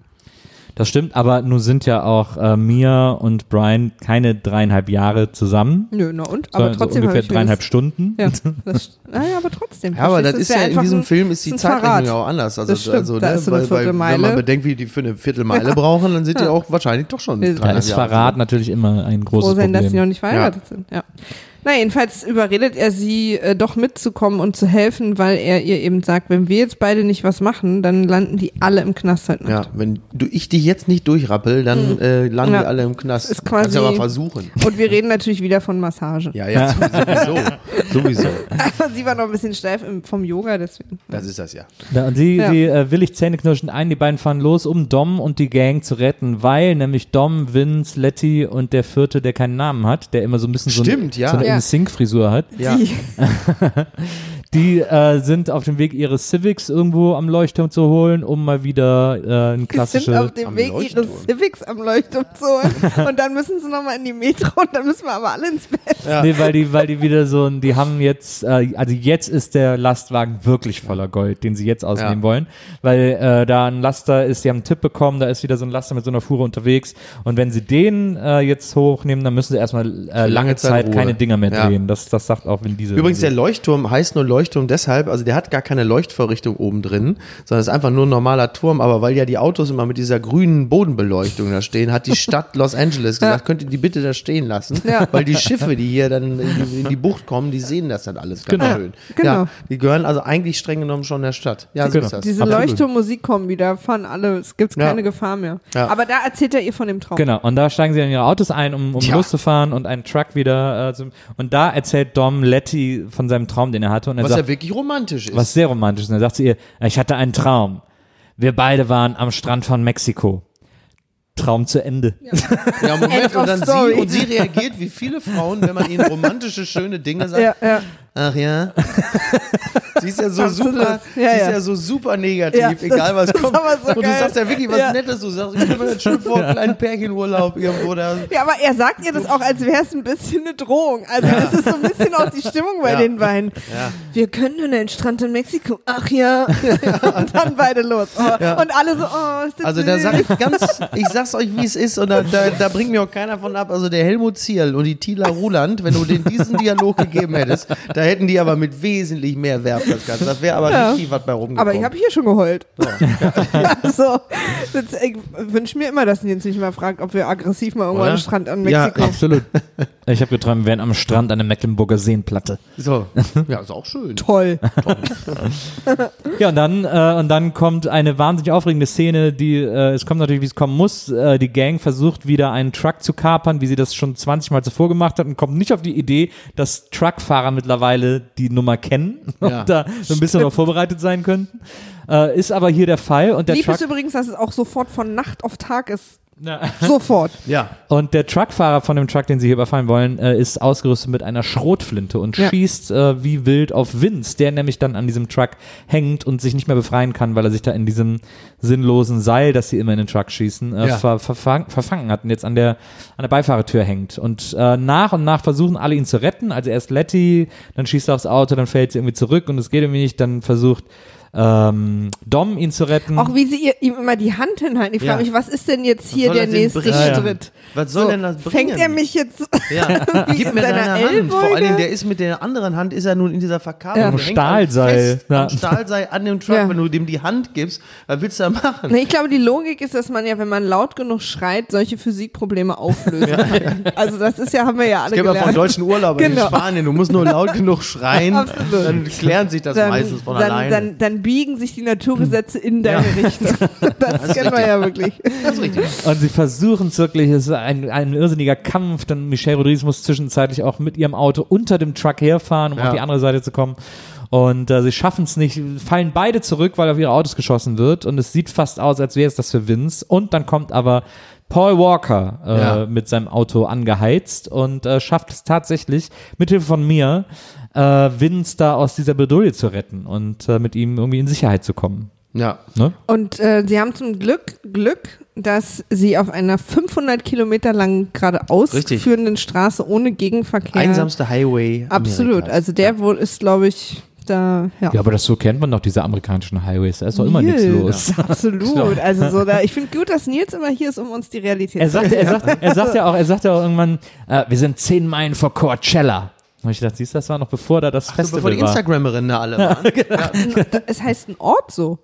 Das stimmt, aber nun sind ja auch äh, Mia und Brian keine dreieinhalb Jahre zusammen, Nö, na und? Aber trotzdem so ungefähr dreieinhalb das, Stunden. Ja, [laughs] das, naja, aber trotzdem. Ja, aber das ist ja in diesem ein- Film ist die Zeitrechnung ja auch anders. Also, Das stimmt, also da ne, ist so eine weil, weil, wenn man bedenkt, wie die für eine Viertelmeile [laughs] brauchen, dann sind die auch wahrscheinlich doch schon Ja, Da dreieinhalb ist Jahre Verrat natürlich immer ein großes froh sein, dass sie noch Problem. nicht verheiratet sind. Ja. Na, jedenfalls überredet er sie, äh, doch mitzukommen und zu helfen, weil er ihr eben sagt, wenn wir jetzt beide nicht was machen, dann landen die alle im Knast halt Ja, wenn du, ich dich jetzt nicht durchrappel, dann äh, landen Ja. die alle im Knast. Ist Kannst quasi- ja mal versuchen. Und wir reden natürlich wieder von Massage. Ja, ja, [laughs] sowieso. sowieso. Aber sie war noch ein bisschen steif im, vom Yoga, deswegen. Das ist das ja. Ja, und sie, Ja. sie äh, willigt zähneknirschend ein, die beiden fahren los, um Dom und die Gang zu retten, weil nämlich Dom, Vince, Letty und der vierte, der keinen Namen hat, der immer so ein bisschen so, Stimmt, eine, ja. so eine Ja. In-Sync-Frisur hat, Ja. [laughs] [laughs] Die, äh, sind auf dem Weg, ihre Civics irgendwo am Leuchtturm zu holen, um mal wieder äh, ein die sind auf dem am Weg, ihre Leuchtturm. Civics am Leuchtturm zu holen. [laughs] Und dann müssen sie nochmal in die Metro und dann müssen wir aber alle ins Bett. Ja. Nee, weil die, weil die wieder so ein, die haben jetzt, äh, also jetzt ist der Lastwagen wirklich voller Gold, den sie jetzt ausnehmen Ja. wollen, weil äh, da ein Laster ist, die haben einen Tipp bekommen, da ist wieder so ein Laster mit so einer Fuhre unterwegs und wenn sie den äh, jetzt hochnehmen, dann müssen sie erstmal äh, lange Zeit Ruhe. keine Dinger mehr Ja. drehen. Das, das sagt auch Vin Diesel. Übrigens, der Leuchtturm heißt nur Leuchtturm deshalb, also der hat gar keine Leuchtvorrichtung oben drin, sondern ist einfach nur ein normaler Turm, aber weil ja die Autos immer mit dieser grünen Bodenbeleuchtung da stehen, hat die Stadt [laughs] Los Angeles gesagt, könnt ihr die bitte da stehen lassen, Ja. weil die Schiffe, die hier dann in die, in die Bucht kommen, die sehen das dann alles ganz Genau. schön. Genau. Ja, die gehören also eigentlich streng genommen schon der Stadt. Ja, so Genau. ist das. Diese. Leuchtturmmusik kommen wieder, fahren alle, es gibt Ja. keine Gefahr mehr. Ja. Aber da erzählt er ihr von dem Traum. Genau, und da steigen sie in ihre Autos ein, um, um loszufahren und einen Truck wieder äh, und da erzählt Dom Letty von seinem Traum, den er hatte und er Was sagt, ja wirklich romantisch ist. was sehr romantisch ist. Und er sagt zu ihr, ich hatte einen Traum. Wir beide waren am Strand von Mexiko. Traum zu Ende. Ja, [laughs] Moment, End of und dann sie, und sie reagiert wie viele Frauen, wenn man ihnen romantische, schöne Dinge sagt. Ja, ja. Ach ja. [laughs] sie ist ja so super, Ja, sie ist ja. ja so super negativ, Ja, egal was [laughs] kommt. so und du geil. sagst ja wirklich was Ja. Nettes, du sagst, ich mir das schön vor, [laughs] einen kleinen Pärchenurlaub irgendwo da. Ja, aber er sagt ihr das auch, als wäre es ein bisschen eine Drohung. Also das ist so ein bisschen auch die Stimmung bei Ja. den beiden. Ja. Wir können nur den Strand in Mexiko. Ach ja. Und dann beide los. Oh. Und alle so, oh, ist das Also da sag ich ganz, ich sag's euch, wie es ist und da, da, da bringt mir auch keiner von ab. Also der Helmut Zierl und die Tila Ruland, wenn du denen diesen Dialog gegeben hättest, da hätten die aber mit wesentlich mehr Werf das Ganze. Das wäre aber Ja. richtig was bei rumgekommen. Aber ich habe hier schon geheult. also, [laughs] das, ich wünsche mir immer, dass Nils mich mal fragt, ob wir aggressiv mal irgendwo Oder? am Strand an Ja. Mexiko. Absolut. [laughs] Ich habe geträumt, wir wären am Strand an der Mecklenburger Seenplatte. so. [laughs] Ja, ist auch schön. Toll. Ja, und dann, äh, und dann kommt eine wahnsinnig aufregende Szene, die, äh, es kommt natürlich, wie es kommen muss. Äh, die Gang versucht wieder einen Truck zu kapern, wie sie das schon 20 Mal zuvor gemacht hat und kommt nicht auf die Idee, dass Truckfahrer mittlerweile die Nummer kennen [laughs] Ja. und da so ein bisschen darauf vorbereitet sein könnten. Äh, ist aber hier der Fall und der Lieb Truck. ist übrigens, dass es auch sofort von Nacht auf Tag ist. Ja. [laughs] Sofort. Ja. Und der Truckfahrer von dem Truck, den sie hier überfallen wollen, äh, ist ausgerüstet mit einer Schrotflinte und Ja. schießt äh, wie wild auf Vince, der nämlich dann an diesem Truck hängt und sich nicht mehr befreien kann, weil er sich da in diesem sinnlosen Seil, das sie immer in den Truck schießen, äh, Ja. ver verfang verfangen hat und jetzt an der, an der Beifahrertür hängt. Und äh, nach und nach versuchen alle ihn zu retten. Also erst Letty, dann schießt er aufs Auto, dann fällt sie irgendwie zurück und es geht irgendwie nicht. Dann versucht ähm, Dom ihn zu retten. Auch wie sie ihr, ihm immer die Hand hinhalten. Ich frage Ja. mich, was ist denn jetzt hier der er nächste. Schritt? Was soll so, denn das bringen? Fängt er mich jetzt [laughs] Ja, gib mir deine Hand. Vor Ellbeuge? allen Dingen, der ist mit der anderen Hand, ist er nun in dieser Verkabelung. Ja. Der Stahlseil, Fest, ja. Am Stahlseil an dem Truck, Ja. wenn du dem die Hand gibst, was willst du da machen? Nee, ich glaube, die Logik ist, dass man ja, wenn man laut genug schreit, solche Physikprobleme auflösen kann. Also das ist ja, haben wir ja alle Ich kenne mal von gelernt. deutschen Urlaubern Genau. in Spanien. Du musst nur laut genug schreien, [laughs] dann klären sich das meistens von dann, alleine. dann, dann biegen sich die Naturgesetze in deine Richtung. [laughs] Das, ist kennen wir ja wirklich. das ist richtig. Und sie versuchen es wirklich, es ist ein, ein irrsinniger Kampf. Dann Michelle Rodriguez muss zwischenzeitlich auch mit ihrem Auto unter dem Truck herfahren, um Ja. auf die andere Seite zu kommen. Und äh, sie schaffen es nicht, fallen beide zurück, weil auf ihre Autos geschossen wird. Und es sieht fast aus, als wäre es das für Vince. Und dann kommt aber Paul Walker äh, Ja. mit seinem Auto angeheizt und äh, schafft es tatsächlich, mithilfe von mir, äh, Vince da aus dieser Bredouille zu retten und äh, mit ihm irgendwie in Sicherheit zu kommen. Ja. Ne? Und äh, sie haben zum Glück Glück, dass sie auf einer 500 Kilometer langen geradeaus Richtig. führenden Straße ohne Gegenverkehr. Einsamste Highway. Absolut. Amerikas. Also der wohl ist, glaube ich, da. Ja. Ja, aber das so kennt man doch, diese amerikanischen Highways. Da ist doch immer nichts los. Absolut. [laughs] Also so da, ich finde gut, dass Nils immer hier ist, um uns die Realität Er zu sagt, er sagt, er sagt ja auch, er sagt ja auch irgendwann, äh, wir sind zehn Meilen vor Coachella. Da hab ich gedacht, siehst du, das war noch bevor da das So, Festival bevor die war. Instagrammerinnen [laughs] da alle waren. Es heißt ein Ort so.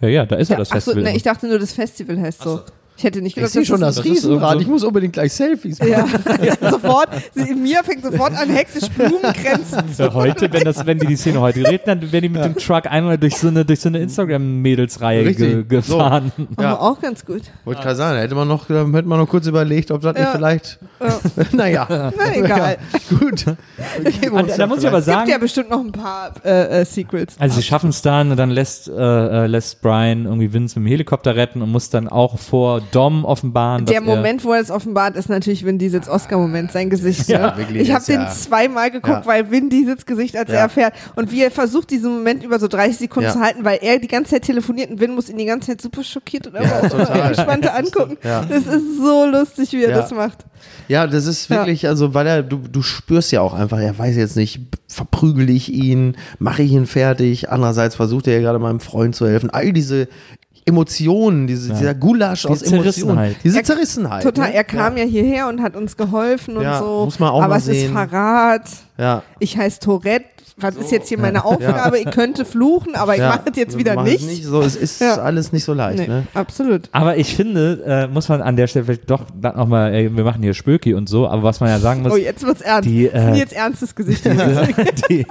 Ja, ja, da ist ja, das Achso, Festival. ne, ich dachte nur, das Festival heißt so. Ich hätte nicht Ich gedacht, sehe schon das das Riesenrad. Ich muss unbedingt gleich Selfies machen. [laughs] Ja, sofort. Sie, Mia fängt sofort an, hektisch Blumenkränze zu Ja, heute, wenn, das, wenn die die Szene heute reden, dann werden die mit dem Truck einmal durch so eine, durch so eine Instagram-Mädelsreihe ge gefahren. Ja. Aber auch ganz gut. Wollte gerade sagen, da hätte man noch, hätte man noch kurz überlegt, ob das nicht Ja. vielleicht. Ja. [laughs] naja. Na egal. [laughs] Gut. Und, uns da muss ich aber Es gibt sagen, ja bestimmt noch ein paar äh, äh, Sequels. also sie schaffen es dann und dann lässt, äh, äh, lässt Brian irgendwie Vince mit dem Helikopter retten und muss dann auch vor Dom offenbaren, Der Moment, wo er es offenbart, ist natürlich Vin Diesels Oscar-Moment, sein Gesicht. Ja, ne? wirklich, ich habe den ja- zweimal geguckt, Ja. weil Vin Diesels Gesicht, als Ja. er erfährt und wie er versucht, diesen Moment über so 30 Sekunden Ja. zu halten, weil er die ganze Zeit telefoniert und Vin muss ihn die ganze Zeit super schockiert und einfach total. gespannt angucken. Ja. Das ist so lustig, wie er Ja. das macht. Ja, das ist Ja. wirklich, also, weil er, du, du spürst ja auch einfach, er weiß jetzt nicht, verprügel ich ihn, mache ich ihn fertig. Andererseits versucht er ja gerade meinem Freund zu helfen. All diese Emotionen, diese, dieser Gulasch aus Emotionen, Zerrissenheit. diese Er- Zerrissenheit. Total, ne? er kam ja. ja. hierher und hat uns geholfen und Ja, so. muss man auch aber mal es ist sehen. Verrat. Ja. Ich heiße Tourette. Was ist jetzt hier meine Aufgabe? Ich könnte fluchen, aber ich mache es jetzt wieder Mach es nicht. So, es ist Ja. alles nicht so leicht, Nee, ne? absolut. Aber ich finde, äh, muss man an der Stelle vielleicht doch nochmal, wir machen hier Spöki und so, aber was man ja sagen muss, Oh, jetzt wird's ernst. die, das äh, jetzt ernstes Gesicht. diese, [laughs] die,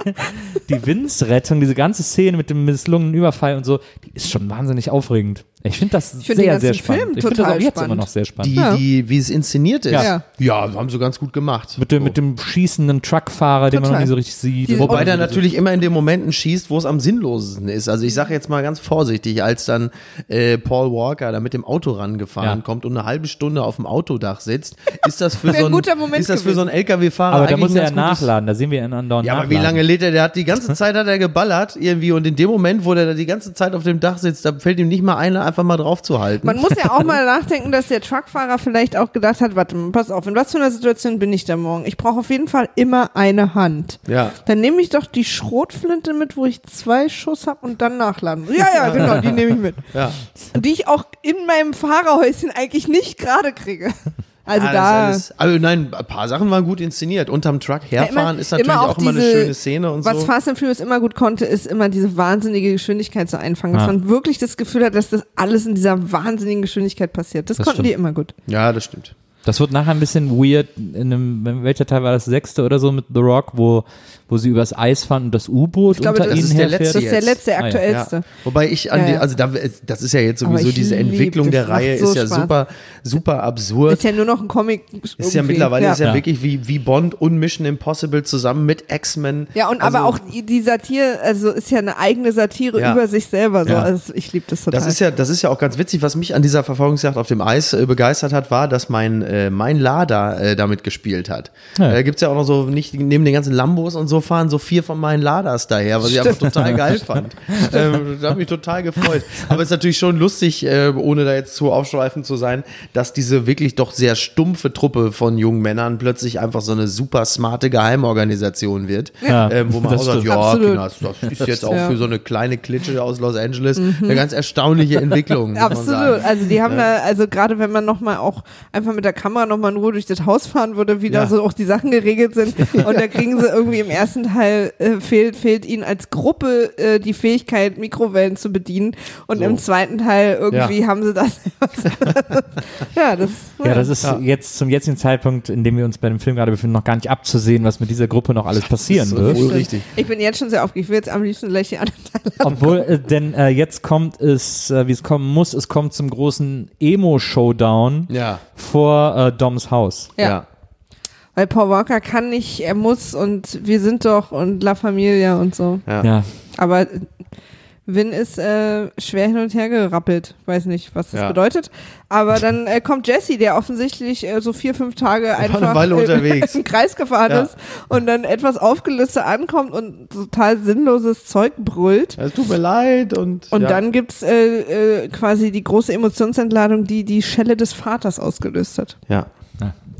die Vince-Rettung, diese ganze Szene mit dem misslungenen Überfall und so, die ist schon wahnsinnig aufregend. Ich finde das find den sehr, sehr spannend. Film ich finde das auch jetzt spannend. immer noch sehr spannend. Die, Ja. die, wie es inszeniert ist. Ja. Ja, haben sie ganz gut gemacht. mit, dem, So. mit dem schießenden Truckfahrer, den man noch nie so richtig sieht. Diese- Wobei der natürlich immer in den Momenten schießt, wo es am sinnlosesten ist. Also ich sage jetzt mal ganz vorsichtig, als dann äh, Paul Walker da mit dem Auto rangefahren Ja. kommt und eine halbe Stunde auf dem Autodach sitzt, ist das für so ein ein, guter Moment ist das für so einen LKW-Fahrer aber da muss er ja nachladen, da sehen wir ihn andauernd Ja, aber wie lange lädt er? Der hat die ganze Zeit hat er geballert irgendwie und in dem Moment, wo der da die ganze Zeit auf dem Dach sitzt, da fällt ihm nicht mal einer einfach mal drauf zu halten. Man muss ja auch mal [laughs] nachdenken, dass der Truckfahrer vielleicht auch gedacht hat, warte mal, pass auf, in was für einer Situation bin ich da morgen? Ich brauche auf jeden Fall immer eine Hand. Ja. Dann nehme ich doch die Schrotflinte mit, wo ich zwei Schuss habe und dann nachladen. Ja, ja, genau, die nehme ich mit. Ja. Die ich auch in meinem Fahrerhäuschen eigentlich nicht gerade kriege. Also Ah, da. alles, also nein, ein paar Sachen waren gut inszeniert. Unterm Truck herfahren Ja, ist natürlich auch, immer eine diese- schöne Szene und was so. Fast and Furious immer gut konnte, ist immer diese wahnsinnige Geschwindigkeit zu einfangen. Dass Ja. man wirklich das Gefühl hat, dass das alles in dieser wahnsinnigen Geschwindigkeit passiert. Das, Das konnten stimmt. die immer gut. Ja, das stimmt. Das wird nachher ein bisschen weird, in einem, welcher Teil war das, sechste oder so mit The Rock, wo, wo sie übers Eis fahren und das U-Boot Ich glaube, unter das ihnen ist der herfährt. Das ist der letzte, der Ah, ja. aktuellste. Ja. Wobei ich an Ja, die, ja. also da, das ist ja jetzt sowieso diese Entwicklung der Reihe so ist ja Spaß. super, super absurd. Ist ja nur noch ein Comic. Ist ja mittlerweile ja. ist ja, Ja. wirklich wie, wie Bond und Mission Impossible zusammen mit X-Men. Ja, und also, aber auch die die Satire, also ist ja eine eigene Satire Ja. über sich selber. So. Ja. Also ich liebe das total. Das ist ja, das ist ja auch ganz witzig, was mich an dieser Verfolgungsjagd auf dem Eis äh, begeistert hat, war, dass mein äh, Mein Lada äh, damit gespielt hat. Ja. Da gibt's ja auch noch so, nicht neben den ganzen Lambos und so fahren so vier von meinen Ladas daher, was ich einfach total geil fand. [laughs] ähm, das hat mich total gefreut. Aber es ist natürlich schon lustig, äh, ohne da jetzt zu aufschweifend zu sein, dass diese wirklich doch sehr stumpfe Truppe von jungen Männern plötzlich einfach so eine super smarte Geheimorganisation wird, Ja, ähm, wo man das auch sagt, stimmt. ja. Kinder, das ist jetzt auch Ja. für so eine kleine Klitsche aus Los Angeles eine ganz erstaunliche Entwicklung. muss man Absolut. sagen. Also die haben da, also gerade wenn man nochmal auch einfach mit der Kamera nochmal in Ruhe durch das Haus fahren würde, wie da Ja. so auch die Sachen geregelt sind. [laughs] Und da kriegen sie irgendwie im ersten Teil äh, fehlt, fehlt ihnen als Gruppe äh, die Fähigkeit, Mikrowellen zu bedienen. Und So. im zweiten Teil irgendwie Ja. haben sie das. ja, das, [laughs] Ja, das ist jetzt zum jetzigen Zeitpunkt, in dem wir uns bei dem Film gerade befinden, noch gar nicht abzusehen, was mit dieser Gruppe noch alles passieren So wird. wohl richtig. Ich bin jetzt schon sehr aufgeregt. Ich will jetzt am liebsten gleich die anderen Teile. Obwohl, äh, denn äh, jetzt kommt es, äh, wie es kommen muss, es kommt zum großen Emo-Showdown Ja. vor äh, Doms Haus. Ja. ja. Weil Paul Walker kann nicht, er muss und wir sind doch und La Familia und so. Ja. Ja, Aber Win ist äh, schwer hin und her gerappelt. Weiß nicht, was das Ja. bedeutet. Aber dann äh, kommt Jesse, der offensichtlich äh, so vier, fünf Tage einfach unterwegs. [laughs] im Kreis gefahren Ja. ist und dann etwas aufgelöster ankommt und total sinnloses Zeug brüllt. Es tut mir leid und. Und ja. dann gibt's äh, äh, quasi die große Emotionsentladung, die die Schelle des Vaters ausgelöst hat. Ja.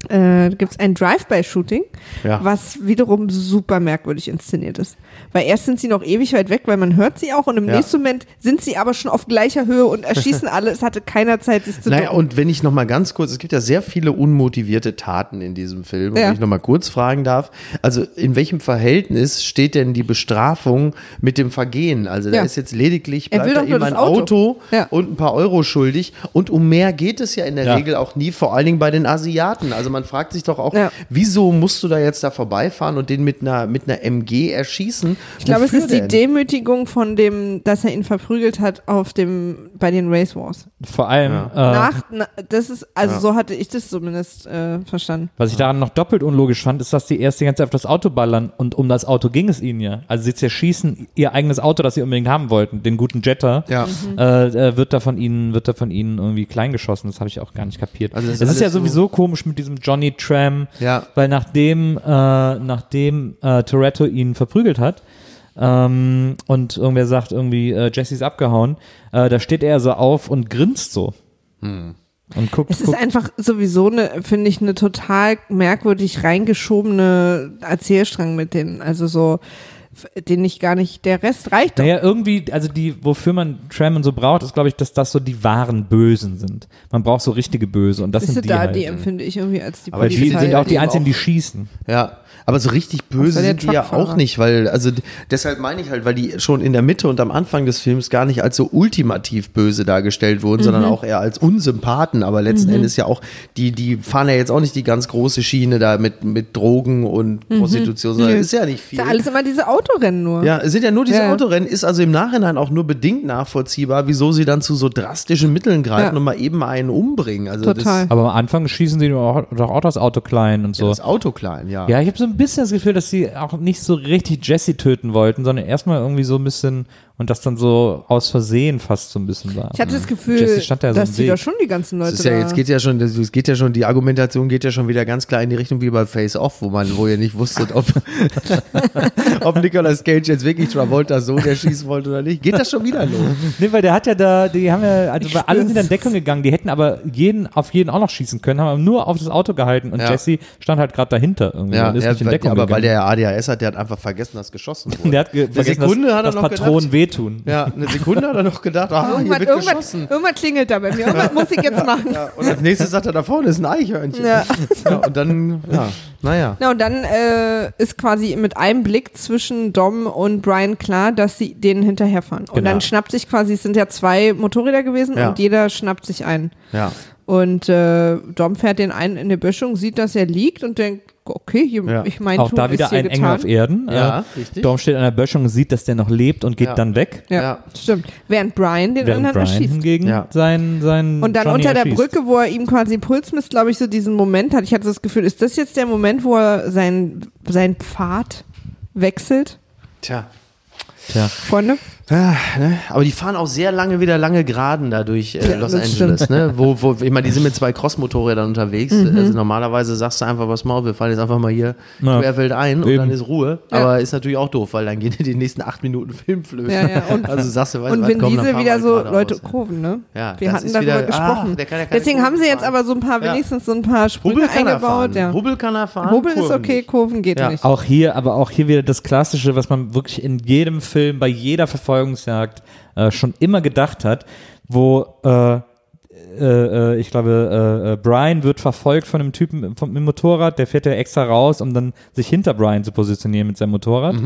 Äh, gibt's ein Drive-by-Shooting, Ja. was wiederum super merkwürdig inszeniert ist. Weil erst sind sie noch ewig weit weg, weil man hört sie auch und im Ja. nächsten Moment sind sie aber schon auf gleicher Höhe und erschießen [laughs] alle. Es hatte keiner Zeit, sich zu Naja, ducken. und wenn ich noch mal ganz kurz, es gibt ja sehr viele unmotivierte Taten in diesem Film, und Ja. wenn ich noch mal kurz fragen darf, also in welchem Verhältnis steht denn die Bestrafung mit dem Vergehen? Also da ist jetzt lediglich, Er bleibt will da eben ein Auto. Auto, Ja. und ein paar Euro schuldig und um mehr geht es ja in der Ja. Regel auch nie, vor allen Dingen bei den Asiaten. Also man fragt sich doch auch, Ja. wieso musst du da jetzt da vorbeifahren und den mit einer, mit einer MG erschießen? Ich glaube, es ist die denn? Demütigung von dem, dass er ihn verprügelt hat auf dem, bei den Race Wars. vor allem, äh, Nach, na, das ist, also Ja. so hatte ich das zumindest äh, verstanden. was ich daran noch doppelt unlogisch fand, ist, dass die erst die ganze Zeit auf das Auto ballern und um das Auto ging es ihnen ja. Also sie zerschießen ihr eigenes Auto, das sie unbedingt haben wollten, den guten Jetta. Ja. Mhm. äh, äh, wird da von ihnen wird da von ihnen irgendwie kleingeschossen. Das habe ich auch gar nicht kapiert. Also das es ist ist ja alles so- sowieso komisch mit diesem Johnny Tram, Ja. weil nachdem äh, nachdem äh, Toretto ihn verprügelt hat ähm, und irgendwer sagt irgendwie äh, Jesse ist abgehauen, äh, da steht er so auf und grinst so und guckt. Es ist guckt einfach sowieso eine, finde ich, eine total merkwürdig reingeschobene Erzählstrang mit denen. Also so, den ich gar nicht, der Rest reicht doch. Naja, irgendwie, also die, wofür man Tram und so braucht, ist, glaube ich, dass das so die wahren Bösen sind. Man braucht so richtige Böse und das Siehste, sind die da, halt. die empfinde ich irgendwie als die Aber die Polizei sind auch die eben einzigen, auch- die schießen. Ja, aber so richtig böse sind die ja auch nicht, weil, also deshalb meine ich halt, weil die schon in der Mitte und am Anfang des Films gar nicht als so ultimativ böse dargestellt wurden, sondern Mhm. auch eher als Unsympathen, aber letzten Endes ja auch, die, die fahren ja jetzt auch nicht die ganz große Schiene da mit, mit Drogen und Prostitution, sondern Mhm. Ist ja nicht Ist viel. ja alles immer diese Autorennen nur. Ja, es sind ja nur diese Ja. Autorennen, ist also im Nachhinein auch nur bedingt nachvollziehbar, wieso sie dann zu so drastischen Mitteln greifen Ja. und mal eben einen umbringen. Also Total. Aber am Anfang schießen sie doch auch, das Auto klein und so. das Auto klein, ja. Ja, ich habe so ein bisschen das Gefühl, dass sie auch nicht so richtig Jesse töten wollten, sondern erstmal irgendwie so ein bisschen und das dann so aus Versehen fast so ein bisschen war. Ich hatte das Gefühl, Jesse stand da so dass die da schon die ganzen Leute Das ist ja, jetzt geht ja schon, das es geht ja schon, die Argumentation geht ja schon wieder ganz klar in die Richtung wie bei Face Off, wo man, wo ihr nicht wusstet, ob, [laughs] [laughs] ob Nicolas Cage jetzt wirklich Travolta so der schießen wollte oder nicht. Geht das schon wieder los? Nee, weil der hat ja da, die haben ja, also Ich bei alle sind in Deckung gegangen, die hätten aber jeden, auf jeden auch noch schießen können, haben aber nur auf das Auto gehalten und Ja. Jesse stand halt gerade dahinter irgendwie Ja, und ist er, nicht in weil, Deckung aber weil gegangen. der ja ADHS hat, der hat einfach vergessen, dass geschossen [laughs] wurde. der hat ge Eine vergessen, Sekunde dass, hat er dass noch Patronen gedacht. Wehtun. Ja, eine Sekunde hat er noch gedacht, ah, hier irgendwann, wird irgendwann, geschossen. irgendwann klingelt da bei mir. Irgendwas muss ich jetzt machen. Ja, und als nächstes sagt er, da vorne ist ein Eichhörnchen. Ja. Ja, und dann, ja, naja. Na, und dann äh, ist quasi mit einem Blick zwischen Dom und Brian klar, dass sie denen hinterherfahren. Und Genau. dann schnappt sich quasi, es sind ja zwei Motorräder gewesen Ja. und jeder schnappt sich einen. Ja. Und äh, Dom fährt den einen in die Böschung, sieht, dass er liegt und denkt, okay, hier, Ja. ich mein Auch Tun da ist wieder ein. Engel auf Erden. Ja, Äh, richtig. Dom steht an der Böschung, sieht, dass der noch lebt und geht Ja. dann weg. Ja, Ja. stimmt. Während Brian den Während anderen Brian erschießt. hingegen Ja. sein, sein Und dann Johnny unter der erschießt. Brücke, wo er ihm quasi Puls misst, glaube ich, so diesen Moment hat. Ich hatte das Gefühl, ist das jetzt der Moment, wo er sein, sein Pfad wechselt, Tja. Tja. Freunde? Ah, ne? Aber die fahren auch sehr lange wieder lange Geraden da durch äh, Ja, Los das Angeles, ne? Wo, wo, ich meine, die sind mit [laughs] zwei Cross-Motorrädern unterwegs. Mhm. Also normalerweise sagst du einfach, was mal, auf, wir fahren jetzt einfach mal hier Ja. querfeld ein und Eben. dann ist Ruhe. Ja. Aber ist natürlich auch doof, weil dann gehen [laughs] die nächsten acht Minuten Film flöten. Ja, ja. Und, [laughs] also sagst du, weißt und komm, Diesel fahren wieder wir so, Leute, ja. Kurven, ne? Ja, Wir hatten darüber wieder- gesprochen. ah, der kann ja keine Deswegen haben sie jetzt aber so ein paar, Ja. wenigstens so ein paar Sprünge Hubbel kann eingebaut. fahren. Ja. Hubbel kann er fahren. Hubbel ist okay, nicht. Kurven geht Ja. nicht. Auch hier, aber auch hier wieder das Klassische, was man wirklich in jedem Film, bei jeder Verfolgungsjagd äh, schon immer gedacht hat, wo äh, äh, äh, ich glaube, äh, äh, Brian wird verfolgt von einem Typen vom, mit dem Motorrad, der fährt ja extra raus, um dann sich hinter Brian zu positionieren mit seinem Motorrad.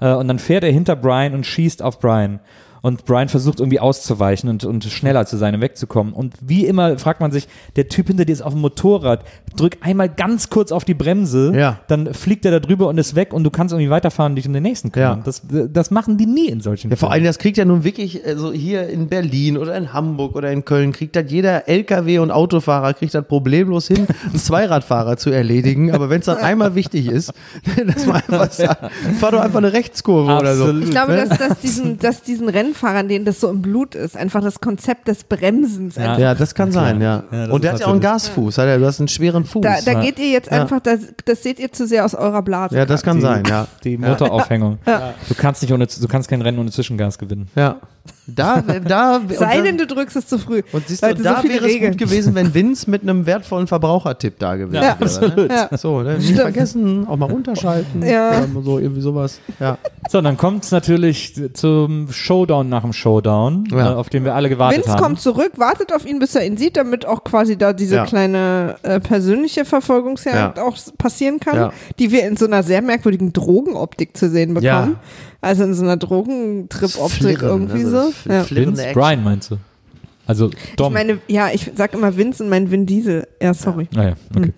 Äh, und dann fährt er hinter Brian und schießt auf Brian. Und Brian versucht irgendwie auszuweichen und, und schneller zu sein und wegzukommen. Und wie immer fragt man sich, der Typ hinter dir ist auf dem Motorrad, drück einmal ganz kurz auf die Bremse, Ja. dann fliegt er da drüber und ist weg und du kannst irgendwie weiterfahren und dich um den nächsten kümmern. Ja. Das, das machen die nie in solchen Ja, vor allem, das kriegt ja nun wirklich, also hier in Berlin oder in Hamburg oder in Köln, kriegt das jeder LKW- und Autofahrer, kriegt das problemlos hin, [laughs] einen Zweiradfahrer zu erledigen. Aber wenn es dann einmal wichtig ist, [laughs] dass man einfach sagt, fahr doch einfach eine Rechtskurve oder so. Absolut. Ich glaube, dass, dass, diesen, dass diesen Rennfahrern, denen das so im Blut ist, einfach das Konzept des Bremsens. Ja. einfach- Ja, das kann sein, ja. Ja, und der ist hat ja auch einen Gasfuß, hat er, du hast einen schweren Fuß. Da, da Ja. geht ihr jetzt Ja. einfach, das, das seht ihr zu sehr aus eurer Blase. ja, das kann die, sein, ja. Die Motoraufhängung. Du kannst nicht ohne, du kannst kein Rennen ohne Zwischengas gewinnen. Ja. Da, da, Sei denn, du drückst es zu früh. und siehst du, Leute, da so wäre es Regeln. gut gewesen, wenn Vince mit einem wertvollen Verbrauchertipp da gewesen Ja, wäre. Ne? Ja. So, ne? nicht Stimmt. vergessen, auch mal runterschalten. Ja. Oder so, irgendwie sowas. Ja. So, dann kommt es natürlich zum Showdown nach dem Showdown, Ja. äh, auf den wir alle gewartet Vince haben. kommt zurück, wartet auf ihn, bis er ihn sieht, damit auch quasi da diese Ja. kleine äh, persönliche Verfolgungsjagd Ja. auch passieren kann, Ja. die wir in so einer sehr merkwürdigen Drogenoptik zu sehen bekommen. Ja. Also in so einer Drogentrip-Optik irgendwie also so. Ja. Vince. Brian meinst du? Also Dom. Ich meine, ja, ich sag immer Vince und mein Vin Diesel. Ja, sorry. ah, ja, okay.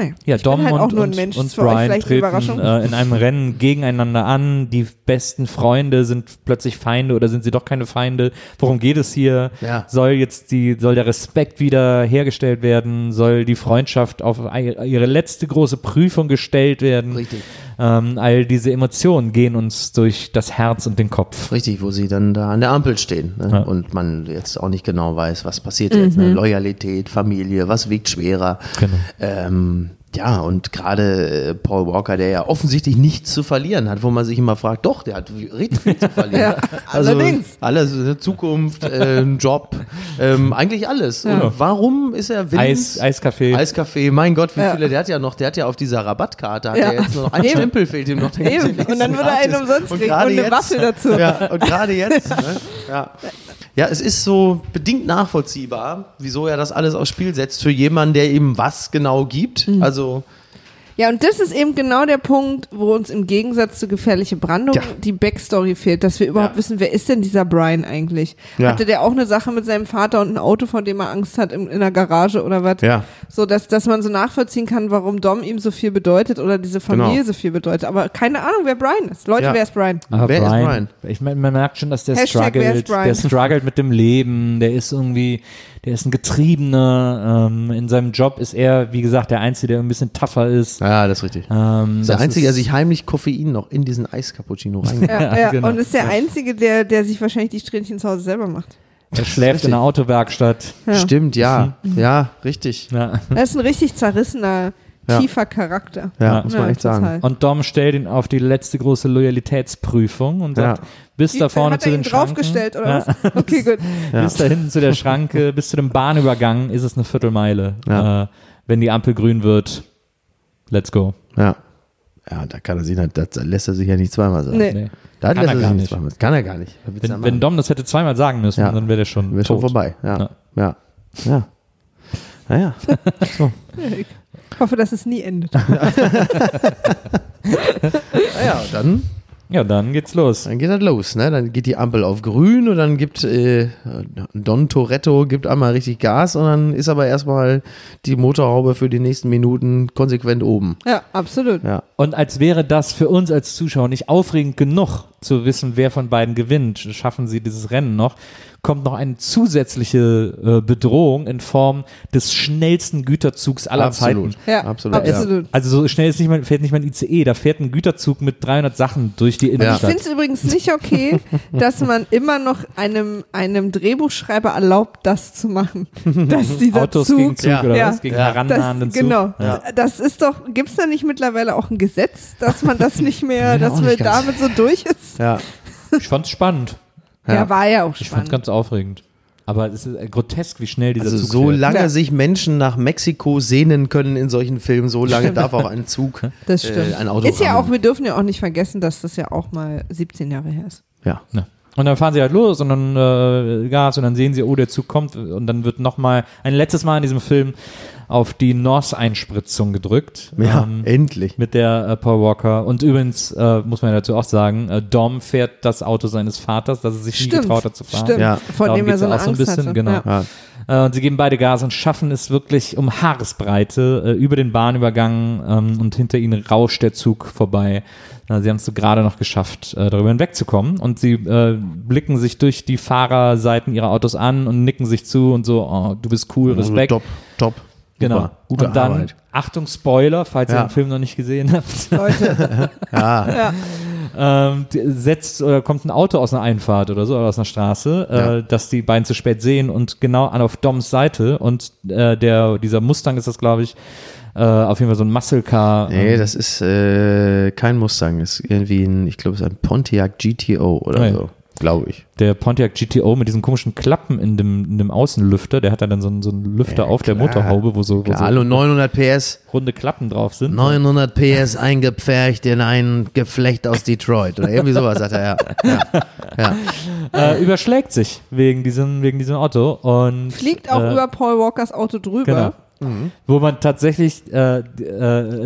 Naja. Ja, Ich bin Dom halt und, auch nur ein und, Mensch, und Brian treten äh, in einem Rennen gegeneinander an. Die besten Freunde sind plötzlich Feinde oder sind sie doch keine Feinde? Worum geht es hier? Ja. Soll jetzt die, soll der Respekt wieder hergestellt werden? Soll die Freundschaft auf ihre letzte große Prüfung gestellt werden? Richtig. Ähm, all diese Emotionen gehen uns durch das Herz und den Kopf. Richtig, wo sie dann da an der Ampel stehen ne? Ja. und man jetzt auch nicht genau weiß, was passiert jetzt. Ne? Loyalität, Familie, was wiegt schwerer. Genau. Ähm, ja, und gerade äh, Paul Walker, der ja offensichtlich nichts zu verlieren hat, wo man sich immer fragt, doch, der hat richtig viel zu verlieren. [laughs] also, allerdings. Alles, äh, Zukunft, äh, ein Job, ähm, eigentlich alles. Und warum ist er Eis, Vince? Eiskaffee. Eiscafé, mein Gott, wie Ja. viele, der hat ja noch, der hat ja auf dieser Rabattkarte, hat Ja. er jetzt nur noch ein. Stempel fehlt ihm noch. der Eben. Und dann würde er einen umsonst Und kriegen gerade und eine jetzt- Waffel dazu. Ja, und gerade jetzt, ne? ja. ja, es ist so bedingt nachvollziehbar, wieso er das alles aufs Spiel setzt für jemanden, der ihm was genau gibt. Mhm. Also, caso Ja, und das ist eben genau der Punkt, wo uns im Gegensatz zu gefährliche Brandung Ja. die Backstory fehlt, dass wir überhaupt Ja. wissen, wer ist denn dieser Brian eigentlich? Ja. Hatte der auch eine Sache mit seinem Vater und ein Auto, vor dem er Angst hat in, in der Garage oder was? Ja. So, dass, dass man so nachvollziehen kann, warum Dom ihm so viel bedeutet oder diese Familie Genau. so viel bedeutet. Aber keine Ahnung, wer Brian ist. Leute, Ja. wer ist Brian? Aber Wer ist Brian, Brian? Ich meine, man merkt schon, dass der Hashtag, struggelt, Brian? der struggelt mit dem Leben, der ist irgendwie, der ist ein Getriebener, ähm, in seinem Job ist er, wie gesagt, der Einzige, der ein bisschen tougher ist. Ja, das ist richtig. Ähm, Das ist der das Einzige, der sich heimlich Koffein noch in diesen Eiscappuccino [laughs] reingibt. Ja, ja. genau. Und ist der Einzige, der, der sich wahrscheinlich die Strähnchen zu Hause selber macht. Er schläft in der Autowerkstatt. Ja. Stimmt, ja. Ja, richtig. Ja. Er ist ein richtig zerrissener, Ja. tiefer Charakter. Ja, Ja. muss man echt sagen. total. Und Dom stellt ihn auf die letzte große Loyalitätsprüfung und sagt, Ja. bis da vorne hat zu er den ihn Schranken, draufgestellt oder ja, was? Okay, gut. [laughs] Ja. bis da hinten zu der Schranke, bis zu dem Bahnübergang ist es eine Viertelmeile. Ja. Äh, wenn die Ampel grün wird, let's go. Ja. Ja, da kann er sich, das lässt er sich ja nicht zweimal sagen. Nee. Nee. Da Kann lässt er er gar sich nicht zweimal Kann er gar nicht. Da Wenn, machen? wenn Dom das hätte zweimal sagen müssen, Ja. dann wäre der schon Wäre schon vorbei. Ja. Ja. Ja. Ja. Naja. [laughs] So. Ich hoffe, dass es nie endet. [laughs] Naja, dann, Ja, dann geht's los. dann geht das los. Ne? Dann geht die Ampel auf grün und dann gibt äh, Don Toretto gibt einmal richtig Gas und dann ist aber erstmal die Motorhaube für die nächsten Minuten konsequent oben. Ja, absolut. Ja. Und als wäre das für uns als Zuschauer nicht aufregend genug, zu wissen, wer von beiden gewinnt, schaffen sie dieses Rennen noch, kommt noch eine zusätzliche äh, Bedrohung in Form des schnellsten Güterzugs aller Absolut. Zeiten. Ja, Absolut, ja. absolut. Also so schnell ist nicht mal, fährt nicht mal ein ICE, da fährt ein Güterzug mit 300 Sachen durch die Ich Innenstadt. finde es übrigens nicht okay, dass man immer noch einem, einem Drehbuchschreiber erlaubt, das zu machen. [laughs] Dass dieser Autos Zug, gegen Zug Ja. oder Ja. was? Gegen Ja. herannahenden das, Zug. genau. Ja. Das ist doch, gibt es da nicht mittlerweile auch ein Gesetz, dass man das nicht mehr, dass man damit so durch ist? Ja. Ich fand's spannend. Ja, Ja. war ja auch Ich fand's spannend. ganz aufregend. Aber es ist äh, grotesk, wie schnell dieser Also Zug so fährt. lange Ja. sich Menschen nach Mexiko sehnen können in solchen Filmen, so lange darf auch ein Zug, Das stimmt. äh, ein Auto ist ja auch, wir dürfen ja auch nicht vergessen, dass das ja auch mal 17 Jahre her ist. Ja. Ja. Und dann fahren sie halt los und dann äh, Gas und dann sehen sie, oh, der Zug kommt und dann wird nochmal ein letztes Mal in diesem Film auf die North-Einspritzung gedrückt. Ja, Ähm, endlich. mit der äh, Paul Walker. Und übrigens äh, muss man ja dazu auch sagen, äh, Dom fährt das Auto seines Vaters, das er sich nie Stimmt. getraut hat zu fahren. Stimmt. Ja. Von Darum dem er so auch so ein Angst bisschen, hatte. genau. Ja. Ja. Äh, und sie geben beide Gas und schaffen es wirklich um Haaresbreite äh, über den Bahnübergang ähm, und hinter ihnen rauscht der Zug vorbei. Sie haben es so gerade noch geschafft, äh, darüber hinwegzukommen und sie äh, blicken sich durch die Fahrerseiten ihrer Autos an und nicken sich zu und so, oh, du bist cool, Respekt. Top, top. Genau. Super. Gute und dann, Arbeit. Achtung, Spoiler, falls ihr Ja. den Film noch nicht gesehen habt. Leute, [laughs] Ja. ähm, die- setzt oder kommt ein Auto aus einer Einfahrt oder so oder aus einer Straße, Ja. äh, dass die beiden zu spät sehen und genau an auf Doms Seite und äh, der dieser Mustang ist das glaube ich äh, auf jeden Fall so ein Muscle Car. Nee, ähm, das ist äh, kein Mustang, ist irgendwie ein, ich glaube, es ist ein Pontiac GTO oder Nein. so, glaube ich. der Pontiac GTO mit diesen komischen Klappen in dem, in dem Außenlüfter, der hat dann so einen, so einen Lüfter auf der klar. Motorhaube, wo so, wo Klar, so hallo, 900 PS, runde Klappen drauf sind. 900 PS eingepfercht in ein Geflecht aus Detroit oder irgendwie sowas, sagt er, ja. ja. ja. Äh, überschlägt sich wegen diesem, wegen diesem Auto und fliegt auch äh, über Paul Walkers Auto drüber. Genau. Wo man tatsächlich äh, äh,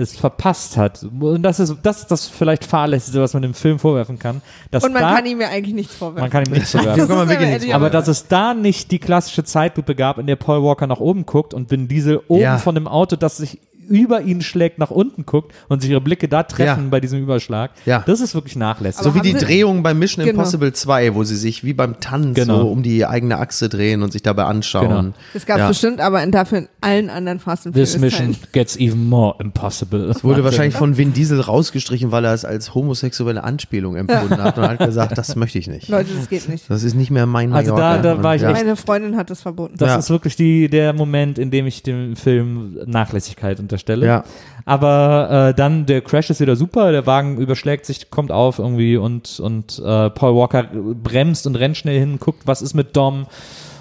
es verpasst hat. Und das ist das, ist das vielleicht Fahrlässigste, was man dem Film vorwerfen kann. Dass Und man da, kann ihm ja eigentlich nichts vorwerfen. man kann ihm nichts [laughs] Das vorwerfen. ist wirklich aber nichts Aber dass es da nicht die klassische Zeitlupe gab, in der Paul Walker nach oben guckt und Vin Diesel oben Ja. von dem Auto, das sich über ihn schlägt, nach unten guckt und sich ihre Blicke da treffen Ja. bei diesem Überschlag. Ja. Das ist wirklich nachlässig. Aber So wie die Drehung bei Mission Genau. Impossible 2, wo sie sich wie beim Tanz Genau. so um die eigene Achse drehen und sich dabei anschauen. Genau. Es gab Ja. bestimmt aber in dafür in allen anderen Fast and This mission gets even more impossible. Wurde wahrscheinlich von Vin Diesel rausgestrichen, weil er es als homosexuelle Anspielung empfunden hat und hat gesagt, das möchte ich nicht. Leute, das geht nicht. Das ist nicht mehr mein Also Mallorca. da- da war ich ja. echt- Meine Freundin hat das verboten. Das Ja. ist wirklich die, der Moment, in dem ich dem Film Nachlässigkeit unterstelle. Ja. Aber äh, dann der Crash ist wieder super, der Wagen überschlägt sich, kommt auf irgendwie und, und äh, Paul Walker bremst und rennt schnell hin, guckt, was ist mit Dom.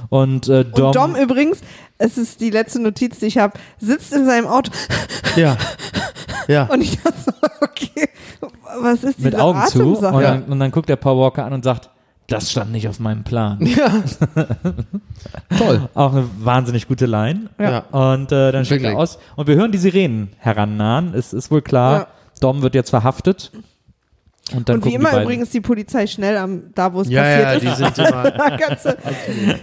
Und äh, Dom, Und Dom übrigens, es ist die letzte Notiz, die ich habe, sitzt in seinem Auto Ja. Ja. und ich dachte so, okay, was ist mit diese Augen zu und Atemsache? dann, und dann guckt der Paul Walker an und sagt, das stand nicht auf meinem Plan. [laughs] [laughs] Toll. Auch eine wahnsinnig gute Line. Ja. Und äh, dann steigt er aus. Und wir hören die Sirenen herannahen. Es ist wohl klar, Ja. Dom wird jetzt verhaftet. Und dann Und wie immer die übrigens die Polizei schnell am, da wo es Ja, ja, passiert die ist. sind immer. [laughs] Ganze,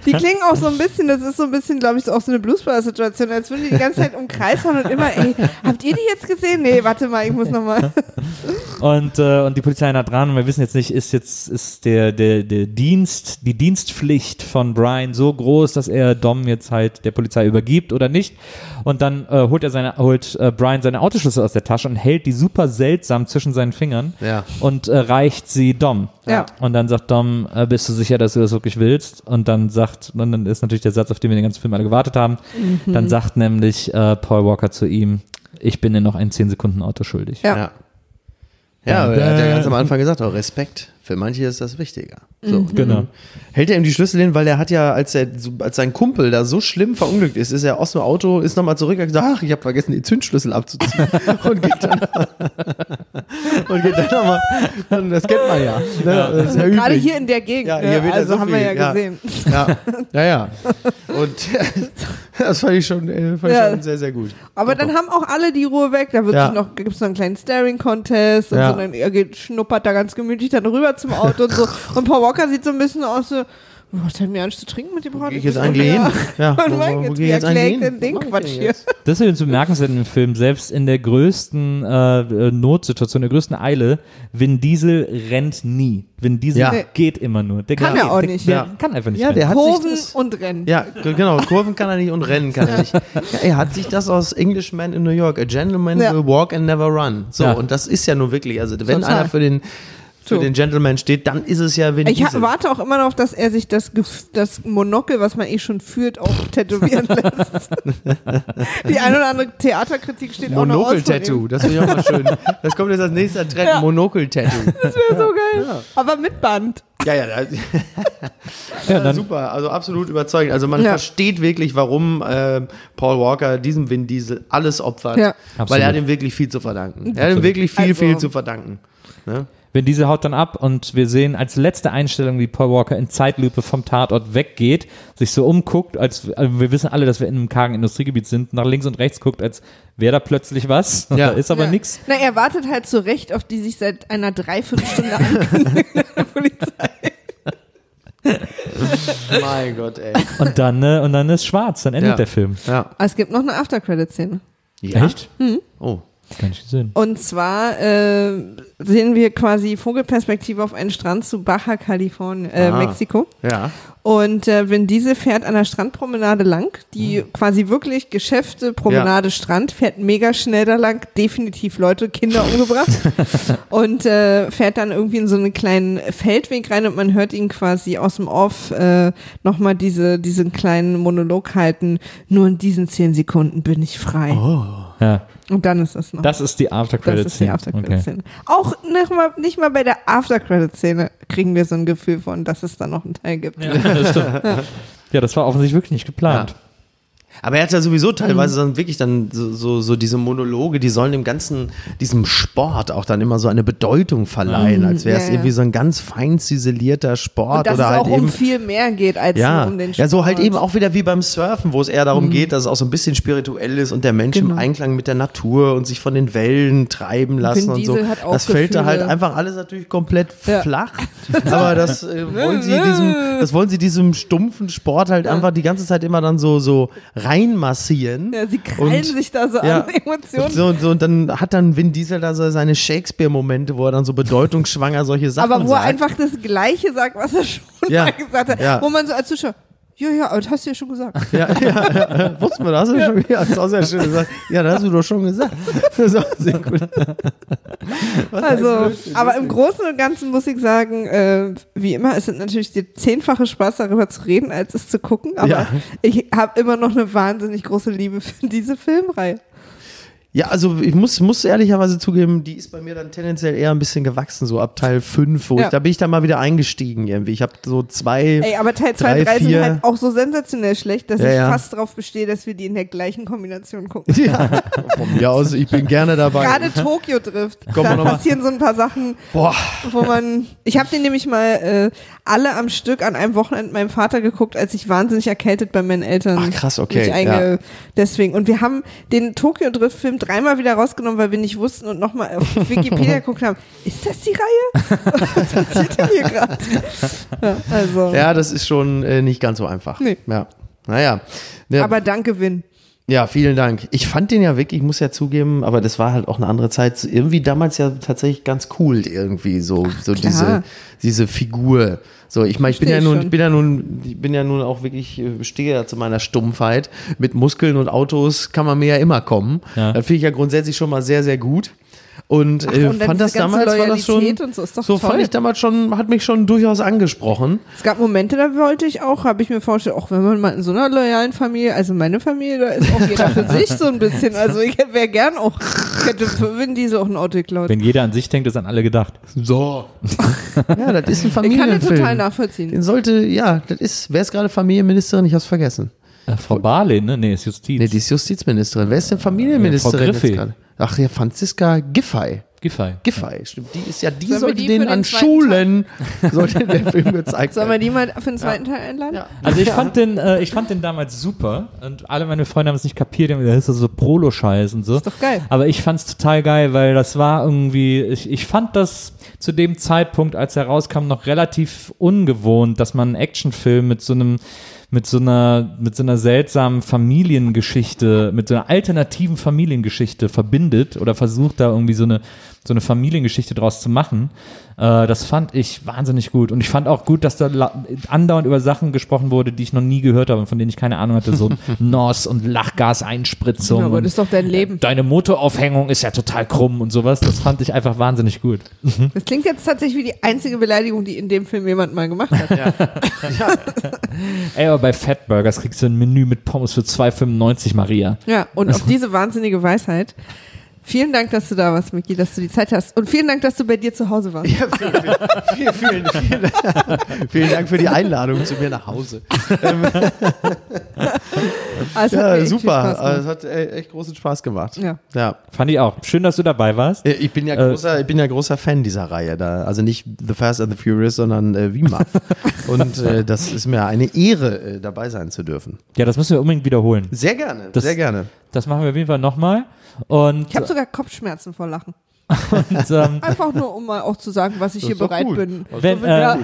die klingen auch so ein bisschen, das ist so ein bisschen, glaube ich, auch so eine Bluesbrother-Situation, als würden die die ganze Zeit um Kreis hauen und immer, ey, habt ihr die jetzt gesehen? Nee, warte mal, ich muss nochmal. [laughs] Und, äh, und die Polizei nah dran und wir wissen jetzt nicht, ist jetzt ist der, der, der Dienst, die Dienstpflicht von Brian so groß, dass er Dom jetzt halt der Polizei übergibt oder nicht. Und dann äh, holt er seine, holt äh, Brian seine Autoschlüssel aus der Tasche und hält die super seltsam zwischen seinen Fingern Ja. und äh, reicht sie Dom. Ja. Und dann sagt Dom, äh, bist du sicher, dass du das wirklich willst? Und dann sagt, und dann ist natürlich der Satz, auf den wir den ganzen Film alle gewartet haben. Dann sagt nämlich äh, Paul Walker zu ihm, ich bin dir noch ein 10 Sekunden Auto schuldig. Ja. Ja. Ja, er hat ja ganz am Anfang gesagt, auch Respekt. Für manche ist das wichtiger. So. Genau. Hält er ihm die Schlüssel hin, weil er hat ja, als er, als sein Kumpel da so schlimm verunglückt ist, ist er aus dem Auto, ist nochmal zurück und hat gesagt, ach, ich habe vergessen, die Zündschlüssel abzuziehen. [laughs] und geht dann, [laughs] und geht dann nochmal, das kennt man ja. Ne? Ist ja Gerade hier in der Gegend, Ja, ne? ja also so haben wir ja ja. gesehen. Ja, ja, ja. Und [laughs] das fand ich schon, äh, fand ich Ja. schon sehr, sehr gut. Aber dann haben auch alle die Ruhe weg. Da wird Ja. sich noch, gibt es noch einen kleinen Staring-Contest und Ja. so, dann er geht, schnuppert da ganz gemütlich dann rüber zum Auto und so. Und Paul Walker sieht so ein bisschen aus so, Was hat mir Angst zu trinken mit dem? Gehe ich jetzt eigentlich hin? Ja, [laughs] Und mein jetzt, geh wie ich erklärt denn den ich Quatsch hier? jetzt? Das ist übrigens bemerkenswert in dem Film, selbst in der größten äh, äh, Notsituation, der größten Eile, Vin Diesel rennt nie. Vin Diesel Ja. geht immer nur. Der Kann er auch nicht. Der Ja. kann einfach nicht Ja, der rennen. hat sich Kurven das, und Rennen. Ja, genau. Kurven kann er nicht und rennen kann er nicht. [laughs] Ja, er hat sich das aus Englishman in New York. A gentleman Ja. will walk and never run. So, Ja. und das ist ja nun wirklich, also wenn Total. einer für den, für So. den Gentleman steht, dann ist es ja Vin Ich Diesel. warte auch immer noch, dass er sich das, Gef- das Monokel, was man eh schon führt, auch [laughs] tätowieren lässt. Die ein oder andere Theaterkritik steht auch noch. Monokel-Tattoo, das finde ich auch mal schön. [laughs] Das kommt jetzt als nächster Trend, Ja. Monokel-Tattoo. [laughs] Das wäre so geil. Aber mit Band. Ja, ja, das, Ja, dann, super, also absolut überzeugend. Also man Ja. versteht wirklich, warum äh, Paul Walker diesem Vin Diesel alles opfert, Ja. weil er hat ihm wirklich viel zu verdanken. Er hat ihm wirklich viel, Also- viel zu verdanken. Ne? Vin Diesel haut dann ab und wir sehen als letzte Einstellung, wie Paul Walker in Zeitlupe vom Tatort weggeht, sich so umguckt, als also wir wissen alle, dass wir in einem kargen Industriegebiet sind, nach links und rechts guckt, als wäre da plötzlich was. [laughs] Ja. Da ist aber Ja. nichts. Na, er wartet halt zu Recht auf die sich seit einer Dreiviertelstunde ankündigende [laughs] Polizei. Mein Gott, ey. Und dann, äh, und dann ist schwarz, dann endet Ja. der Film. Ja. Aber es gibt noch eine After-Credit-Szene. ja? Echt? Oh. Kann ich sehen. Und zwar äh, sehen wir quasi Vogelperspektive auf einen Strand zu Baja California, äh, Ah. Mexiko. Ja. Und äh, Vin Diesel fährt an der Strandpromenade lang, die quasi wirklich Geschäfte, Promenade, Strand, fährt mega schnell da lang, definitiv Leute, Kinder umgebracht [laughs] und äh, fährt dann irgendwie in so einen kleinen Feldweg rein und man hört ihn quasi aus dem Off äh, nochmal diese, diesen kleinen Monolog halten, nur in diesen zehn Sekunden bin ich frei. Ja. Und dann ist das noch. Das ist die after Das credit ist die After-Credit-Szene. Auch nicht mal, nicht mal bei der After-Credit-Szene kriegen wir so ein Gefühl von, dass es da noch einen Teil gibt. Ja, das. [laughs] Ja, das war offensichtlich wirklich nicht geplant. Aber er hat ja sowieso teilweise dann wirklich dann so, so, so diese Monologe, die sollen dem ganzen, diesem Sport auch dann immer so eine Bedeutung verleihen, als wäre es Ja, irgendwie so ein ganz fein ziselierter Sport Und dass oder es halt auch eben. um viel mehr geht als ja, nur um den ja, so halt Sport. eben auch wieder wie beim Surfen, wo es eher darum geht, dass es auch so ein bisschen spirituell ist und der Mensch im Genau. Einklang mit der Natur und sich von den Wellen treiben lassen und so. Das fällt da halt Gefühle. einfach alles natürlich komplett Ja. flach. [laughs] Aber das äh, wollen sie diesem, das wollen sie diesem stumpfen Sport halt einfach die ganze Zeit immer dann so, so reinmassieren. Ja, sie krallen Und- sich da so ja. an Emotionen. So, so, und dann hat dann Vin Diesel da so seine Shakespeare-Momente, wo er dann so bedeutungsschwanger solche Sachen Aber wo er sagt. einfach das Gleiche sagt, was er schon Ja. mal gesagt hat. Ja. Wo man so als Zuschauer, ja, ja, aber das hast du ja schon gesagt. [laughs] Ja, ja, ja. Wussten wir, das hast du schon ja, das auch sehr schön gesagt. Ja, das hast du doch schon gesagt. [laughs] Das ist auch sehr gut. Was Also, aber im Großen und Ganzen muss ich sagen, äh, wie immer, es sind natürlich der zehnfache Spaß darüber zu reden, als es zu gucken. Aber Ja. ich habe immer noch eine wahnsinnig große Liebe für diese Filmreihe. Ja, also ich muss, muss ehrlicherweise zugeben, die ist bei mir dann tendenziell eher ein bisschen gewachsen, so ab Teil 5, wo Ja. ich, da bin ich dann mal wieder eingestiegen irgendwie. Ich habe so zwei. Ey, aber Teil 2 drei, und 3 sind halt auch so sensationell schlecht, dass Ja, ich ja. fast darauf bestehe, dass wir die in der gleichen Kombination gucken. Ja, [laughs] von mir aus, ich bin gerne dabei. Gerade Tokyo Drift. Kommen wir da passieren so ein paar Sachen, Boah, wo man. Ich habe den nämlich mal äh, alle am Stück an einem Wochenende meinem Vater geguckt, als ich wahnsinnig erkältet bei meinen Eltern. Ach, krass, okay, mich einge Deswegen. Und wir haben den Tokyo Dreimal wieder rausgenommen, weil wir nicht wussten und nochmal auf Wikipedia [laughs] geguckt haben. Ist das die Reihe? [laughs] Was passiert denn hier gerade? Ja, also. ja, das ist schon äh, nicht ganz so einfach. Nee. Ja. Naja. Ja, Aber danke, Win. Ja, vielen Dank. Ich fand den ja wirklich, ich muss ja zugeben, aber das war halt auch eine andere Zeit. Irgendwie damals ja tatsächlich ganz cool irgendwie so, so klar. diese, diese Figur. So, ich meine, ich bin ja nun, ich bin ja nun, ich bin ja nun auch wirklich, äh, stehe ja zu meiner Stumpfheit. Mit Muskeln und Autos kann man mir ja immer kommen. Ja. Das finde ich ja grundsätzlich schon mal sehr, sehr gut. Und, äh, und fand das damals, war das schon, Loyalität und so, ist doch so toll. fand ich damals schon, hat mich schon durchaus angesprochen. Es gab Momente, da wollte ich auch, habe ich mir vorgestellt, auch wenn man mal in so einer loyalen Familie, also meine Familie, da ist auch jeder für sich so ein bisschen. Also ich wäre gern auch, ich hätte für Vin Diesel auch ein Auto geklaut. Wenn jeder an sich denkt, ist an alle gedacht. So. ja, das ist ein Ich kann den Familienfilm. total nachvollziehen. Den sollte, ja, das ist, wer ist gerade Familienministerin? Ich hab's vergessen. Äh, Frau Barley, ne? Nee, ist Justiz. Nee, die ist Justizministerin. Wer ist denn Familienministerin Frau jetzt Griffey. gerade? Ach ja, Franziska Giffey. Giffey. Giffey, stimmt. Die ist ja, die Sollen sollte die denen den an Schulen, [laughs] sollte der Film gezeigt Sollen wir die mal für den zweiten Teil einladen? Ja. Also ich fand den, äh, ich fand den damals super und alle meine Freunde haben es nicht kapiert, das ist so Prolo-Scheiß und so. Ist doch geil. Aber ich fand's total geil, weil das war irgendwie, ich, ich fand das zu dem Zeitpunkt, als er rauskam, noch relativ ungewohnt, dass man einen Actionfilm mit so einem mit so einer mit so einer seltsamen Familiengeschichte, mit so einer alternativen Familiengeschichte verbindet oder versucht da irgendwie so eine so eine Familiengeschichte draus zu machen. Äh, das fand ich wahnsinnig gut und ich fand auch gut, dass da andauernd über Sachen gesprochen wurde, die ich noch nie gehört habe und von denen ich keine Ahnung hatte, so [laughs] NOS und Lachgaseinspritzung. Ja, aber das ist doch dein Leben. deine Motoraufhängung ist ja total krumm und sowas. Das fand ich einfach wahnsinnig gut. [laughs] Das klingt jetzt tatsächlich wie die einzige Beleidigung, die in dem Film jemand mal gemacht hat. [laughs] Ey, aber bei Fatburgers kriegst du ein Menü mit Pommes für 2,95 Maria. Ja, und auf diese wahnsinnige Weisheit. Vielen Dank, dass du da warst, Miki, dass du die Zeit hast. Und vielen Dank, dass du bei dir zu Hause warst. Ja, vielen, vielen, vielen, vielen Dank für die Einladung zu mir nach Hause. Also, Ja, super. Gemacht. Also, Es hat echt großen Spaß gemacht. Ja. ja. Fand ich auch. Schön, dass du dabei warst. Ich bin ja Äh, großer, ich bin ja großer Fan dieser Reihe da. Also nicht The Fast and the Furious, sondern äh, VMAF. [laughs] Und äh, das ist mir eine Ehre, äh, dabei sein zu dürfen. Ja, das müssen wir unbedingt wiederholen. Sehr gerne, Das- sehr gerne. Das machen wir auf jeden Fall nochmal. Und, Ich habe sogar Kopfschmerzen vor Lachen. und ähm, [laughs] Einfach nur, um mal auch zu sagen, was ich hier bereit gut. bin. wenn, Ja. äh,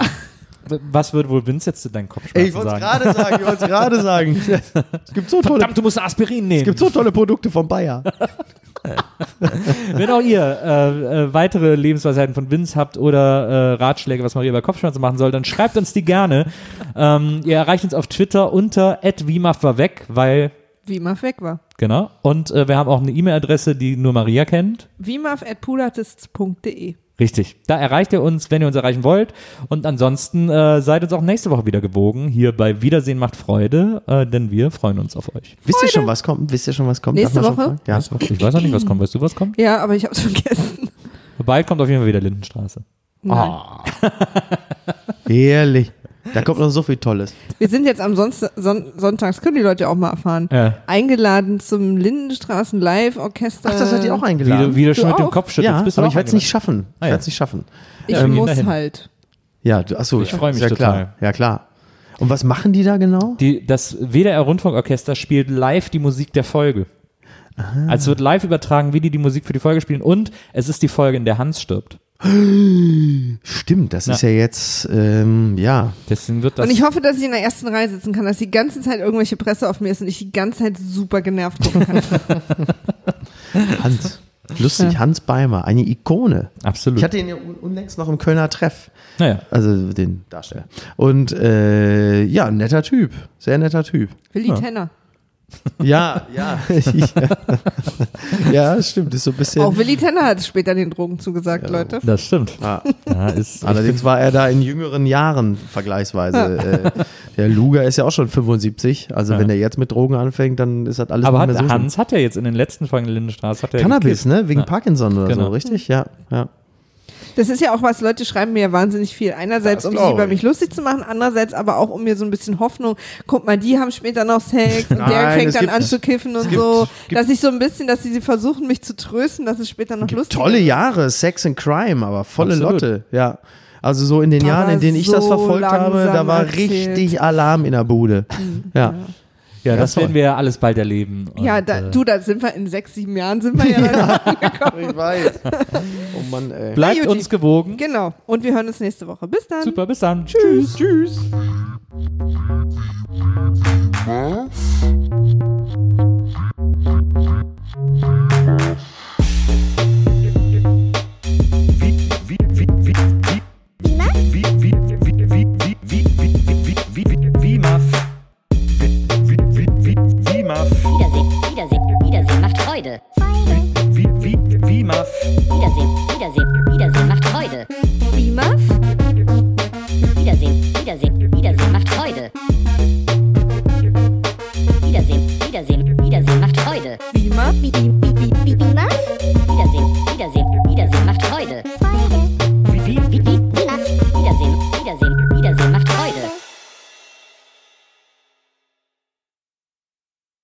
was würde wohl Vince jetzt zu deinen Ey, Kopfschmerzen ich wollte es sagen? gerade sagen, ich wollte es gerade sagen. [laughs] Es gibt so tolle, Verdammt, du musst Aspirin es nehmen. gibt so tolle Produkte von Bayer. [laughs] Wenn auch ihr äh, äh, weitere Lebensweisheiten von Vince habt oder äh, Ratschläge, was Maria bei Kopfschmerzen machen soll, dann schreibt uns die gerne. Ähm, ihr erreicht uns auf Twitter unter @wimaf war weg, weil Wie Maf weg war. genau. Und äh, wir haben auch eine E-Mail-Adresse, die nur Maria kennt. wimaf.pulartists.de Richtig. Da erreicht ihr uns, wenn ihr uns erreichen wollt. Und ansonsten äh, seid uns auch nächste Woche wieder gewogen. Hier bei Wiedersehen macht Freude, äh, denn wir freuen uns auf euch. Wisst ihr schon, was kommt? Wisst ihr schon, was kommt? Nächste Woche? schon? Ja. Ich weiß noch nicht, was kommt. Weißt du, was kommt? Ja, aber ich habe es vergessen. Bald kommt auf jeden Fall wieder Lindenstraße. Nein. Ehrlich. Da kommt noch so viel Tolles. Wir sind jetzt am Sonst Son Sonntags, können die Leute auch mal erfahren, Ja. eingeladen zum Lindenstraßen Live-Orchester. Ach, das seid ihr auch Wie eingeladen. du, wie du schon Du mit dem? Kopf schüttelst. ja, bist du aber ich werde es nicht schaffen. Ich Ah, ja. werde es nicht schaffen. Ich Ähm, muss halt. Ja, du, achso. Ich freu mich ja, total. Klar. Ja, klar. Und was machen die da genau? Die, das WDR Rundfunkorchester spielt live die Musik der Folge. Also wird live übertragen, wie die die Musik für die Folge spielen. Und es ist die Folge, in der Hans stirbt. Stimmt, das Ja. ist ja jetzt, ähm, ja. Deswegen wird das. Und ich hoffe, dass ich in der ersten Reihe sitzen kann, dass die ganze Zeit irgendwelche Presse auf mir ist und ich die ganze Zeit super genervt gucken kann. [laughs] Hans. Lustig, Hans Beimer, eine Ikone. absolut. Ich hatte ihn ja un unlängst noch im Kölner Treff. naja. Also den Darsteller. Und äh, ja, netter Typ. Sehr netter Typ. Willi Tenner. Ja, ja. [laughs] ja, stimmt. Ist so ein bisschen. Auch Willi Tenner hat später den Drogen zugesagt, Leute. Das stimmt. Ah. Ja, ist, [laughs] Allerdings war er da in jüngeren Jahren vergleichsweise. äh, der Luger ist ja auch schon 75. Also Ja. wenn er jetzt mit Drogen anfängt, dann ist das alles aber nicht hat, Hans hat ja jetzt in den letzten Folgen der Lindenstraße hat er. Cannabis, gekifft. ne? Wegen Ja. Parkinson oder Genau. so, richtig? Ja, ja. Das ist ja auch was, Leute schreiben mir ja wahnsinnig viel. Einerseits, um sich über ich. mich lustig zu machen, andererseits aber auch um mir so ein bisschen Hoffnung. Guck mal, die haben später noch Sex und der Nein, fängt es dann gibt- an zu kiffen und gibt- so. gibt- dass ich so ein bisschen, dass sie, sie versuchen, mich zu trösten, dass es später noch lustig Tolle ist. Jahre, Sex and Crime, aber volle Absolut. Lotte, ja. Also so in den Aber Jahren, in denen ich das verfolgt habe, da war erzählt. richtig Alarm in der Bude. Ja. Ja, Ja, das toll. werden wir ja alles bald erleben. Ja, Und, da, äh, du, da sind wir in sechs, sieben Jahren sind wir ja dann angekommen. Ich weiß. [laughs] Oh Mann, ey. Bleibt Juti. uns gewogen. Genau. Und wir hören uns nächste Woche. Bis dann. Super, bis dann. Tschüss. Tschüss. Wiedersehen, Wiedersehen macht Freude. Wiedersehen, Wiedersehen, Wiedersehen macht Freude. BIMAF, Wiedersehen, Wiedersehen, Wiedersehen macht Freude. Wiedersehen, Wiedersehen, Wiedersehen macht Freude. BIMAF, BIMAF, Wiedersehen, Wiedersehen, Wiedersehen macht Freude.